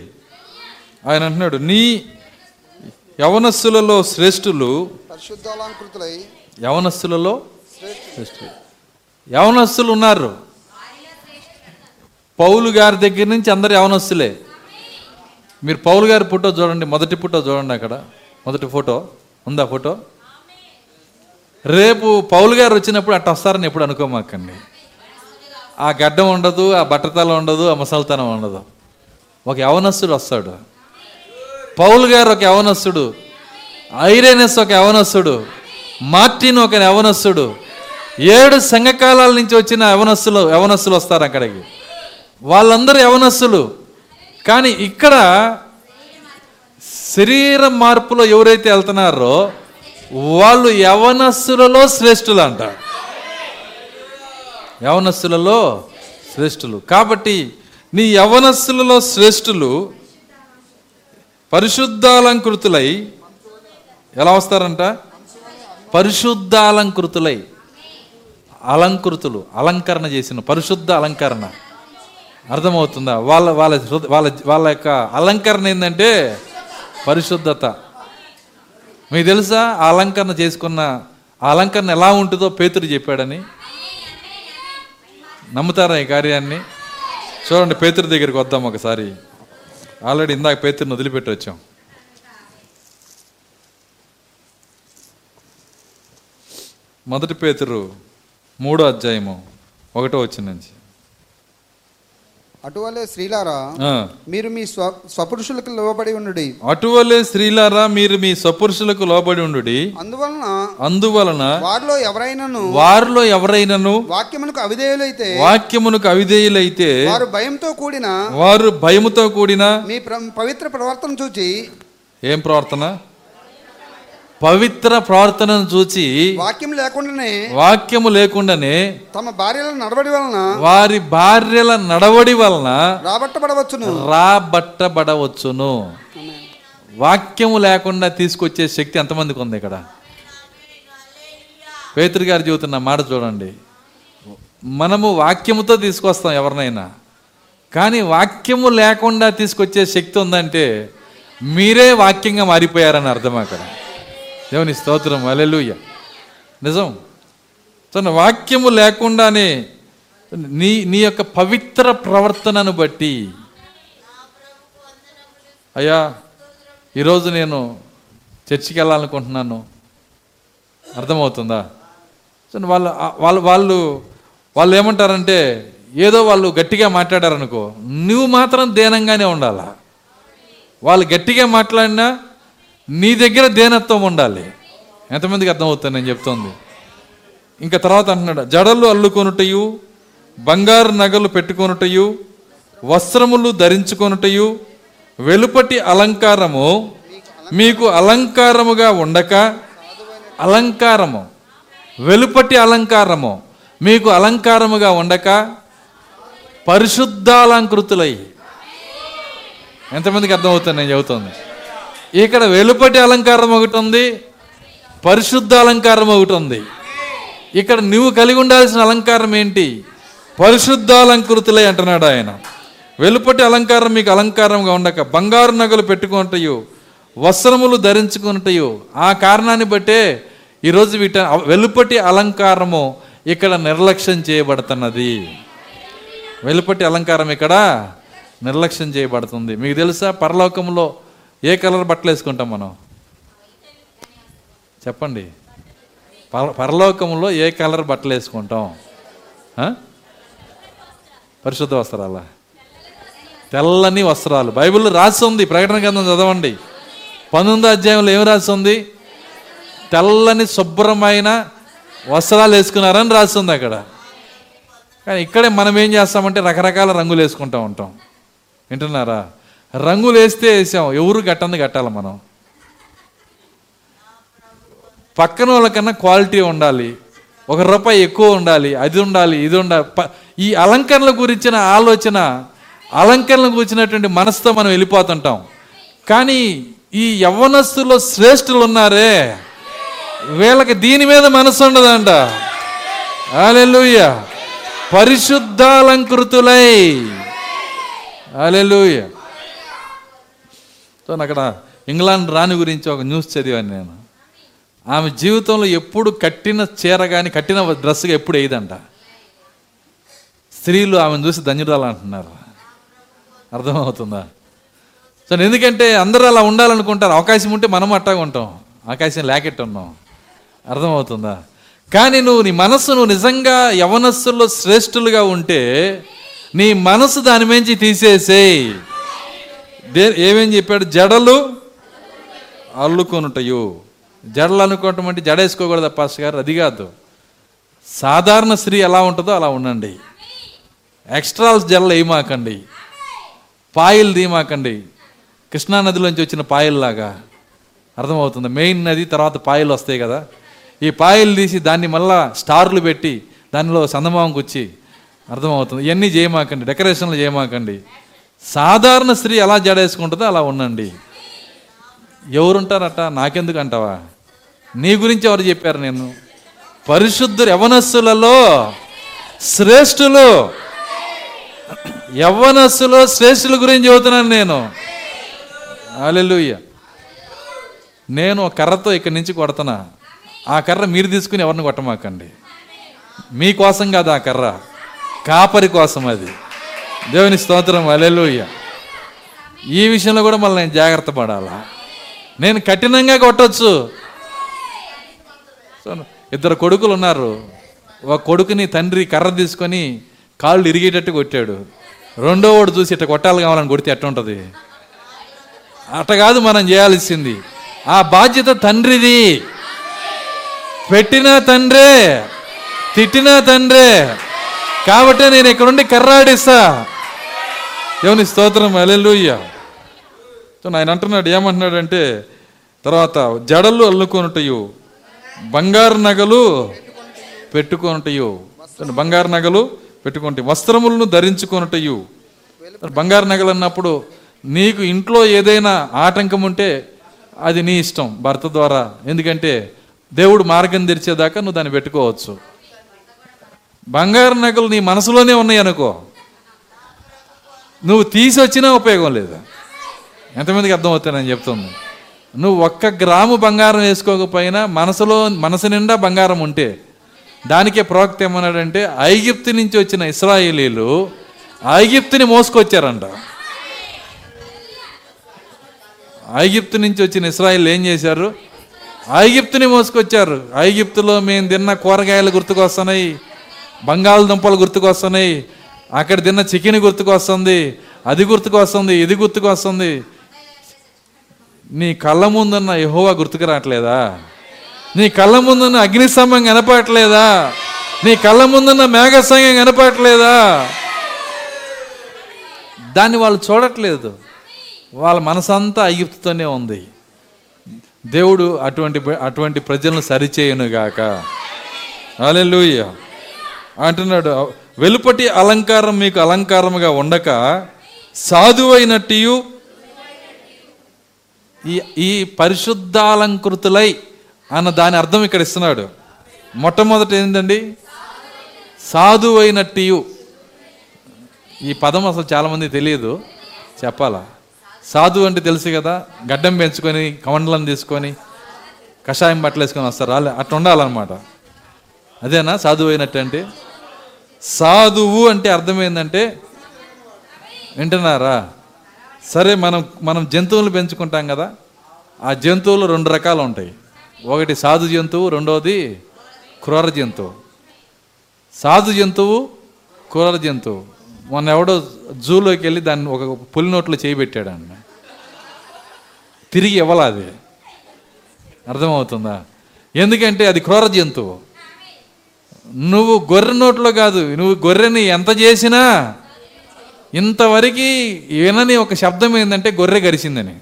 ఆయన అంటున్నాడు నీ యవనస్సులలో శ్రేష్ఠులు పరిశుద్ధాలంకృతులై యవనస్సులలో శ్రేష్ఠులు. యవనస్సులు ఉన్నారు. పౌలు గారి దగ్గర నుంచి అందరు యవనస్తులే. మీరు పౌలు గారి ఫోటో చూడండి మొదటి ఫోటో చూడండి అక్కడ. మొదటి ఫోటో. ఉందా ఫోటో? రేపు పౌలు గారు వచ్చినప్పుడు అట్ట వస్తారని ఎప్పుడు అనుకోమాకండి. ఆ గడ్డం ఉండదు ఆ బట్టతలం ఉండదు ఆ ముసలితనం ఉండదు. ఒక యవనస్తుడు వస్తాడు. పౌలు గారు ఒక యవనస్తుడు. ఐరేనస్ ఒక యవనస్తుడు. మార్టిన్ ఒక యవనస్తుడు. ఏడు సంఘకాలాల నుంచి వచ్చిన యవనస్సులు యవనస్సులు వస్తారు అక్కడికి. వాళ్ళందరూ యవనస్సులు కానీ ఇక్కడ శరీర మార్పులో ఎవరైతే వెళ్తున్నారో వాళ్ళు యవనస్సులలో శ్రేష్ఠులు అంట యవనస్సులలో శ్రేష్ఠులు. కాబట్టి నీ యవనస్సులలో శ్రేష్ఠులు పరిశుద్ధాలంకృతులై ఎలా వస్తారంట? పరిశుద్ధాలంకృతులై. అలంకృతులు అలంకరణ చేసిన పరిశుద్ధ అలంకరణ. అర్థమవుతుందా? వాళ్ళ వాళ్ళ వాళ్ళ వాళ్ళ యొక్క అలంకరణ ఏంటంటే పరిశుద్ధత. మీకు తెలుసా? ఆ అలంకరణ చేసుకున్న ఆ అలంకరణ ఎలా ఉంటుందో పేతుడు చెప్పాడని. నమ్ముతారా ఈ కార్యాన్ని? చూడండి పేతురు దగ్గరికి వద్దాం ఒకసారి. ఆల్రెడీ ఇందాక పేతురుని వదిలిపెట్టి వచ్చాం. మొదటి పేతురు మూడో అధ్యాయము ఒకటో వచ్చిన నుంచి. అటువలే స్త్రీలారా. మీరు మీ స్వ స్వపురుషులకు లోబడి ఉండుడి. అటువలే స్త్రీలారా మీరు మీ సపురుషులకు లోబడి ఉండు అందువలన అందువలన వారిలో ఎవరైనాను వారిలో ఎవరైనను వాక్యమునకు అవిధేయులైతే వాక్యమునకు అవిధేయులైతే వారు భయంతో కూడిన వారు భయముతో కూడిన మీ పవిత్ర ప్రవర్తన చూచి ఏం ప్రవర్తన? పవిత్ర ప్రార్థనను చూచి వాక్యం లేకుండానే వాక్యము లేకుండానే తమ భార్యల నడవడి వలన వారి భార్యల నడవడి వలన రాబట్టబడవచ్చును. రాబట్టబడవచ్చును. వాక్యము లేకుండా తీసుకొచ్చే శక్తి ఎంతమందికి ఉంది ఇక్కడ? పేతురు గారు చెబుతున్న మాట చూడండి. మనము వాక్యముతో తీసుకొస్తాం ఎవరినైనా. కానీ వాక్యము లేకుండా తీసుకొచ్చే శక్తి ఉందంటే మీరే వాక్యంగా మారిపోయారని అర్థం అక్కడ. దేవుని స్తోత్రం అలెలుయ్య నిజం. తన వాక్యము లేకుండానే నీ నీ యొక్క పవిత్ర ప్రవర్తనను బట్టి. అయ్యా ఈరోజు నేను చర్చికి వెళ్ళాలనుకుంటున్నాను. అర్థమవుతుందా? సో వాళ్ళు వాళ్ళు వాళ్ళు వాళ్ళు ఏమంటారంటే ఏదో వాళ్ళు గట్టిగా మాట్లాడారనుకో నువ్వు మాత్రం దేనంగానే ఉండాలా? వాళ్ళు గట్టిగా మాట్లాడినా నీ దగ్గర దేనత్వం ఉండాలి? ఎంతమందికి అర్థమవుతుంది నేను చెప్తోంది? ఇంకా తర్వాత అంటున్నాడు జడలు అల్లుకొనుటయు బంగారు నగలు పెట్టుకొనుటయు వస్త్రములు ధరించుకొనుటయు వెలుపటి అలంకారము మీకు అలంకారముగా ఉండక అలంకారము వెలుపటి అలంకారము మీకు అలంకారముగా ఉండక పరిశుద్ధాలంకృతులై. ఎంతమందికి అర్థమవుతుంది నేను చెబుతుంది? ఇక్కడ వెలుపటి అలంకారం ఒకటి ఉంది పరిశుద్ధ అలంకారం ఒకటి ఉంది. ఇక్కడ నువ్వు కలిగి ఉండాల్సిన అలంకారం ఏంటి? పరిశుద్ధాలంకృతులే అంటున్నాడు ఆయన. వెలుపటి అలంకారం మీకు అలంకారంగా ఉండక బంగారు నగలు పెట్టుకుంటాయో వస్త్రములు ధరించుకుంటాయో ఆ కారణాన్ని బట్టే ఈరోజు వీట వెలుపటి అలంకారము ఇక్కడ నిర్లక్ష్యం చేయబడుతున్నది. వెలుపటి అలంకారం ఇక్కడ నిర్లక్ష్యం చేయబడుతుంది. మీకు తెలుసా? పరలోకంలో ఏ కలర్ బట్టలు వేసుకుంటాం మనం? చెప్పండి. పర పరలోకంలో ఏ కలర్ బట్టలు వేసుకుంటాం? పరిశుద్ధ వస్త్రాల? తెల్లని వస్త్రాలు. బైబిల్లో రాసి ఉంది ప్రకటన గ్రంథం చదవండి. పంతొమ్మిదో అధ్యాయంలో ఏం రాసి ఉంది? తెల్లని శుభ్రమైన వస్త్రాలు వేసుకున్నారని రాసి ఉంది అక్కడ. కానీ ఇక్కడే మనం ఏం చేస్తామంటే రకరకాల రంగులు వేసుకుంటూ ఉంటాం. వింటున్నారా? రంగులు వేస్తే వేసాం ఎవరు గట్టంది కట్టాలి మనం. పక్కన వాళ్ళకన్నా క్వాలిటీ ఉండాలి. ఒక రూపాయి ఎక్కువ ఉండాలి. అది ఉండాలి ఇది ఉండాలి. ఈ అలంకరణల గురించిన ఆలోచన అలంకరణల గురించినటువంటి మనసుతో మనం వెళ్ళిపోతుంటాం. కానీ ఈ యవ్వనస్తులో శ్రేష్ఠులు ఉన్నారే వీళ్ళకి దీని మీద మనసు ఉండదంట. అలెలుయ్య పరిశుద్ధాలంకృతులై. అలెలుయ్య సో అక్కడ ఇంగ్లాండ్ రాణి గురించి ఒక న్యూస్ చదివాను నేను. ఆమె జీవితంలో ఎప్పుడు కట్టిన చీర కానీ కట్టిన డ్రెస్గా ఎప్పుడు వేయదంట. స్త్రీలు ఆమెను చూసి ధన్యురాలు అంటున్నారు అర్థమవుతుందా? సో ఎందుకంటే అందరూ అలా ఉండాలనుకుంటారు. అవకాశం ఉంటే మనం అట్టాగా ఉంటాం. అవకాశం లేకెట్టు ఉన్నాం. అర్థమవుతుందా? కానీ నువ్వు నీ మనస్సు నువ్వు నిజంగా యవనస్సుల్లో శ్రేష్ఠులుగా ఉంటే నీ మనసు దాని మించి తీసేసేయి. దే ఏమేం చెప్పాడు? జడలు అల్లుకొనుటయు. జడలు అనుకోవటం అంటే జడ వేసుకోకూడదు పాస్ గారు? అది కాదు. సాధారణ స్త్రీ ఎలా ఉంటుందో అలా ఉండండి. ఎక్స్ట్రాల్స్ జడలు వేయమాకండి. పాయలు తీయమాకండి. కృష్ణా నదిలోంచి వచ్చిన పాయల్లాగా. అర్థమవుతుంది. మెయిన్ నది తర్వాత పాయలు వస్తాయి కదా. ఈ పాయలు తీసి దాన్ని మళ్ళా స్టార్లు పెట్టి దానిలో సందమామం కూర్చి అర్థమవుతుంది. ఇవన్నీ చేయమాకండి. డెకరేషన్లు చేయమాకండి. సాధారణ స్త్రీ ఎలా జడేసుకుంటుందో అలా ఉండండి. ఎవరుంటారట? నాకెందుకు అంటావా నీ గురించి ఎవరు చెప్పారు నేను పరిశుద్ధులు యవనస్సులలో శ్రేష్ఠులు. యవ్వనస్సులో శ్రేష్ఠుల గురించి చెబుతున్నాను నేను. అలెలుయ్య నేను ఒక కర్రతో ఇక్కడి నుంచి కొడుతున్నా ఆ కర్ర మీరు తీసుకుని ఎవరిని కొట్టమాకండి? మీకోసం కాదు ఆ కర్ర. కాపరి కోసం అది. దేవుని స్తోత్రం అలెలుయ్య ఈ విషయంలో కూడా మళ్ళీ నేను జాగ్రత్త పడాలా? నేను కఠినంగా కొట్టచ్చు. ఇద్దరు కొడుకులు ఉన్నారు. ఒక కొడుకుని తండ్రి కర్ర తీసుకొని కాళ్ళు ఇరిగేటట్టు కొట్టాడు. రెండో వాడు చూసి ఇట్ట కొట్టాలి కావాలని కొడితే ఎట్ట ఉంటుంది అట్ట కాదు మనం చేయాల్సింది. ఆ బాధ్యత తండ్రిది. పెట్టిన తండ్రే తిట్టిన తండ్రే. కాబట్టి నేను ఇక్కడుండి కర్రాడిస్తా. దేవుని స్తోత్రం అలెలుయ్య ఆయన అంటున్నాడు ఏమంటున్నాడంటే తర్వాత జడలు అల్లుకొనుటయు బంగారు నగలు పెట్టుకొనుటయు. బంగారు నగలు పెట్టుకుంటే వస్త్రములను ధరించుకొనుటయు. బంగారు నగలు అన్నప్పుడు నీకు ఇంట్లో ఏదైనా ఆటంకం ఉంటే అది నీ ఇష్టం భర్త ద్వారా. ఎందుకంటే దేవుడు మార్గం తెరిచేదాకా నువ్వు దాన్ని పెట్టుకోవచ్చు. బంగారు నగలు నీ మనసులోనే ఉన్నాయి అనుకో. నువ్వు తీసి వచ్చినా ఉపయోగం లేదు? ఎంతమందికి అర్థమవుతానని చెప్తుంది. నువ్వు ఒక్క గ్రాము బంగారం వేసుకోకపోయినా మనసులో మనసు నిండా బంగారం ఉంటే దానికే ప్రవక్త ఏమన్నాడంటే ఐగిప్తు నుంచి వచ్చిన ఇస్రాయేలీలు ఐగిప్తుని మోసుకొచ్చారంట. ఐగిప్తు నుంచి వచ్చిన ఇస్రాయిల్ ఏం చేశారు? ఐగిప్తుని మోసుకొచ్చారు. ఐగిప్తులో మేము తిన్న కూరగాయలు గుర్తుకొస్తున్నాయి బంగాళదుంపలు గుర్తుకొస్తున్నాయి అక్కడ తిన్న చికెన్ గుర్తుకొస్తుంది అది గుర్తుకొస్తుంది ఇది గుర్తుకొస్తుంది నీ కళ్ళ ముందున్న యహోవా గుర్తుకు రావట్లేదా? నీ కళ్ళ ముందున్న అగ్నిస్తంభం కనపడట్లేదా? నీ కళ్ళ ముందున్న మేఘస్తంభం కనపడట్లేదా? దాన్ని వాళ్ళు చూడట్లేదు. వాళ్ళ మనసంతా అయ్యుప్తుతోనే ఉంది. దేవుడు అటువంటి అటువంటి ప్రజలను సరిచేయునుగాక. అలెలుయ్య అంటున్నాడు వెలుపటి అలంకారం మీకు అలంకారముగా ఉండక సాధువైనట్టు ఈ ఈ పరిశుద్ధాలంకృతులై అన్న దాని అర్థం ఇక్కడ ఇస్తున్నాడు. మొట్టమొదటి ఏంటండి? సాధువైనట్టు ఈ పదం అసలు చాలామంది తెలియదు చెప్పాలా? సాధు అంటే తెలుసు కదా గడ్డం పెంచుకొని కమండలం తీసుకొని కషాయం బట్టలు వేసుకొని వస్తారు అట్లా ఉండాలన్నమాట. అదేనా? సాధువు అయినట్టు అంటే? సాధువు అంటే అర్థమైందంటే వింటున్నారా? సరే మనం మనం జంతువులు పెంచుకుంటాం కదా. ఆ జంతువులు రెండు రకాలు ఉంటాయి. ఒకటి సాధు జంతువు రెండవది క్రూర జంతువు. సాధు జంతువు క్రూర జంతువు. మొన్న ఎవడో జూలోకి వెళ్ళి దాన్ని ఒక పులి నోట్లో చేయిబెట్టాడు అన్న తిరిగి ఇవ్వాలి అది? అర్థమవుతుందా? ఎందుకంటే అది క్రూర జంతువు. నువ్వు గొర్రె నోట్లో కాదు నువ్వు గొర్రెని ఎంత చేసినా ఇంతవరకు వినని ఒక శబ్దం ఏంటంటే గొర్రె గరిచిందని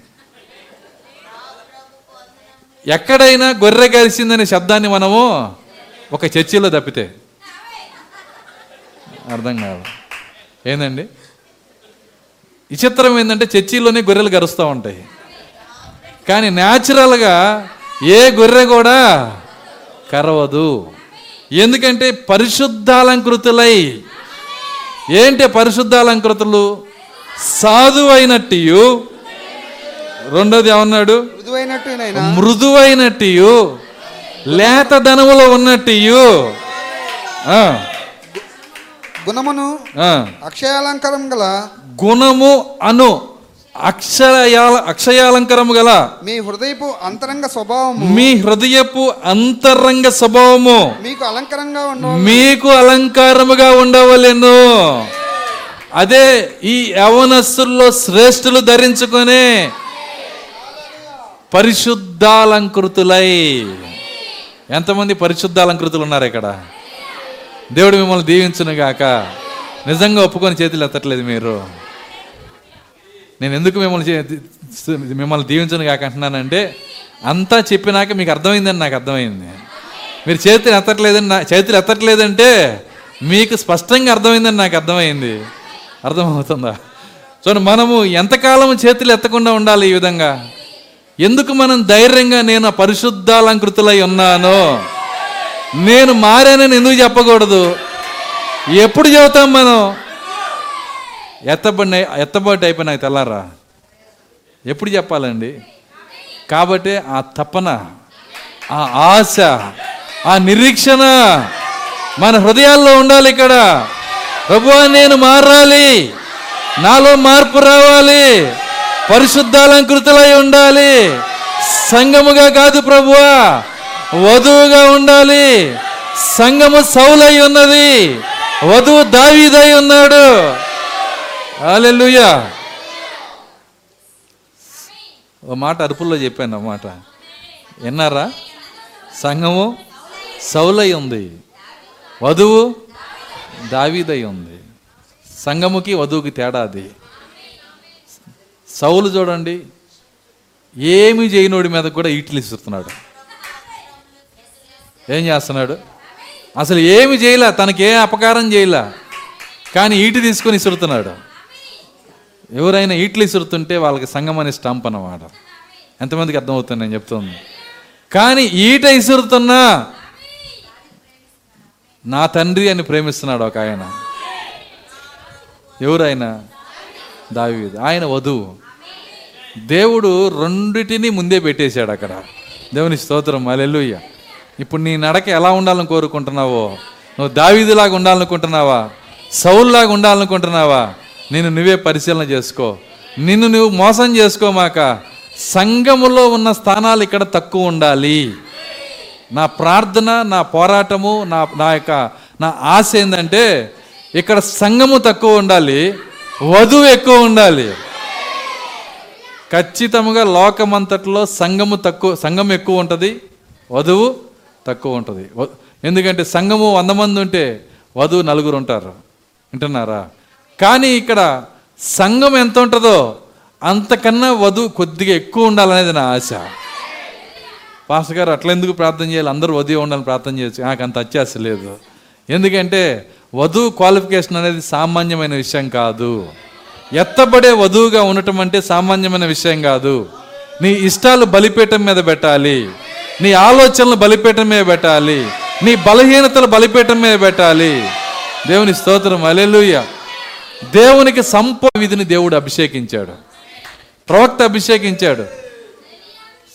ఎక్కడైనా గొర్రె గరిచిందనే శబ్దాన్ని మనము ఒక చర్చిలో తప్పితే. అర్థం కాదు. ఏందండి? విచిత్రం ఏంటంటే చర్చిలోనే గొర్రెలు గరుస్తూ ఉంటాయి. కానీ న్యాచురల్గా ఏ గొర్రె కూడా కరవదు. ఎందుకంటే పరిశుద్ధాలంకృతులై. ఏంటి పరిశుద్ధాలంకృతులు? సాధు అయినట్టు రెండోది ఏమన్నాడు? మృదువైనట్టు లేత ధనములో ఉన్నట్టు గుణమును అక్షయాలంకారం గల గుణము అను. అక్షయాల అక్షయాలంకరము గల మీ హృదయపు అంతరంగ స్వభావము. మీ హృదయపు అంతరంగ స్వభావము. మీకు అలంకరంగా మీకు అలంకారముగా ఉండవలెను. అదే ఈ యవనస్సుల్లో శ్రేష్ఠులు ధరించుకునే పరిశుద్ధాలంకృతులై. ఎంతమంది పరిశుద్ధాలంకృతులు ఉన్నారు ఇక్కడ? దేవుడు మిమ్మల్ని దీవించును గాక నిజంగా ఒప్పుకొని చేతులు ఎత్తట్లేదు మీరు. నేను ఎందుకు మిమ్మల్ని మిమ్మల్ని దీవించను కాక అంటున్నానంటే అంతా చెప్పినాక మీకు అర్థమైందని నాకు అర్థమైంది. మీరు చేతులు ఎత్తట్లేదని నా చేతులు ఎత్తట్లేదంటే మీకు స్పష్టంగా అర్థమైందని నాకు అర్థమైంది. అర్థమవుతుందా? చూడండి మనము ఎంతకాలం చేతులు ఎత్తకుండా ఉండాలి ఈ విధంగా? ఎందుకు మనం ధైర్యంగా నేను పరిశుద్ధాలంకృతులై ఉన్నాను? నేను మారానని ఎందుకు చెప్పకూడదు? ఎప్పుడు చెబుతాం మనం? ఎత్తబడిన ఎత్తబడి అయిపోయినాక తెల్లారా? ఎప్పుడు చెప్పాలండి? కాబట్టి ఆ తపన ఆ ఆశ ఆ నిరీక్షణ మన హృదయాల్లో ఉండాలి ఇక్కడ. ప్రభువా నేను మారాలి. నాలో మార్పు రావాలి. పరిశుద్ధాలంకృతులై ఉండాలి. సంగముగా కాదు ప్రభువా వధువుగా ఉండాలి. సంగము సౌలై ఉన్నది. వధువు దావీదై ఉన్నాడు. హల్లెలూయా ఓ మాట అరుపుల్లో చెప్పాను ఆ మాట విన్నారా? సంఘము సౌలై ఉంది. వధువు దావీదై ఉంది. సంఘముకి వధువుకి తేడా అది. సౌలు చూడండి ఏమి చేయనోడి మీద కూడా ఈటలు ఇస్తున్నాడు ఏం చేస్తున్నాడు? అసలు ఏమి చేయలే తనకి ఏ అపకారం చేయలే కానీ ఈటి తీసుకొని ఇసురుతున్నాడు. ఎవరైనా ఈట్లు ఇసురుతుంటే వాళ్ళకి సంఘం అనే స్టాంప్ అన్నమాట. ఎంతమందికి అర్థమవుతుంది నేను చెప్తుంది? కానీ ఈట ఇసురుతున్నా నా తండ్రి అని ప్రేమిస్తున్నాడు ఒక ఆయన. ఎవరైనా? దావీదు. ఆయన వధువు. దేవుడు రెండిటిని ముందే పెట్టేశాడు అక్కడ. దేవుని స్తోత్రం. అలెలుయ్య ఇప్పుడు నీ నడక ఎలా ఉండాలని కోరుకుంటున్నావో? నువ్వు దావీదులాగా ఉండాలనుకుంటున్నావా? సౌల్లాగా ఉండాలనుకుంటున్నావా? నేను నువ్వే పరిశీలన చేసుకో. నిన్ను నువ్వు మోసం చేసుకోమాక. సంఘములో ఉన్న స్థానాలు ఇక్కడ తక్కువ ఉండాలి. నా ప్రార్థన నా పోరాటము నా నా యొక్క నా ఆశ ఏంటంటే ఇక్కడ సంఘము తక్కువ ఉండాలి వధువు ఎక్కువ ఉండాలి. ఖచ్చితంగా లోకమంతట్లో సంఘము తక్కువ సంఘం ఎక్కువ ఉంటుంది వధువు తక్కువ ఉంటుంది. ఎందుకంటే సంఘము వంద మంది ఉంటే వధువు నలుగురు ఉంటారు. వింటున్నారా? కానీ ఇక్కడ సంఘం ఎంత ఉంటుందో అంతకన్నా వధువు కొద్దిగా ఎక్కువ ఉండాలనేది నా ఆశ. పాస్టర్ గారు అట్లా ఎందుకు ప్రార్థన చేయాలి? అందరూ వధువు ఉండాలని ప్రార్థన చేయొచ్చు. నాకు అంత అత్యాశ లేదు. ఎందుకంటే వధువు క్వాలిఫికేషన్ అనేది సామాన్యమైన విషయం కాదు. ఎత్తబడే వధువుగా ఉండటం అంటే సామాన్యమైన విషయం కాదు. నీ ఇష్టాలు బలిపీఠం మీద పెట్టాలి. నీ ఆలోచనలు బలిపీఠం మీద పెట్టాలి. నీ బలహీనతలు బలిపీఠం మీద పెట్టాలి. దేవుని స్తోత్రం. అలెలుయ్య దేవునికి సంప విధిని దేవుడు అభిషేకించాడు. ప్రవక్త అభిషేకించాడు.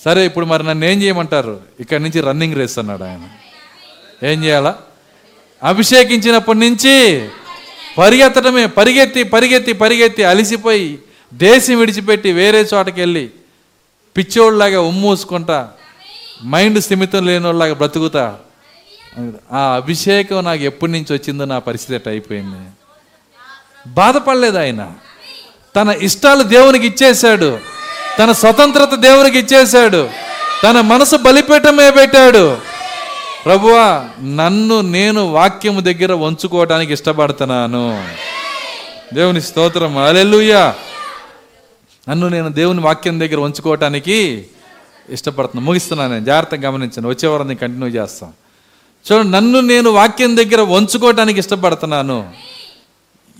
సరే ఇప్పుడు మరి నన్ను ఏం చేయమంటారు? ఇక్కడి నుంచి రన్నింగ్ రేస్ అన్నాడు ఆయన. ఏం చేయాలా? అభిషేకించినప్పటి నుంచి పరిగెత్తడమే పరిగెత్తి పరిగెత్తి పరిగెత్తి అలిసిపోయి దేశం విడిచిపెట్టి వేరే చోటకి వెళ్ళి పిచ్చోళ్ళలాగా ఉమ్మూసుకుంటా మైండ్ స్థిమితం లేనోళ్ళలాగా బ్రతుకుతా. ఆ అభిషేకం నాకు ఎప్పటి నుంచి వచ్చిందో నా పరిస్థితి అట్ట అయిపోయింది. బాధపడలేదు ఆయన. తన ఇష్టాలు దేవునికి ఇచ్చేశాడు. తన స్వతంత్రత దేవునికి ఇచ్చేశాడు. తన మనసు బలిపీఠమే పెట్టాడు. ప్రభువా నన్ను నేను వాక్యము దగ్గర వంచుకోవడానికి ఇష్టపడుతున్నాను. దేవుని స్తోత్రం. అలెలుయ్యా నన్ను నేను దేవుని వాక్యం దగ్గర ఉంచుకోవటానికి ఇష్టపడుతున్నాను ముగిస్తున్నాను నేను. జాగ్రత్తగా గమనించాను వచ్చే వారం నేను కంటిన్యూ చేస్తాను. చూడండి నన్ను నేను వాక్యం దగ్గర వంచుకోవటానికి ఇష్టపడుతున్నాను.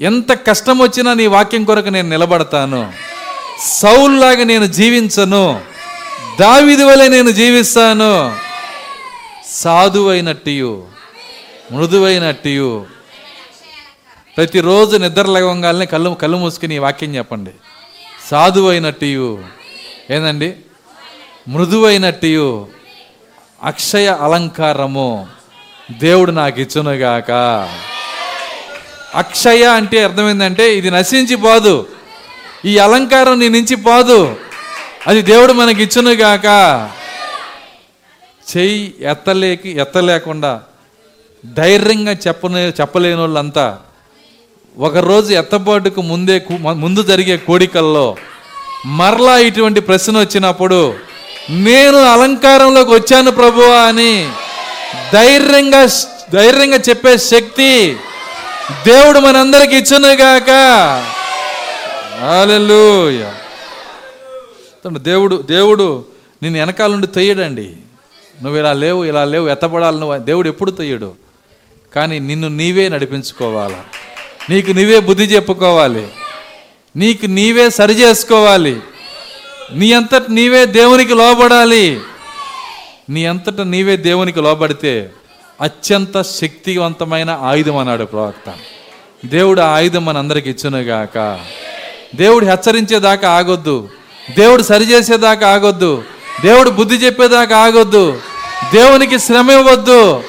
ఎంత కష్టం వచ్చినా నీ వాక్యం కొరకు నేను నిలబడతాను. సౌల్లాగా నేను జీవించను. దావిది వలె నేను జీవిస్తాను. సాధువైనట్టు మృదువైనట్టు ప్రతిరోజు నిద్ర లేవంగానే కళ్ళు కళ్ళు మూసుకుని వాక్యం చెప్పండి. సాధువైనట్టు ఏందండి? మృదువైనట్టు అక్షయ అలంకారము దేవుడు నాకు ఇచ్చునుగాక అక్షయ అంటే అర్థమైందంటే ఇది నశించి పోదు. ఈ అలంకారం నీ నుంచి పోదు. అది దేవుడు మనకి ఇచ్చునుగాక చెయ్యి ఎత్తలేకి ఎత్తలేకుండా ధైర్యంగా చెప్పనే చెప్పలేని వాళ్ళంతా ఒకరోజు ఎత్తబాటుకు ముందే ముందు జరిగే కోడికల్లో మరలా ఇటువంటి ప్రశ్న వచ్చినప్పుడు నేను అలంకారంలోకి వచ్చాను ప్రభువా అని ధైర్యంగా ధైర్యంగా చెప్పే శక్తి దేవుడు మనందరికి ఇచ్చునుగాక. హల్లెలూయా. దేవుడు దేవుడు నేను వెనకాల నుండి తొయ్యడండి. నువ్వు ఇలా లేవు ఇలా లేవు ఎత్తపడాలి నువ్వు దేవుడు ఎప్పుడు తొయ్యడు. కానీ నిన్ను నీవే నడిపించుకోవాలి. నీకు నీవే బుద్ధి చెప్పుకోవాలి. నీకు నీవే సరి చేసుకోవాలి. నీ అంతట నీవే దేవునికి లోబడాలి. నీ అంతట నీవే దేవునికి లోబడితే అత్యంత శక్తివంతమైన ఆయుధం అన్నాడు ప్రవక్త. దేవుడు ఆయుధం మనందరికి ఇచ్చునుగాక దేవుడు హెచ్చరించేదాకా ఆగొద్దు. దేవుడు సరిచేసేదాకా ఆగొద్దు. దేవుడు బుద్ధి చెప్పేదాకా ఆగొద్దు. దేవునికి శ్రమ ఇవ్వద్దు.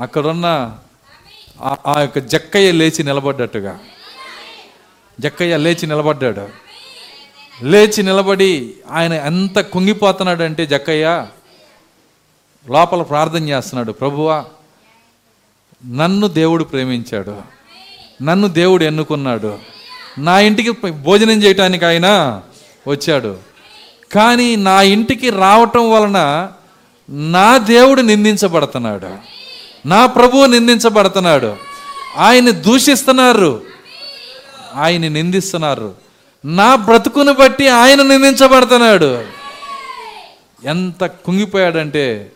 అక్కడున్న ఆ- ఆ యొక్క జక్కయ్య లేచి నిలబడ్డట్టుగా. జక్కయ్య లేచి నిలబడ్డాడు. లేచి నిలబడి ఆయన ఎంత కుంగిపోతున్నాడంటే జక్కయ్య లోపల ప్రార్థన చేస్తున్నాడు ప్రభువా నన్ను దేవుడు ప్రేమించాడు. నన్ను దేవుడు ఎన్నుకున్నాడు. నా ఇంటికి భోజనం చేయటానికి ఆయన వచ్చాడు. కానీ నా ఇంటికి రావటం వలన నా దేవుడు నిందించబడుతున్నాడు. నా ప్రభువు నిందించబడుతున్నాడు. ఆయన్ని దూషిస్తున్నారు. ఆయన నిందిస్తున్నారు. నా బ్రతుకును బట్టి ఆయన నిందించబడుతున్నాడు. ఎంత కుంగిపోయాడంటే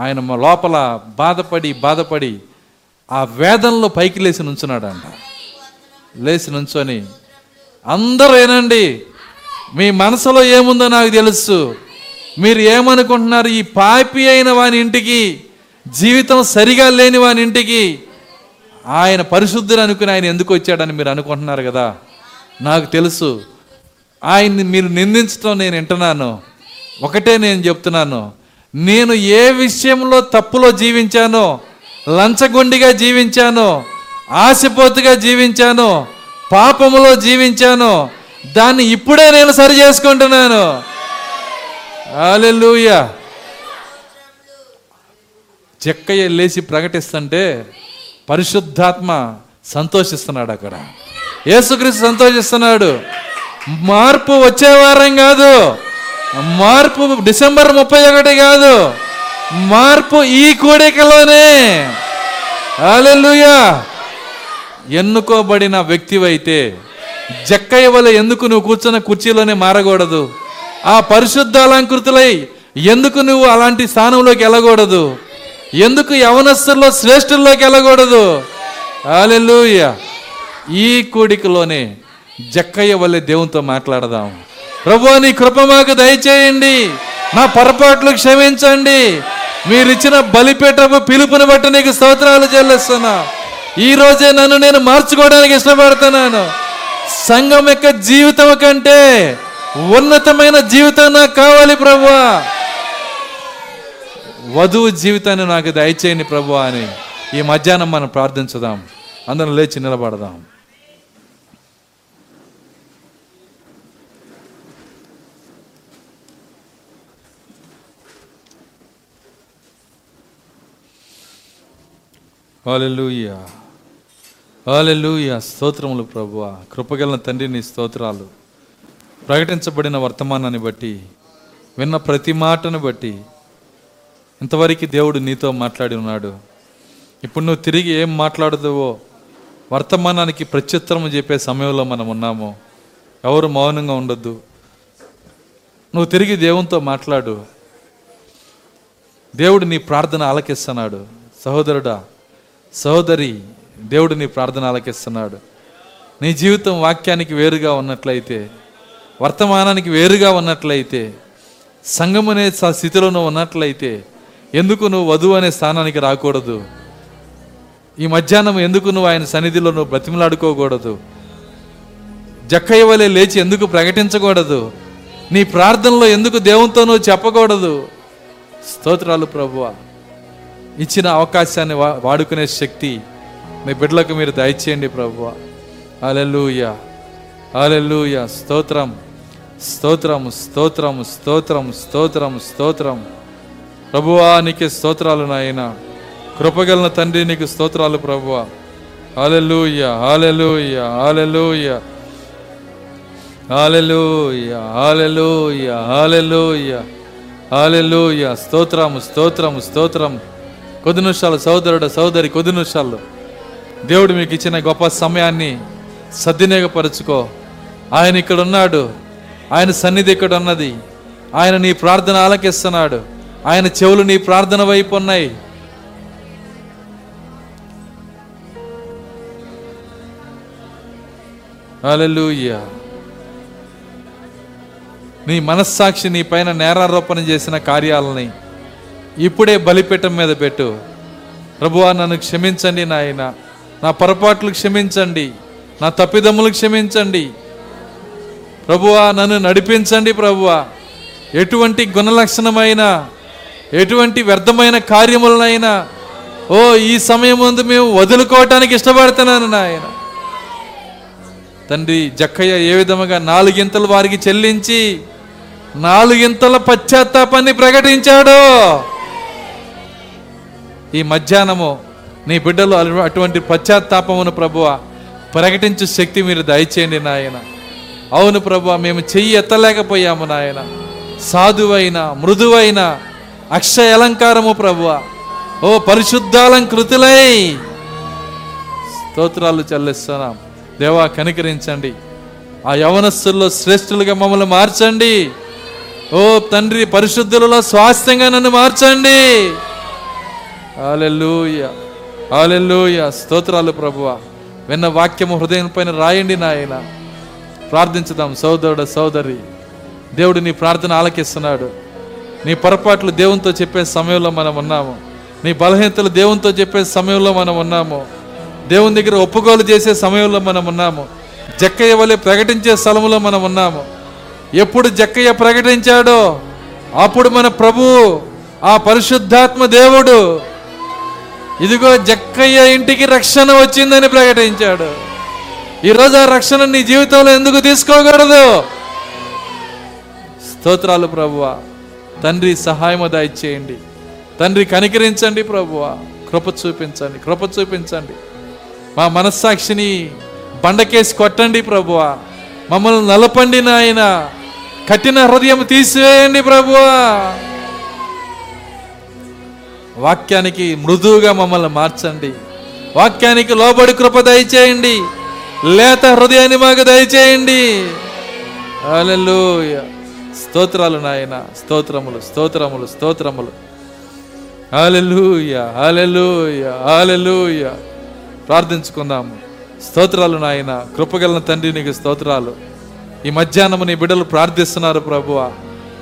ఆయన మా లోపల బాధపడి బాధపడి ఆ వేదంలో పైకి లేచి నుంచున్నాడంట. లేచి నుంచొని అందరూ ఏనండి మీ మనసులో ఏముందో నాకు తెలుసు. మీరు ఏమనుకుంటున్నారు? ఈ పాపి అయిన వాని ఇంటికి జీవితం సరిగా లేని వాని ఇంటికి ఆయన పరిశుద్ధులు అనుకుని ఆయన ఎందుకు వచ్చాడని మీరు అనుకుంటున్నారు కదా? నాకు తెలుసు. ఆయన్ని మీరు నిందించడం నేను వింటున్నాను. ఒకటే నేను చెప్తున్నాను. నేను ఏ విషయంలో తప్పులో జీవించానో లంచగొండిగా జీవించానో ఆశపోతుగా జీవించానో పాపములో జీవించానో దాన్ని ఇప్పుడే నేను సరి చేసుకుంటున్నాను. హల్లెలూయా. చెక్కయ్య లేచి ప్రకటిస్తుంటే పరిశుద్ధాత్మ సంతోషిస్తున్నాడు అక్కడ. యేసుక్రీస్తు సంతోషిస్తున్నాడు. మార్పు వచ్చేవారం కాదు. మార్పు డిసెంబర్ ముప్పై ఒకటి కాదు. మార్పు ఈ కోడికలోనే. అలెలుయా ఎన్నుకోబడిన వ్యక్తివైతే జక్కయ్య వల్ల ఎందుకు నువ్వు కూర్చున్న కుర్చీలోనే మారకూడదు? ఆ పరిశుద్ధ అలంకృతులై ఎందుకు నువ్వు అలాంటి స్థానంలోకి వెళ్ళకూడదు? ఎందుకు యవనస్తుల్లో శ్రేష్ఠుల్లోకి వెళ్ళకూడదు? అలెలుయ ఈ కూడికలోనే జక్కయ్య వల్లే దేవునితో మాట్లాడదాం. ప్రభు నీ కృప మాకు దయచేయండి. నా పొరపాట్లు క్షమించండి. మీరిచ్చిన బలిపేటపు పిలుపుని బట్టి నీకు స్తోత్రాలు చెల్లిస్తున్నా. ఈ రోజే నన్ను నేను మార్చుకోవడానికి ఇష్టపడుతున్నాను. సంఘం యొక్క జీవితం కంటే ఉన్నతమైన జీవితం నాకు కావాలి ప్రభువా వధువు జీవితాన్ని నాకు దయచేయండి ప్రభు అని ఈ మధ్యాహ్నం మనం ప్రార్థించుదాం. అందరం లేచి నిలబడదాం. హాలెలూయా హాలెలూయా స్తోత్రములు ప్రభు కృపగలన తండ్రి నీ స్తోత్రాలు. ప్రకటించబడిన వర్తమానాన్ని బట్టి విన్న ప్రతి మాటను బట్టి ఇంతవరకు దేవుడు నీతో మాట్లాడి ఉన్నాడు. ఇప్పుడు నువ్వు తిరిగి ఏం మాట్లాడుతావో వర్తమానానికి ప్రత్యుత్తరం చెప్పే సమయంలో మనం ఉన్నాము. ఎవరు మౌనంగా ఉండొద్దు. నువ్వు తిరిగి దేవునితో మాట్లాడు. దేవుడు నీ ప్రార్థన ఆలకిస్తున్నాడు. సహోదరుడా సహోదరి దేవుడు నీ ప్రార్థన ఆలకిస్తున్నాడు నీ జీవితం వాక్యానికి వేరుగా ఉన్నట్లయితే వర్తమానానికి వేరుగా ఉన్నట్లయితే సంఘం అనే స్థితిలో నువ్వు ఉన్నట్లయితే ఎందుకు నువ్వు వధువు అనే స్థానానికి రాకూడదు? ఈ మధ్యాహ్నం ఎందుకు నువ్వు ఆయన సన్నిధిలో నువ్వు బ్రతిమలాడుకోకూడదు? జక్కయ్య వలె లేచి ఎందుకు ప్రకటించకూడదు? నీ ప్రార్థనలో ఎందుకు దేవునితో నువ్వు చెప్పకూడదు? స్తోత్రాలు ప్రభువా. ఇచ్చిన అవకాశాన్ని వా- వాడుకునే శక్తి మీ బిడ్డలకు మీరు దయచేయండి ప్రభు అలెలుయ అలెలుయ స్తోత్రం. స్తోత్రం స్తోత్రం స్తోత్రం స్తోత్రం స్తోత్రం. ప్రభువా నీకే స్తోత్రాలు నాయన. కృపగలన తండ్రి నీకు స్తోత్రాలు ప్రభువా. Hallelujah hallelujah hallelujah hallelujah hallelujah hallelujah hallelujah స్తోత్రము స్తోత్రము స్తోత్రం. కొద్ది నిమిషాలు సోదరుడు సోదరి కొద్ది నిమిషాలు. దేవుడు మీకు ఇచ్చిన గొప్ప సమయాన్ని సద్వినియోగపరుచుకో. ఆయన ఇక్కడ ఉన్నాడు. ఆయన సన్నిధి ఇక్కడ ఉన్నది. ఆయన నీ ప్రార్థన ఆలకిస్తున్నాడు. ఆయన చెవులు నీ ప్రార్థన వైపు ఉన్నాయి. హల్లెలూయా. నీ మనస్సాక్షి నీ పైన నేరారోపణ చేసిన కార్యాలని ఇప్పుడే బలిపీఠం మీద పెట్టు. ప్రభువా నన్ను క్షమించండి నాయన. నా పొరపాట్లు క్షమించండి. నా తప్పిదమ్ములు క్షమించండి. ప్రభువా నన్ను నడిపించండి ప్రభువా. ఎటువంటి గుణలక్షణమైన ఎటువంటి వ్యర్థమైన కార్యములనైనా ఓ ఈ సమయం ముందు మేము వదులుకోవటానికి ఇష్టపడుతున్నాను నాయన. తండ్రి జక్కయ్య ఏ విధముగా నాలుగింతలు వారికి చెల్లించి నాలుగింతల పశ్చాత్తాపాన్ని ప్రకటించాడు ఈ మధ్యాహ్నము నీ బిడ్డలు అటువంటి పశ్చాత్తాపమును ప్రభువ ప్రకటించు శక్తి మీరు దయచేయండి నాయన. అవును ప్రభువ మేము చెయ్యి ఎత్తలేకపోయాము నాయన. సాధువైన మృదువైన అక్షయ అలంకారము ప్రభువ. ఓ పరిశుద్ధాలంకృతులై. స్తోత్రాలు చెల్లిస్తున్నాం. దేవా కనికరించండి. ఆ యవనస్తుల్లో శ్రేష్ఠులుగా మమ్మల్ని మార్చండి. ఓ తండ్రి పరిశుద్ధులలో స్వాస్థ్యంగా నన్ను మార్చండి. హాలెలూయ హాలెలూయ స్తోత్రాలు ప్రభువ. విన్న వాక్యము హృదయం పైన రాయండి నాయన. ప్రార్థించుదాం సోదరుడు సోదరి. దేవుడు నీ ప్రార్థన ఆలకిస్తున్నాడు. నీ పొరపాట్లు దేవునితో చెప్పే సమయంలో మనం ఉన్నాము. నీ బలహీనతలు దేవునితో చెప్పే సమయంలో మనం ఉన్నాము. దేవుని దగ్గర ఒప్పుకోలు చేసే సమయంలో మనం ఉన్నాము. జక్కయ్య వలె ప్రకటించే స్థలంలో మనం ఉన్నాము. ఎప్పుడు జక్కయ్య ప్రకటించాడో అప్పుడు మన ప్రభు ఆ పరిశుద్ధాత్మ దేవుడు ఇదిగో జక్కయ్య ఇంటికి రక్షణ వచ్చిందని ప్రకటించాడు. ఈరోజు ఆ రక్షణ నీ జీవితంలో ఎందుకు తీసుకోకూడదు? స్తోత్రాలు ప్రభువ. తండ్రి సహాయము దయచేయండి. తండ్రి కనికరించండి ప్రభువ. కృప చూపించండి కృప చూపించండి. మా మనస్సాక్షిని బండకేసి కొట్టండి ప్రభువ. మమ్మల్ని నలపండి నాయన. కఠిన హృదయం తీసివేయండి ప్రభువా. వాక్యానికి మృదువుగా మమ్మల్ని మార్చండి. వాక్యానికి లోబడి కృప దయచేయండి. లేత హృదయాన్ని మాకు దయచేయండి. హల్లెలూయా. స్తోత్రాలు నాయన స్తోత్రములు స్తోత్రములు స్తోత్రములు. హల్లెలూయా హల్లెలూయా హల్లెలూయా. ప్రార్థించుకుందాము. స్తోత్రాలు నాయన కృపగలన తండ్రి నీకు స్తోత్రాలు. ఈ మధ్యాహ్నము నీ బిడ్డలు ప్రార్థిస్తున్నారు ప్రభువ.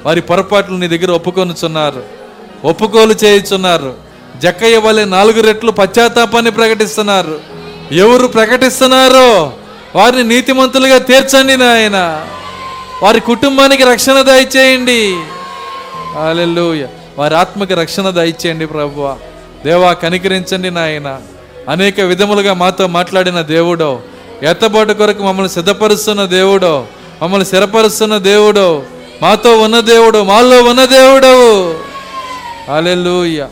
వారి పొరపాట్లు నీ దగ్గర ఒప్పుకొనుచున్నారు. ఒప్పుకోలు చేయుచున్నారు. జక్కయ్య వలె నాలుగు రెట్లు పశ్చాత్తాపాన్ని ప్రకటిస్తున్నారు. ఎవరు ప్రకటిస్తున్నారో వారిని నీతిమంతులుగా తీర్చండి నాయన. వారి కుటుంబానికి రక్షణ దయచేయండి. హల్లెలూయా. వారి ఆత్మకి రక్షణ దయచేయండి ప్రభు దేవా కనికరించండి నాయన. అనేక విధములుగా మాతో మాట్లాడిన దేవుడో ఎత్తబాటు కొరకు మమ్మల్ని సిద్ధపరుస్తున్న దేవుడో మమ్మల్ని స్థిరపరుస్తున్న దేవుడో మాతో ఉన్న దేవుడు మాలో ఉన్న దేవుడవు. అలెలుయ్య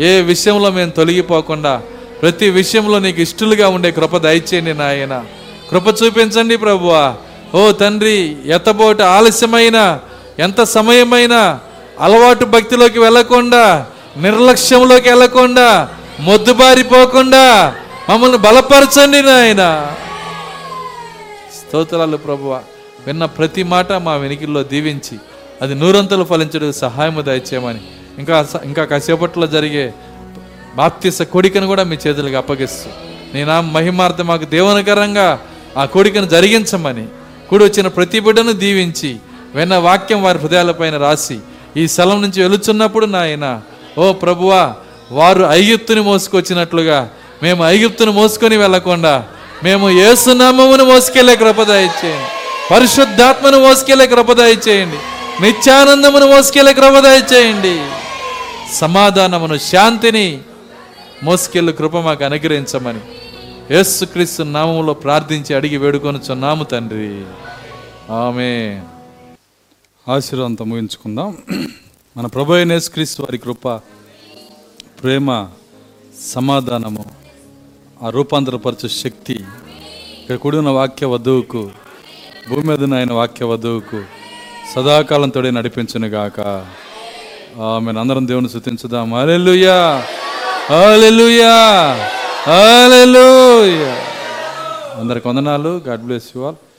ఏ విషయంలో మేము తొలగిపోకుండా ప్రతి విషయంలో నీకు ఇష్టలుగా ఉండే కృప దయచేయండి నాయన. కృప చూపించండి ప్రభువా. ఓ తండ్రి ఎత్తబోటు ఆలస్యమైన ఎంత సమయమైనా అలవాటు భక్తిలోకి వెళ్ళకుండా నిర్లక్ష్యంలోకి వెళ్ళకుండా మొద్దుబారిపోకుండా మమ్మల్ని బలపరచండి నాయన. స్తోత్రాలు ప్రభువ. విన్న ప్రతి మాట మా వెనికిల్లో దీవించి అది నూరంతలు ఫలించడానికి సహాయము దయచేయమని ఇంకా ఇంకా కాసేపట్లో జరిగే బాప్తిస కోడికను కూడా మీ చేతులకు అప్పగిస్తూ నేను మహిమార్థం మాకు దేవునికరంగా ఆ కోడికను జరిగించమని కూడి వచ్చిన ప్రతి బిడ్డను దీవించి విన్న వాక్యం వారి హృదయాలపైన రాసి ఈ స్థలం నుంచి వెలుచున్నప్పుడు నాయన ఓ ప్రభువా వారు ఐగుప్తుని మోసుకొచ్చినట్లుగా మేము ఐగుప్తును మోసుకొని వెళ్ళకుండా మేము ఏసునామమును మోసుకెళ్ళే కృప దయచేయండి. పరిశుద్ధాత్మను మోసుకెళ్ళే కృప చేయండి నిత్యానందమును మోసుకెళ్ళే కృప చేయండి సమాధానమును శాంతిని మోసుకెళ్ళు కృప మాకు అనుగ్రహించమని. యేసుక్రీస్తు నామంలో ప్రార్థించి అడిగి వేడుకొనుచున్నాము తండ్రి. ఆమె ఆశీర్వాదంతో ముగించుకుందాం. మన ప్రభు అయిన యేసుక్రీస్తు వారి కృప ప్రేమ సమాధానము ఆ రూపాంతరపరచు శక్తి ఇక్కడ కూడిన వాక్య వధువుకు భూమి మీద ఆయన వాక్య వధువుకు సదాకాలం తోడే మేము అందరం దేవుని శృతించుదాం అలెలుయా అలెలుయా అలెలుయా అందరికి వందనాలు. God bless you all.